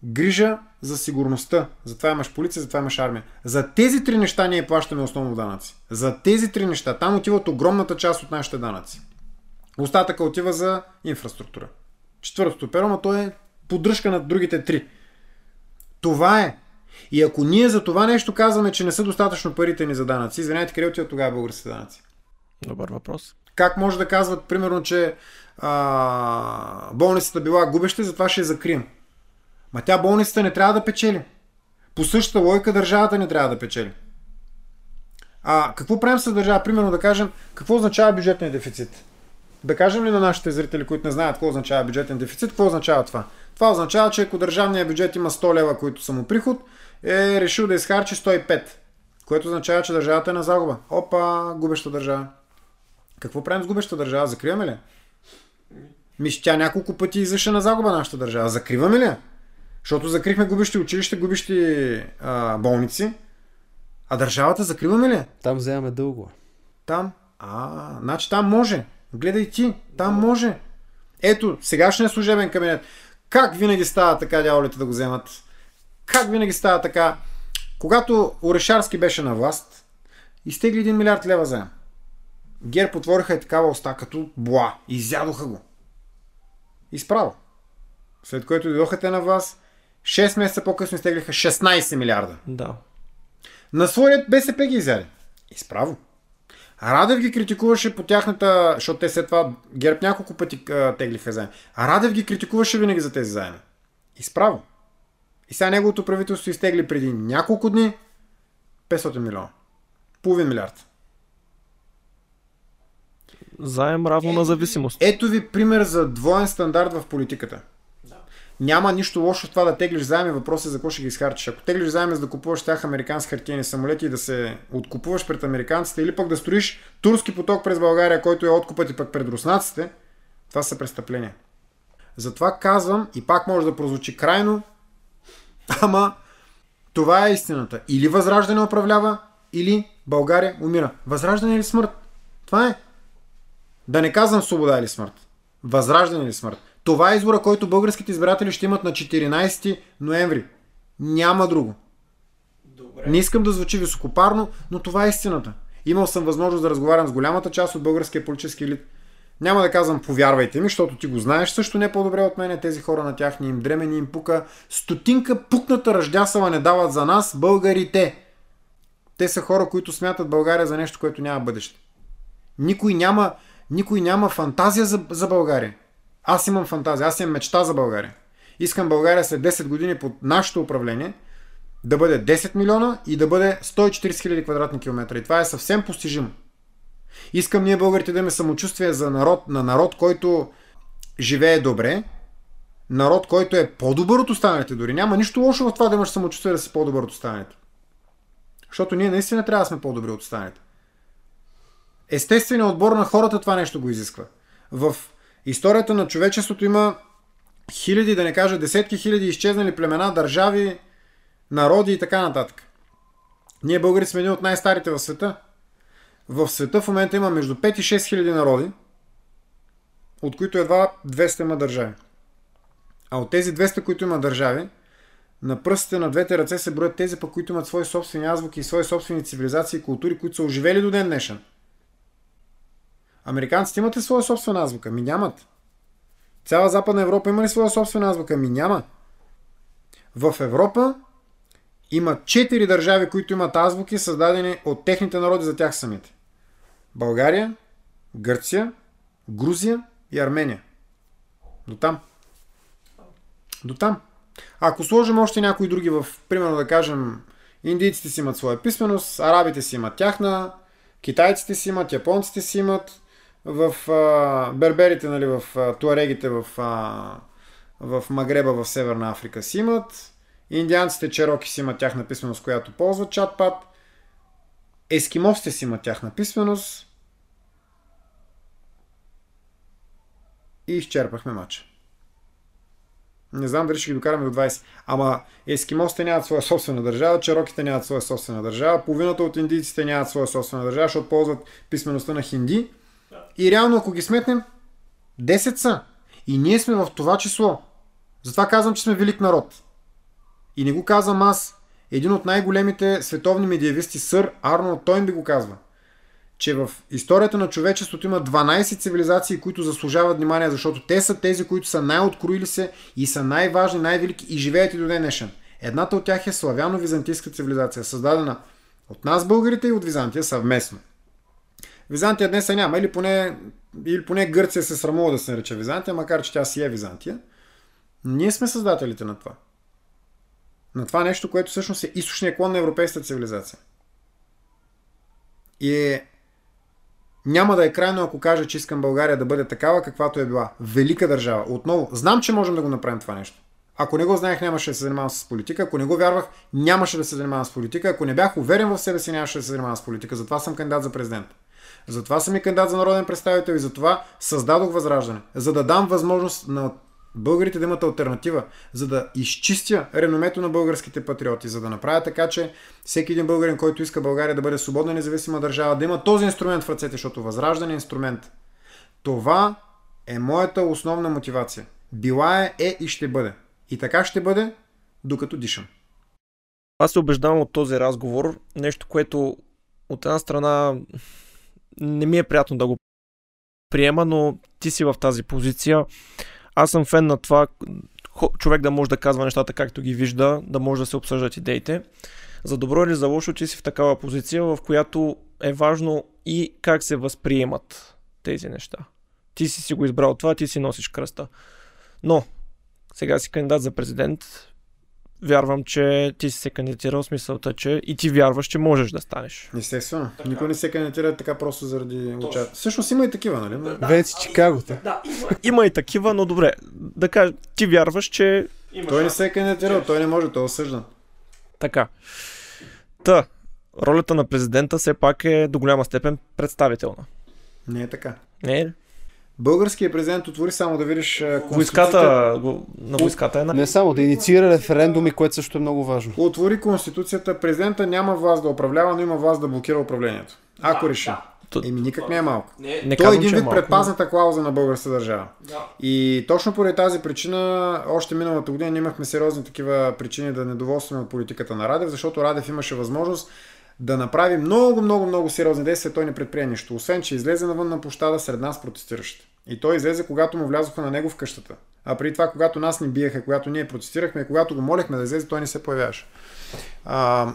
Грижа за сигурността. Затова имаш полиция, затова имаш армия. За тези три неща ние плащаме основно данъци. За тези три неща. Там отиват огромната част от нашите данъци. Остатъка отива за инфраструктура. Четвъртото перо, но то е поддръжка на другите три. Това е. И ако ние за това нещо казваме, че не са достатъчно парите ни за данъци, извинявайте, къде отиват тогава българските данъци? Добър въпрос. Как може да казват, примерно, че а, болницата била губеща, затова ще я закрием? Ма тя болницата не трябва да печели. По същата логика държавата не трябва да печели. А какво правим с държава? Примерно да кажем, какво означава бюджетния дефицит? Да кажем ли на нашите зрители, които не знаят какво означава бюджетен дефицит, какво означава това? Това означава, че ако държавният бюджет има 100 лева, които са му приход, е решил да изхарчи 105. Което означава, че държавата е на загуба. Опа, губеща държава. Какво правим с губеща държава? Закриваме ли? Мисля, тя няколко пъти излъша на загуба нашата държава. Закриваме ли? Защото закрихме губещи училища, губещи а, болници. А държавата закриваме ли? Там вземаме дълго. Там. А, значи там може. Гледай ти. Там може. Ето, сегашният служебен кабинет. Как винаги става така дяволите да го вземат? Как винаги става така? Когато Орешарски беше на власт, изтегли 1 милиард лева заем. ГЕРБ отвориха и такава уста, като буа. Изядоха го. Изправо. След което дойдоха те на власт, 6 месеца по-късно изтеглиха 16 милиарда. Да. На своя БСП ги изяде. Изправо. Радев ги критикуваше по тяхната, защото те след това ГЕРБ няколко пъти а, теглиха заем. А Радев ги критикуваше винаги за тези заеми. Изправо. И сега неговото правителство изтегли преди няколко дни 500 милиона. Половин милиард. Заем равно на зависимост. Ето ви пример за двоен стандарт в политиката. Няма нищо лошо в това да теглиш заеми, въпросът е за какво ще ги изхарчиш. Ако теглиш заеми за да купуваш тях американски хартиени самолети и да се откупуваш пред американците или пък да строиш турски поток през България, който е откупът и пък пред руснаците, това са престъпления. Затова казвам и пак може да прозвучи крайно, ама това е истината. Или Възраждане управлява, или България умира. Възраждане или смърт? Това е. Да не казвам свобода или смърт. Възраждане или смърт. Това е избора, който българските избиратели ще имат на 14 ноември. Няма друго. Добре. Не искам да звучи високопарно, но това е истината. Имал съм възможност да разговарям с голямата част от българския политически елит. Няма да казвам повярвайте ми, защото ти го знаеш също не по-добре от мене. Тези хора на тях ни им дреме, ни им пука. Стотинка пукната ръждясала не дават за нас българите. Те са хора, които смятат България за нещо, което няма бъдеще. Никой няма, никой няма фантазия за, за България. Аз имам фантазия, аз имам мечта за България. Искам България след 10 години под нашето управление да бъде 10 милиона и да бъде 140 хиляди квадратни километра. И това е съвсем постижимо. Искам ние българите да имаме самочувствие за народ, на народ, който живее добре, народ, който е по-добър от останалите дори. Няма нищо лошо в това да имаш самочувствие да си по-добър от останалите. Защото ние наистина трябва да сме по-добри от останалите. Естественият отбор на хората това нещо го изисква. В историята на човечеството има хиляди, да не кажа десетки хиляди изчезнали племена, държави, народи и така нататък. Ние българи сме едни от най-старите в света. В света в момента има между 5 и 6 хиляди народи, от които едва 200 има държави. А от тези 200, които има държави, на пръстите на двете ръце се броят тези, по които имат свои собствени азбуки и свои собствени цивилизации и култури, които са оживели до ден днешен. Американците имат ли своя собствена азбука? Ми нямат. Цяла Западна Европа има ли своя собствена азбука? Ми няма. В Европа има четири държави, които имат азбуки, създадени от техните народи за тях самите. България, Гърция, Грузия и Армения. До там. До там. Ако сложим още някои други в, примерно да кажем, индийците си имат своя писменост, арабите си имат тяхна, китайците си имат, японците си имат, в а, берберите, нали, в а, туарегите в, а, в Магреба в Северна Африка си имат, индианците чероки си имат тяхна писменост, която ползват чатпад, ескимосите си имат тяхна писменост и изчерпахме матча. Не знам дали ще ги докараме до 20. Ама ескимосите нямат своя собствена държава, чероките нямат своя собствена държава, половината от индийците нямат своя собствена държава, защото ползват писмеността на хинди. И реално, ако ги сметнем, 10 са. И ние сме в това число. Затова казвам, че сме велик народ. И не го казвам аз. Един от най-големите световни медиависти, сър Арнолд Тойн би го казва. Че в историята на човечеството има 12 цивилизации, които заслужават внимание, защото те са тези, които са най-откроили се и са най-важни, най-велики и живеят и до днешен. Едната от тях е славяно-византийска цивилизация, създадена от нас българите и от Византия съвместно. Византия днес се няма, или поне, или поне Гърция се срамува да се нарече Византия, макар че тя си е Византия. Ние сме създателите на това. На това нещо, което всъщност е източния клон на европейската цивилизация. И е... няма да е крайно, ако кажа, че искам България да бъде такава, каквато е била. Велика държава. Отново, знам, че можем да го направим това нещо. Ако не го знаех, нямаше да се занимавам с политика. Ако не го вярвах, нямаше да се занимавам с политика. Ако не бях уверен в себе си, нямаше да се занимавам с политика. Затова съм кандидат за президент. Затова съм и кандидат за народен представител и затова създадох Възраждане. За да дам възможност на българите да имат альтернатива, за да изчистя реномето на българските патриоти, за да направя така, че всеки един българин, който иска България да бъде свободна и независима държава, да има този инструмент в ръцете, защото Възраждане е инструмент. Това е моята основна мотивация. Била е, е и ще бъде. И така ще бъде, докато дишам. Аз се убеждавам от този разговор нещо, което от една страна не ми е приятно да го приема, но ти си в тази позиция. Аз съм фен на това човек да може да казва нещата както ги вижда, да може да се обсъждат идеите. За добро или за лошо, ти си в такава позиция, в която е важно и как се възприемат тези неща. Ти си си го избрал това, ти си носиш кръста. Но, сега си кандидат за президент, вярвам, че ти си се кандидатирал смисълта, че и ти вярваш, че можеш да станеш. Естествено. Така. Никой не се кандидатира така просто заради участие. Всъщност има и такива, нали? Да, Венци Чикаго. Да, има, има и такива, но добре. Да кажа, ти вярваш, че... Той не се е кандидатирал, той не може, той е осъждан. Така. Та, ролята на президента все пак е до голяма степен представителна. Не е така. Не е Българският президент отвори само да видиш Войската, на войската е на... Не само, да инициира референдуми, което също е много важно. Отвори Конституцията. Президента няма власт да управлява, но има власт да блокира управлението. Ако да, реши. Да. Еми никак не е малко. Не, не Той е един е вид малко. предпазната клауза на българската държава. Да. И точно поради тази причина, още миналата година имахме сериозни такива причини да недоволстваме от политиката на Радев, защото Радев имаше възможност да направи много, много, много сериозни действия, той не предприе нищо. Освен, че излезе навън на площада сред нас протестиращите. И той излезе, когато му влязоха на него в къщата. А преди това, когато нас ни биеха, когато ние протестирахме, когато го молехме да излезе, той не се появяваше. А,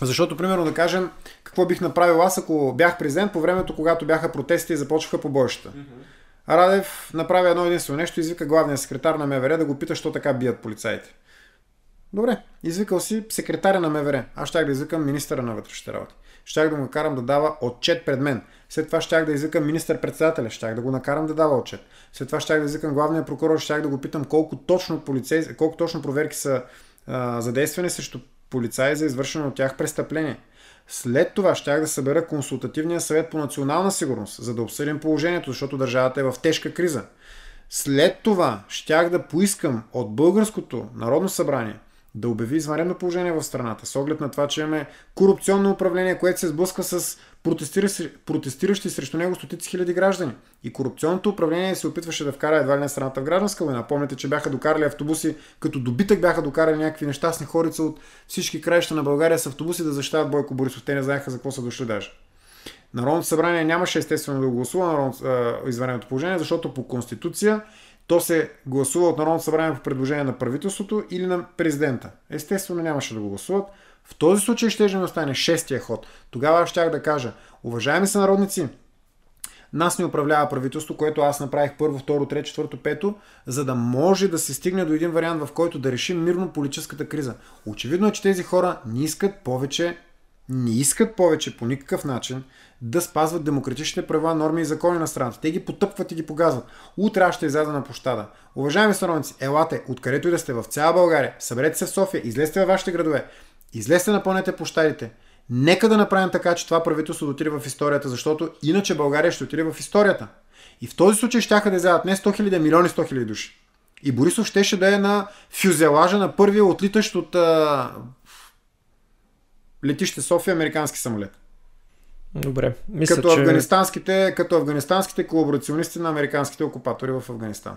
защото, примерно, да кажем, какво бих направил аз, ако бях президент по времето, когато бяха протести и започваха побоищата. А Радев направи едно единствено нещо, извика главния секретар на МВР да го пита, що така бият полицаите. Добре, извикал си секретаря на МВР. Аз щях да извикам министъра на вътрешните работи. Щях да го накарам да дава отчет пред мен. След това щях да извикам министър-председателя. Щях да го накарам да дава отчет. След това щях да извикам главния прокурор. Щях да го питам колко точно, полицей, колко точно проверки са а, задействани срещу полицаи за извършено от тях престъпление. След това щях да събера консултативния съвет по национална сигурност, за да обсъдим положението, защото държавата е в тежка криза. След това щях да поискам от българското Народно събрание да обяви извънредно положение в страната, с оглед на това, че имаме корупционно управление, което се сблъсква с протестиращи, протестиращи срещу него стотици хиляди граждани. И корупционното управление се опитваше да вкара едва ли не страната в гражданска война. Помните, че бяха докарали автобуси, като добитък бяха докарали някакви нещастни хорица от всички краища на България с автобуси да защитават Бойко Борисов. Те не знаеха за какво са дошли даже. Народното събрание нямаше естествено да гласува извънредното положение, защото по конституция то се гласува от Народното събрание по предложение на правителството или на президента. Естествено нямаше да го гласуват. В този случай ще да остане шестия ход. Тогава щях да кажа, уважаеми са народници, нас ни управлява правителство, което аз направих първо, второ, трето, четвърто, пето, за да може да се стигне до един вариант, в който да решим мирно политическата криза. Очевидно е, че тези хора не искат повече, не искат повече по никакъв начин да спазват демократичните права, норми и закони на страната. Те ги потъпват и ги погазват. Утре аз ще изляза на площада. Уважаеми сънародници, елате, откъдето и да сте в цяла България, съберете се в София, излезте във вашите градове, излезте напълнете площадите. Нека да направим така, че това правителство да отиде в историята, защото иначе България ще отиде в историята. И в този случай ще да изядат не 100 000, а милиони 100 000 души. И Борисов щеше да е на фюзелажа на първия отлитащ от а... летище София американски самолет. Добре. Мисля, Като, че... афганистанските, като афганистанските колаборационисти на американските окупатори в Афганистан.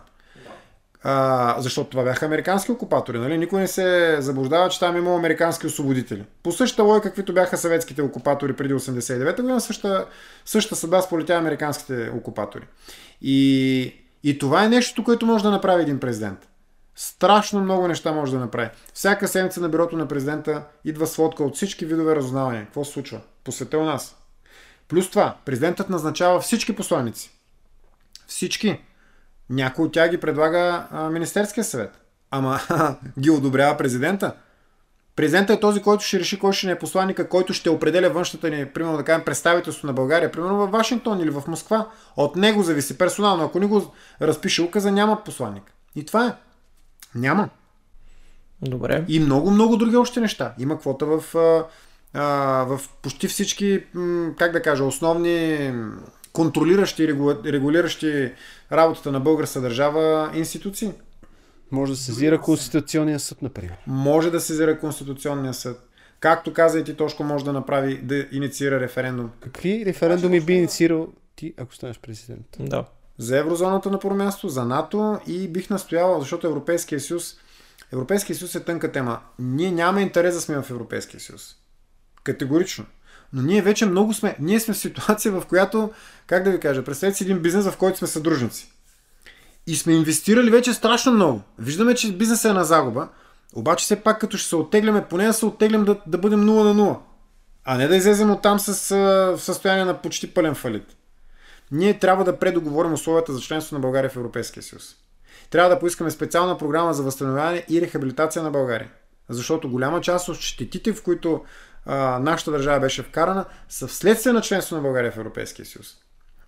А, защото това бяха американски окупатори, нали? Никой не се заблуждава, че там имало американски освободители. По същата логика, каквито бяха съветските окупатори преди 89-та година, същата, същата съдба сполетя американските окупатори. И, и това е нещо, което може да направи един президент. Страшно много неща може да направи. Всяка седмица на бюрото на президента идва сводка от всички видове разузнавания. Какво се случва? По света у нас. Плюс това, президентът назначава всички посланици. Всички. Някой от тях ги предлага Министерския съвет. Ама ги одобрява президента. Президентът е този, който ще реши кой ще не е посланника, който ще определя външната ни, примерно да кажем, представителство на България, примерно в Вашингтон или в Москва. От него зависи персонално. Ако не го разпише указа, няма посланник. И това е. Няма. Добре. И много, много други още неща. Има квота в, а, а, в почти всички, как да кажа, основни контролиращи и регу- регулиращи работата на българска държава институции. Може да сезира Конституционния съд, например. Може да сезира Конституционния съд. Както каза и ти, Тошко може да направи, да инициира референдум. Какви референдуми би инициирал ти, ако станеш президент? Да. За еврозоната на първо място, за НАТО и бих настоявал, защото Европейския съюз Европейския съюз е тънка тема. Ние нямаме интерес да сме в Европейския съюз. Категорично. Но ние вече много сме, ние сме в ситуация, в която, как да ви кажа, представете си един бизнес, в който сме съдружници. И сме инвестирали вече страшно много. Виждаме, че бизнесът е на загуба, обаче все пак като ще се оттегляме, поне да се оттеглям да, да бъдем 0 на 0. А не да излезем от там с, в състояние на почти пълен фалит. Ние трябва да предоговорим условията за членство на България в Европейския съюз. Трябва да поискаме специална програма за възстановяване и рехабилитация на България. Защото голяма част от щетите, в които а, нашата държава беше вкарана, са вследствие на членство на България в Европейския съюз.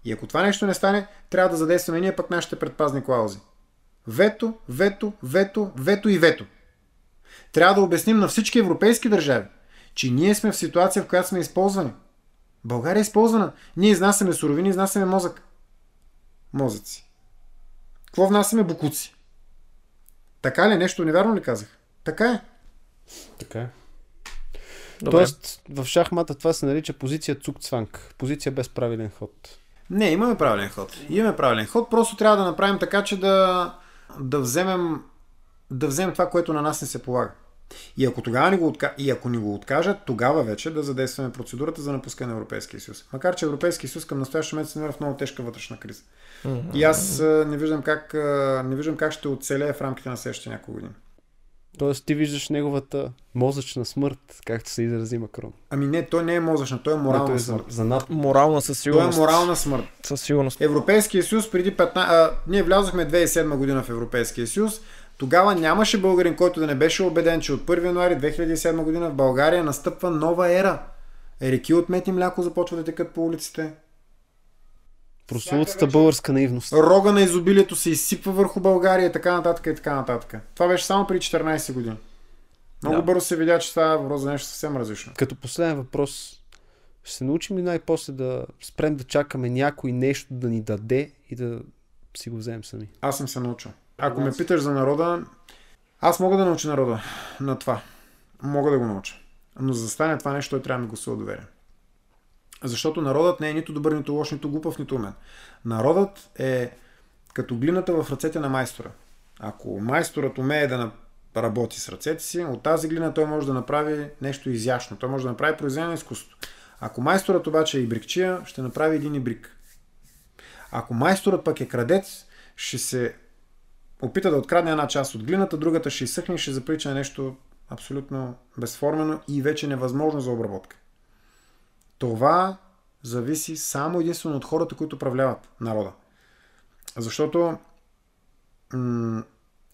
И ако това нещо не стане, трябва да задействаме ние пък нашите предпазни клаузи. Вето, вето, вето, вето и вето. Трябва да обясним на всички европейски държави, че ние сме в ситуация, в която сме използвани. България е използвана. Ние изнасяме суровини, изнасяме мозък. Мозъци. Какво внасяме? Букуци. Така ли? Нещо невярно ли казах? Така е. Така е. Добре. Тоест, в шахмата това се нарича позиция цукцванг. Позиция без правилен ход. Не, имаме правилен ход. Имаме правилен ход, просто трябва да направим така, че да, да вземем да вземем това, което на нас не се полага. И ако, тогава ни го отка... и ако ни го откажат, тогава вече да задействаме процедурата за напускане на Европейския съюз. Макар, че Европейския съюз към настоящия момент се намира в много тежка вътрешна криза. Mm-hmm. И аз не виждам как, не виждам как ще оцелее в рамките на следващите няколко години. Тоест ти виждаш неговата мозъчна смърт, както се изрази Макрон. Ами не, той не е мозъчна, той е морална той е смърт. За, за над... Морална със сигурност. Той е морална смърт. Със сигурност. Европейския съюз преди 15... А, ние влязохме 2007 година в Европейския съюз. Тогава нямаше българин, който да не беше убеден, че от 1 януари 2007 година в България настъпва нова ера. Реки от мет и мляко започва да текат по улиците. Прословутата българска наивност. Рога на изобилието се изсипва върху България и така нататък и така нататък. Това беше само при 14 години. Много Да. бързо се видя, че става въпрос за нещо съвсем различно. Като последен въпрос, ще се научим ли най-после да спрем да чакаме някой нещо да ни даде и да си го вземем сами? Аз съм се научил. Ако ме питаш за народа, аз мога да науча народа на това. Мога да го науча. Но за да стане това нещо, той трябва да ми гласува доверие. Защото народът не е нито добър, нито лош, нито глупав, нито умен. Народът е като глината в ръцете на майстора. Ако майсторът умее да работи с ръцете си, от тази глина той може да направи нещо изящно. Той може да направи произведение на изкуството. Ако майсторът обаче е и брикчия, ще направи един и брик. Ако майсторът пък е крадец, ще се опита да открадне една част от глината, другата ще изсъхне и ще заприча на нещо абсолютно безформено и вече невъзможно за обработка. Това зависи само единствено от хората, които управляват народа. Защото м-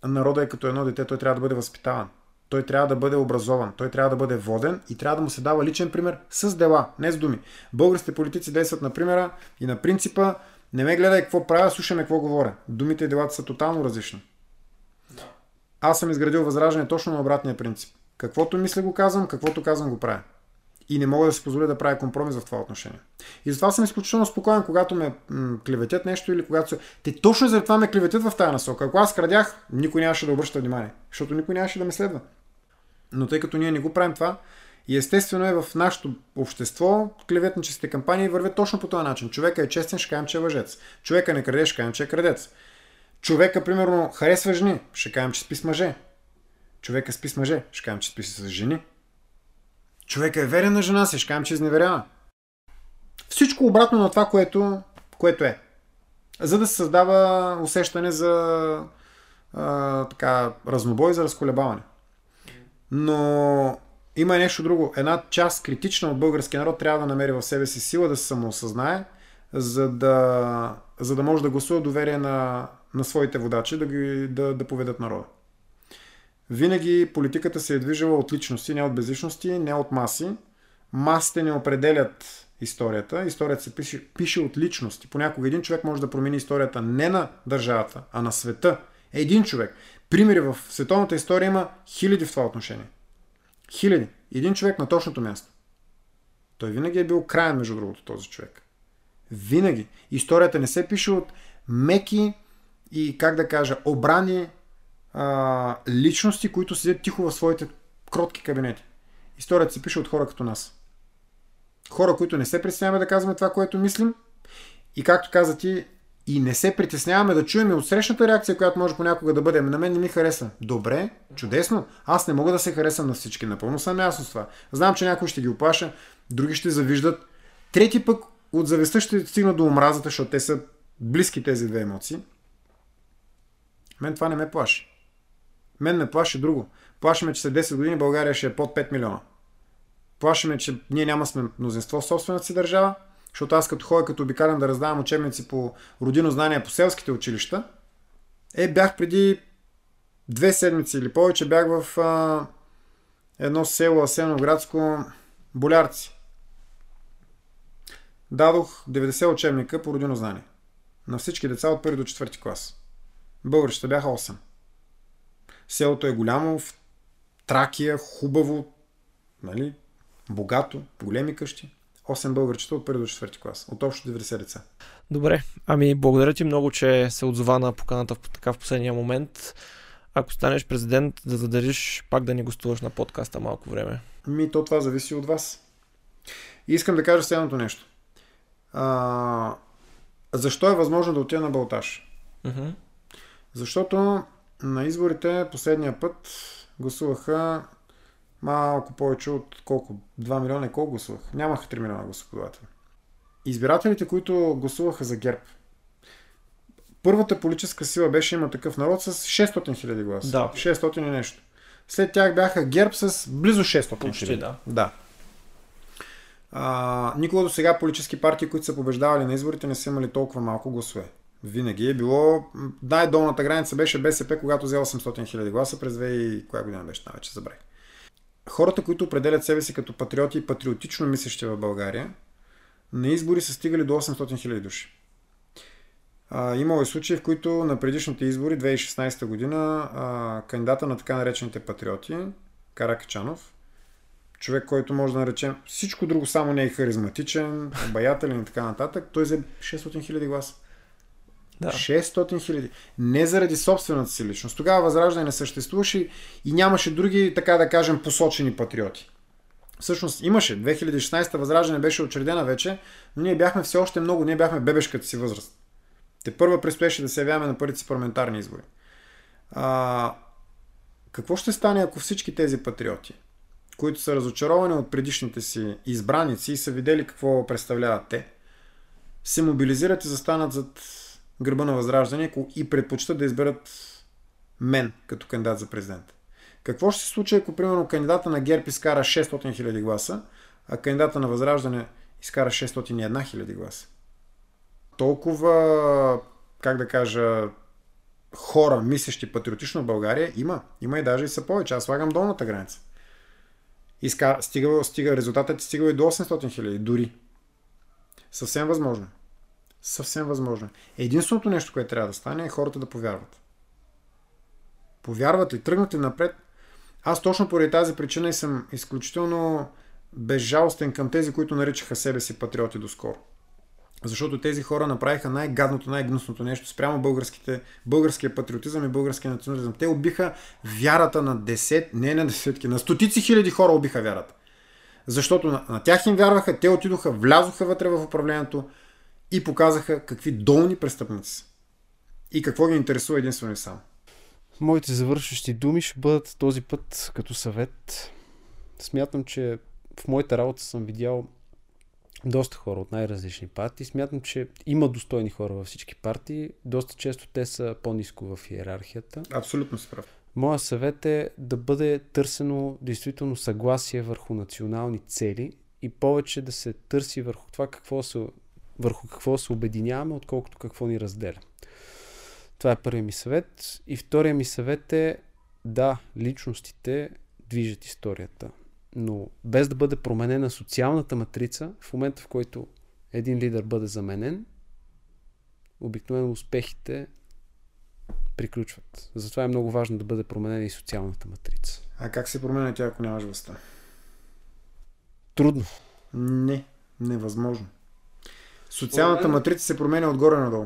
народа е като едно дете, той трябва да бъде възпитаван. Той трябва да бъде образован, той трябва да бъде воден и трябва да му се дава личен пример с дела, не с думи. Българските политици действат на примера и на принципа не ме гледай какво правя, слушай ме какво говоря. Думите и делата са тотално различни. Аз съм изградил възраждане точно на обратния принцип. Каквото мисля го казвам, каквото казвам го правя. И не мога да си позволя да правя компромис в това отношение. И затова съм изключително спокоен, когато ме м- клеветят нещо или когато се... Те точно заради това ме клеветят в тази насока. Ако аз крадях, никой нямаше да обръща внимание, защото никой нямаше да ме следва. Но тъй като ние не го правим това, и естествено е в нашето общество, клеветническите кампании вървят точно по този начин. Човека е честен, ще кажем, че е лъжец. Човека не краде, ще кажем, че е крадец. Човека, примерно, харесва жени, ще кажем, че спи с мъже. Човека спи с мъже, ще кажем, че спи с жени. Човека е верен на жена си, ще кажем, че изневерява. Всичко обратно на това, което, което е. За да се създава усещане за а, така, разнобой, за разколебаване. Но има и нещо друго. Една част критична от българския народ трябва да намери в себе си сила да се самоосъзнае, за да, за да може да гласува доверие на, на своите водачи, да, ги, да, да поведат народа. Винаги политиката се е движила от личности, не от безличности, не от маси. Масите не определят историята. Историята се пише, пише от личности. Понякога един човек може да промени историята не на държавата, а на света. Един човек. Примери в световната история има хиляди в това отношение. Хиляди. Един човек на точното място. Той винаги е бил краен, между другото, този човек. Винаги. Историята не се пише от меки и, как да кажа, обрани а, личности, които седят тихо в своите кротки кабинети. Историята се пише от хора като нас. Хора, които не се притесняваме да казваме това, което мислим и както каза ти, и не се притесняваме да чуем и от срещната реакция, която може понякога да бъде. «Ами На мен не ми хареса. Добре, чудесно. Аз не мога да се харесам на всички. Напълно съм ясно с това. Знам, че някой ще ги оплаша, други ще завиждат. Трети пък от завистта ще стигна до омразата, защото те са близки тези две емоции. Мен това не ме плаши. Мен ме плаши друго. Плаши ме, че след 10 години България ще е под 5 милиона. Плаши ме, че ние няма сме мнозинство в собствената си държава, защото аз като ходя, като обикалям да раздавам учебници по родино знания по селските училища, е, бях преди две седмици или повече, бях в а, едно село Асеновградско, Болярци. Дадох 90 учебника по родино знание. На всички деца от първи до четвърти клас. Българщите бяха 8. Селото е голямо, в Тракия, хубаво, нали, богато, големи къщи. 8 българчета от първи до четвърти клас. От общо 90 деца. Добре, ами благодаря ти много, че се отзова на поканата в така в последния момент. Ако станеш президент, да задържиш пак да ни гостуваш на подкаста малко време. Ми, то това зависи от вас. И искам да кажа следното нещо. А, защо е възможно да отида на Балтаж? Мгм. Защото на изборите последния път гласуваха малко повече от колко? 2 милиона и колко гласувах? Нямаха 3 милиона гласоподаватели. Избирателите, които гласуваха за ГЕРБ, първата политическа сила беше има такъв народ с 600 хиляди гласа. Да. 600 и нещо. След тях бяха ГЕРБ с близо 600 Почти, хиляди. да. Да. А, никога до сега политически партии, които са побеждавали на изборите, не са имали толкова малко гласове. Винаги е било... Най-долната граница беше БСП, когато взе 800 хиляди гласа през 2000... и Коя година беше? Вече забравих. Хората, които определят себе си като патриоти и патриотично мислещи в България, на избори са стигали до 800 хиляди души. А, имало и случаи, в които на предишните избори, 2016 година, а, кандидата на така наречените патриоти, Каракачанов, човек, който може да наречем всичко друго, само не е харизматичен, обаятелен и така нататък, той взе 600 хиляди гласа. Да. 600 хиляди. Не заради собствената си личност. Тогава Възраждане не съществуваше и нямаше други, така да кажем, посочени патриоти. Всъщност имаше. 2016 Възраждане беше учредена вече, но ние бяхме все още много, ние бяхме бебешката си възраст. Те първа предстоеше да се явяваме на първите си парламентарни избори. А, какво ще стане, ако всички тези патриоти, които са разочаровани от предишните си избраници и са видели какво представляват те, се мобилизират и застанат зад гърба на Възраждане и предпочитат да изберат мен като кандидат за президент. Какво ще се случи, ако примерно кандидата на ГЕРБ изкара 600 000 гласа, а кандидата на Възраждане изкара 601 000 гласа? Толкова, как да кажа, хора, мислещи патриотично в България, има. Има и даже и са повече. Аз слагам долната граница. Изка... Стига, стига, резултатът стига и до 800 хиляди, дори. Съвсем възможно. Съвсем възможно. Единственото нещо, което трябва да стане е хората да повярват. Повярват и тръгнат ли напред. Аз точно поради тази причина и съм изключително безжалостен към тези, които наричаха себе си патриоти доскоро. Защото тези хора направиха най-гадното, най-гнусното нещо спрямо българските, българския патриотизъм и българския национализъм. Те убиха вярата на десет, не на десетки, на стотици хиляди хора убиха вярата. Защото на, на тях им вярваха, те отидоха, влязоха вътре в управлението и показаха какви долни престъпници са. И какво ги интересува единствено и само. Моите завършващи думи ще бъдат този път като съвет. Смятам, че в моята работа съм видял доста хора от най-различни партии. Смятам, че има достойни хора във всички партии. Доста често те са по-низко в иерархията. Абсолютно си прав. Моя съвет е да бъде търсено действително съгласие върху национални цели и повече да се търси върху това какво се, върху какво се обединяваме, отколкото какво ни разделя. Това е първият ми съвет. И втория ми съвет е да, личностите движат историята. Но без да бъде променена социалната матрица, в момента в който един лидер бъде заменен, обикновено успехите приключват. Затова е много важно да бъде променена и социалната матрица. А как се променя тя, ако нямаш властта? Трудно. Не, невъзможно. Социалната матрица се променя отгоре надолу.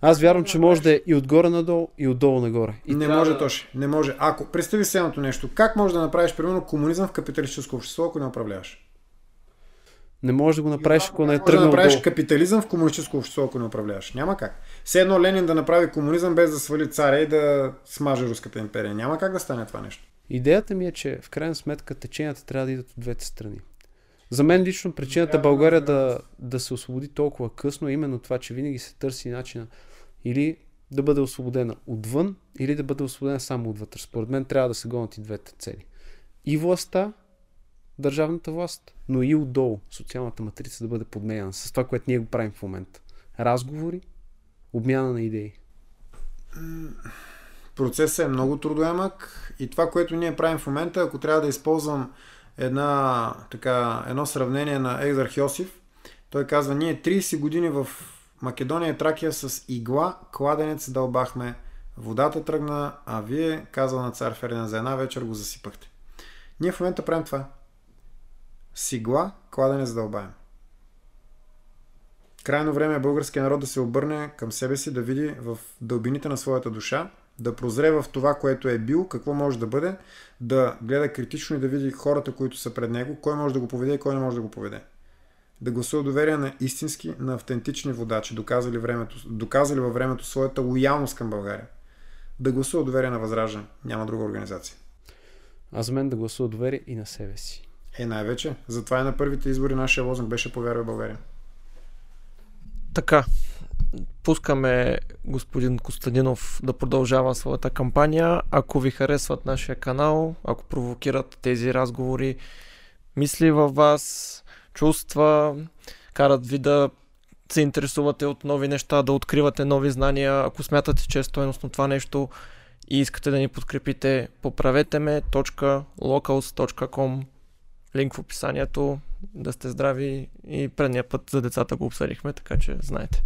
Аз вярвам, че може да е и отгоре надолу, и отдолу нагоре. И не трябва може, да- Тоши. Не може. Ако представи следното нещо. Как можеш да направиш, примерно, комунизъм в капиталистическо общество, ако не управляваш? Не може да го направиш, ако не е Може да тръгнал направиш долу. капитализъм в комунистическо общество, ако не управляваш. Няма как. Все едно Ленин да направи комунизъм без да свали царя и да смаже Руската империя. Няма как да стане това нещо. Идеята ми е, че в крайна сметка теченията трябва да идат от двете страни. За мен лично причината България да, да се освободи толкова късно е именно това, че винаги се търси начина или да бъде освободена отвън, или да бъде освободена само отвътре. Според мен трябва да се гонят и двете цели. И властта, държавната власт, но и отдолу социалната матрица да бъде подменена с това, което ние го правим в момента. Разговори, обмяна на идеи. Процесът е много трудоемък и това, което ние правим в момента, ако трябва да използвам една, така, едно сравнение на Екзарх Йосиф, той казва, ние 30 години в Македония и Тракия с игла, кладенец дълбахме, водата тръгна, а вие, казва на цар Фердинанд, за една вечер го засипахте. Ние в момента правим това. С игла, кладенец дълбаем. Крайно време е българския народ да се обърне към себе си, да види в дълбините на своята душа Да прозре в това, което е бил, какво може да бъде, да гледа критично и да види хората, които са пред него, кой може да го поведе и кой не може да го поведе. Да гласува доверие на истински, на автентични водачи, доказали, времето, доказали във времето своята лоялност към България. Да гласува доверие на Възраждане. Няма друга организация. А за мен да гласува доверие и на себе си. Е, най-вече. Затова и на първите избори нашия лозунг беше повярва в България. Така, пускаме господин Костадинов да продължава своята кампания. Ако ви харесват нашия канал, ако провокират тези разговори, мисли във вас, чувства, карат ви да се интересувате от нови неща, да откривате нови знания. Ако смятате, че е стоеностно това нещо и искате да ни подкрепите, поправете ме .locals.com Линк в описанието. Да сте здрави и предния път за децата го обсъдихме, така че знаете.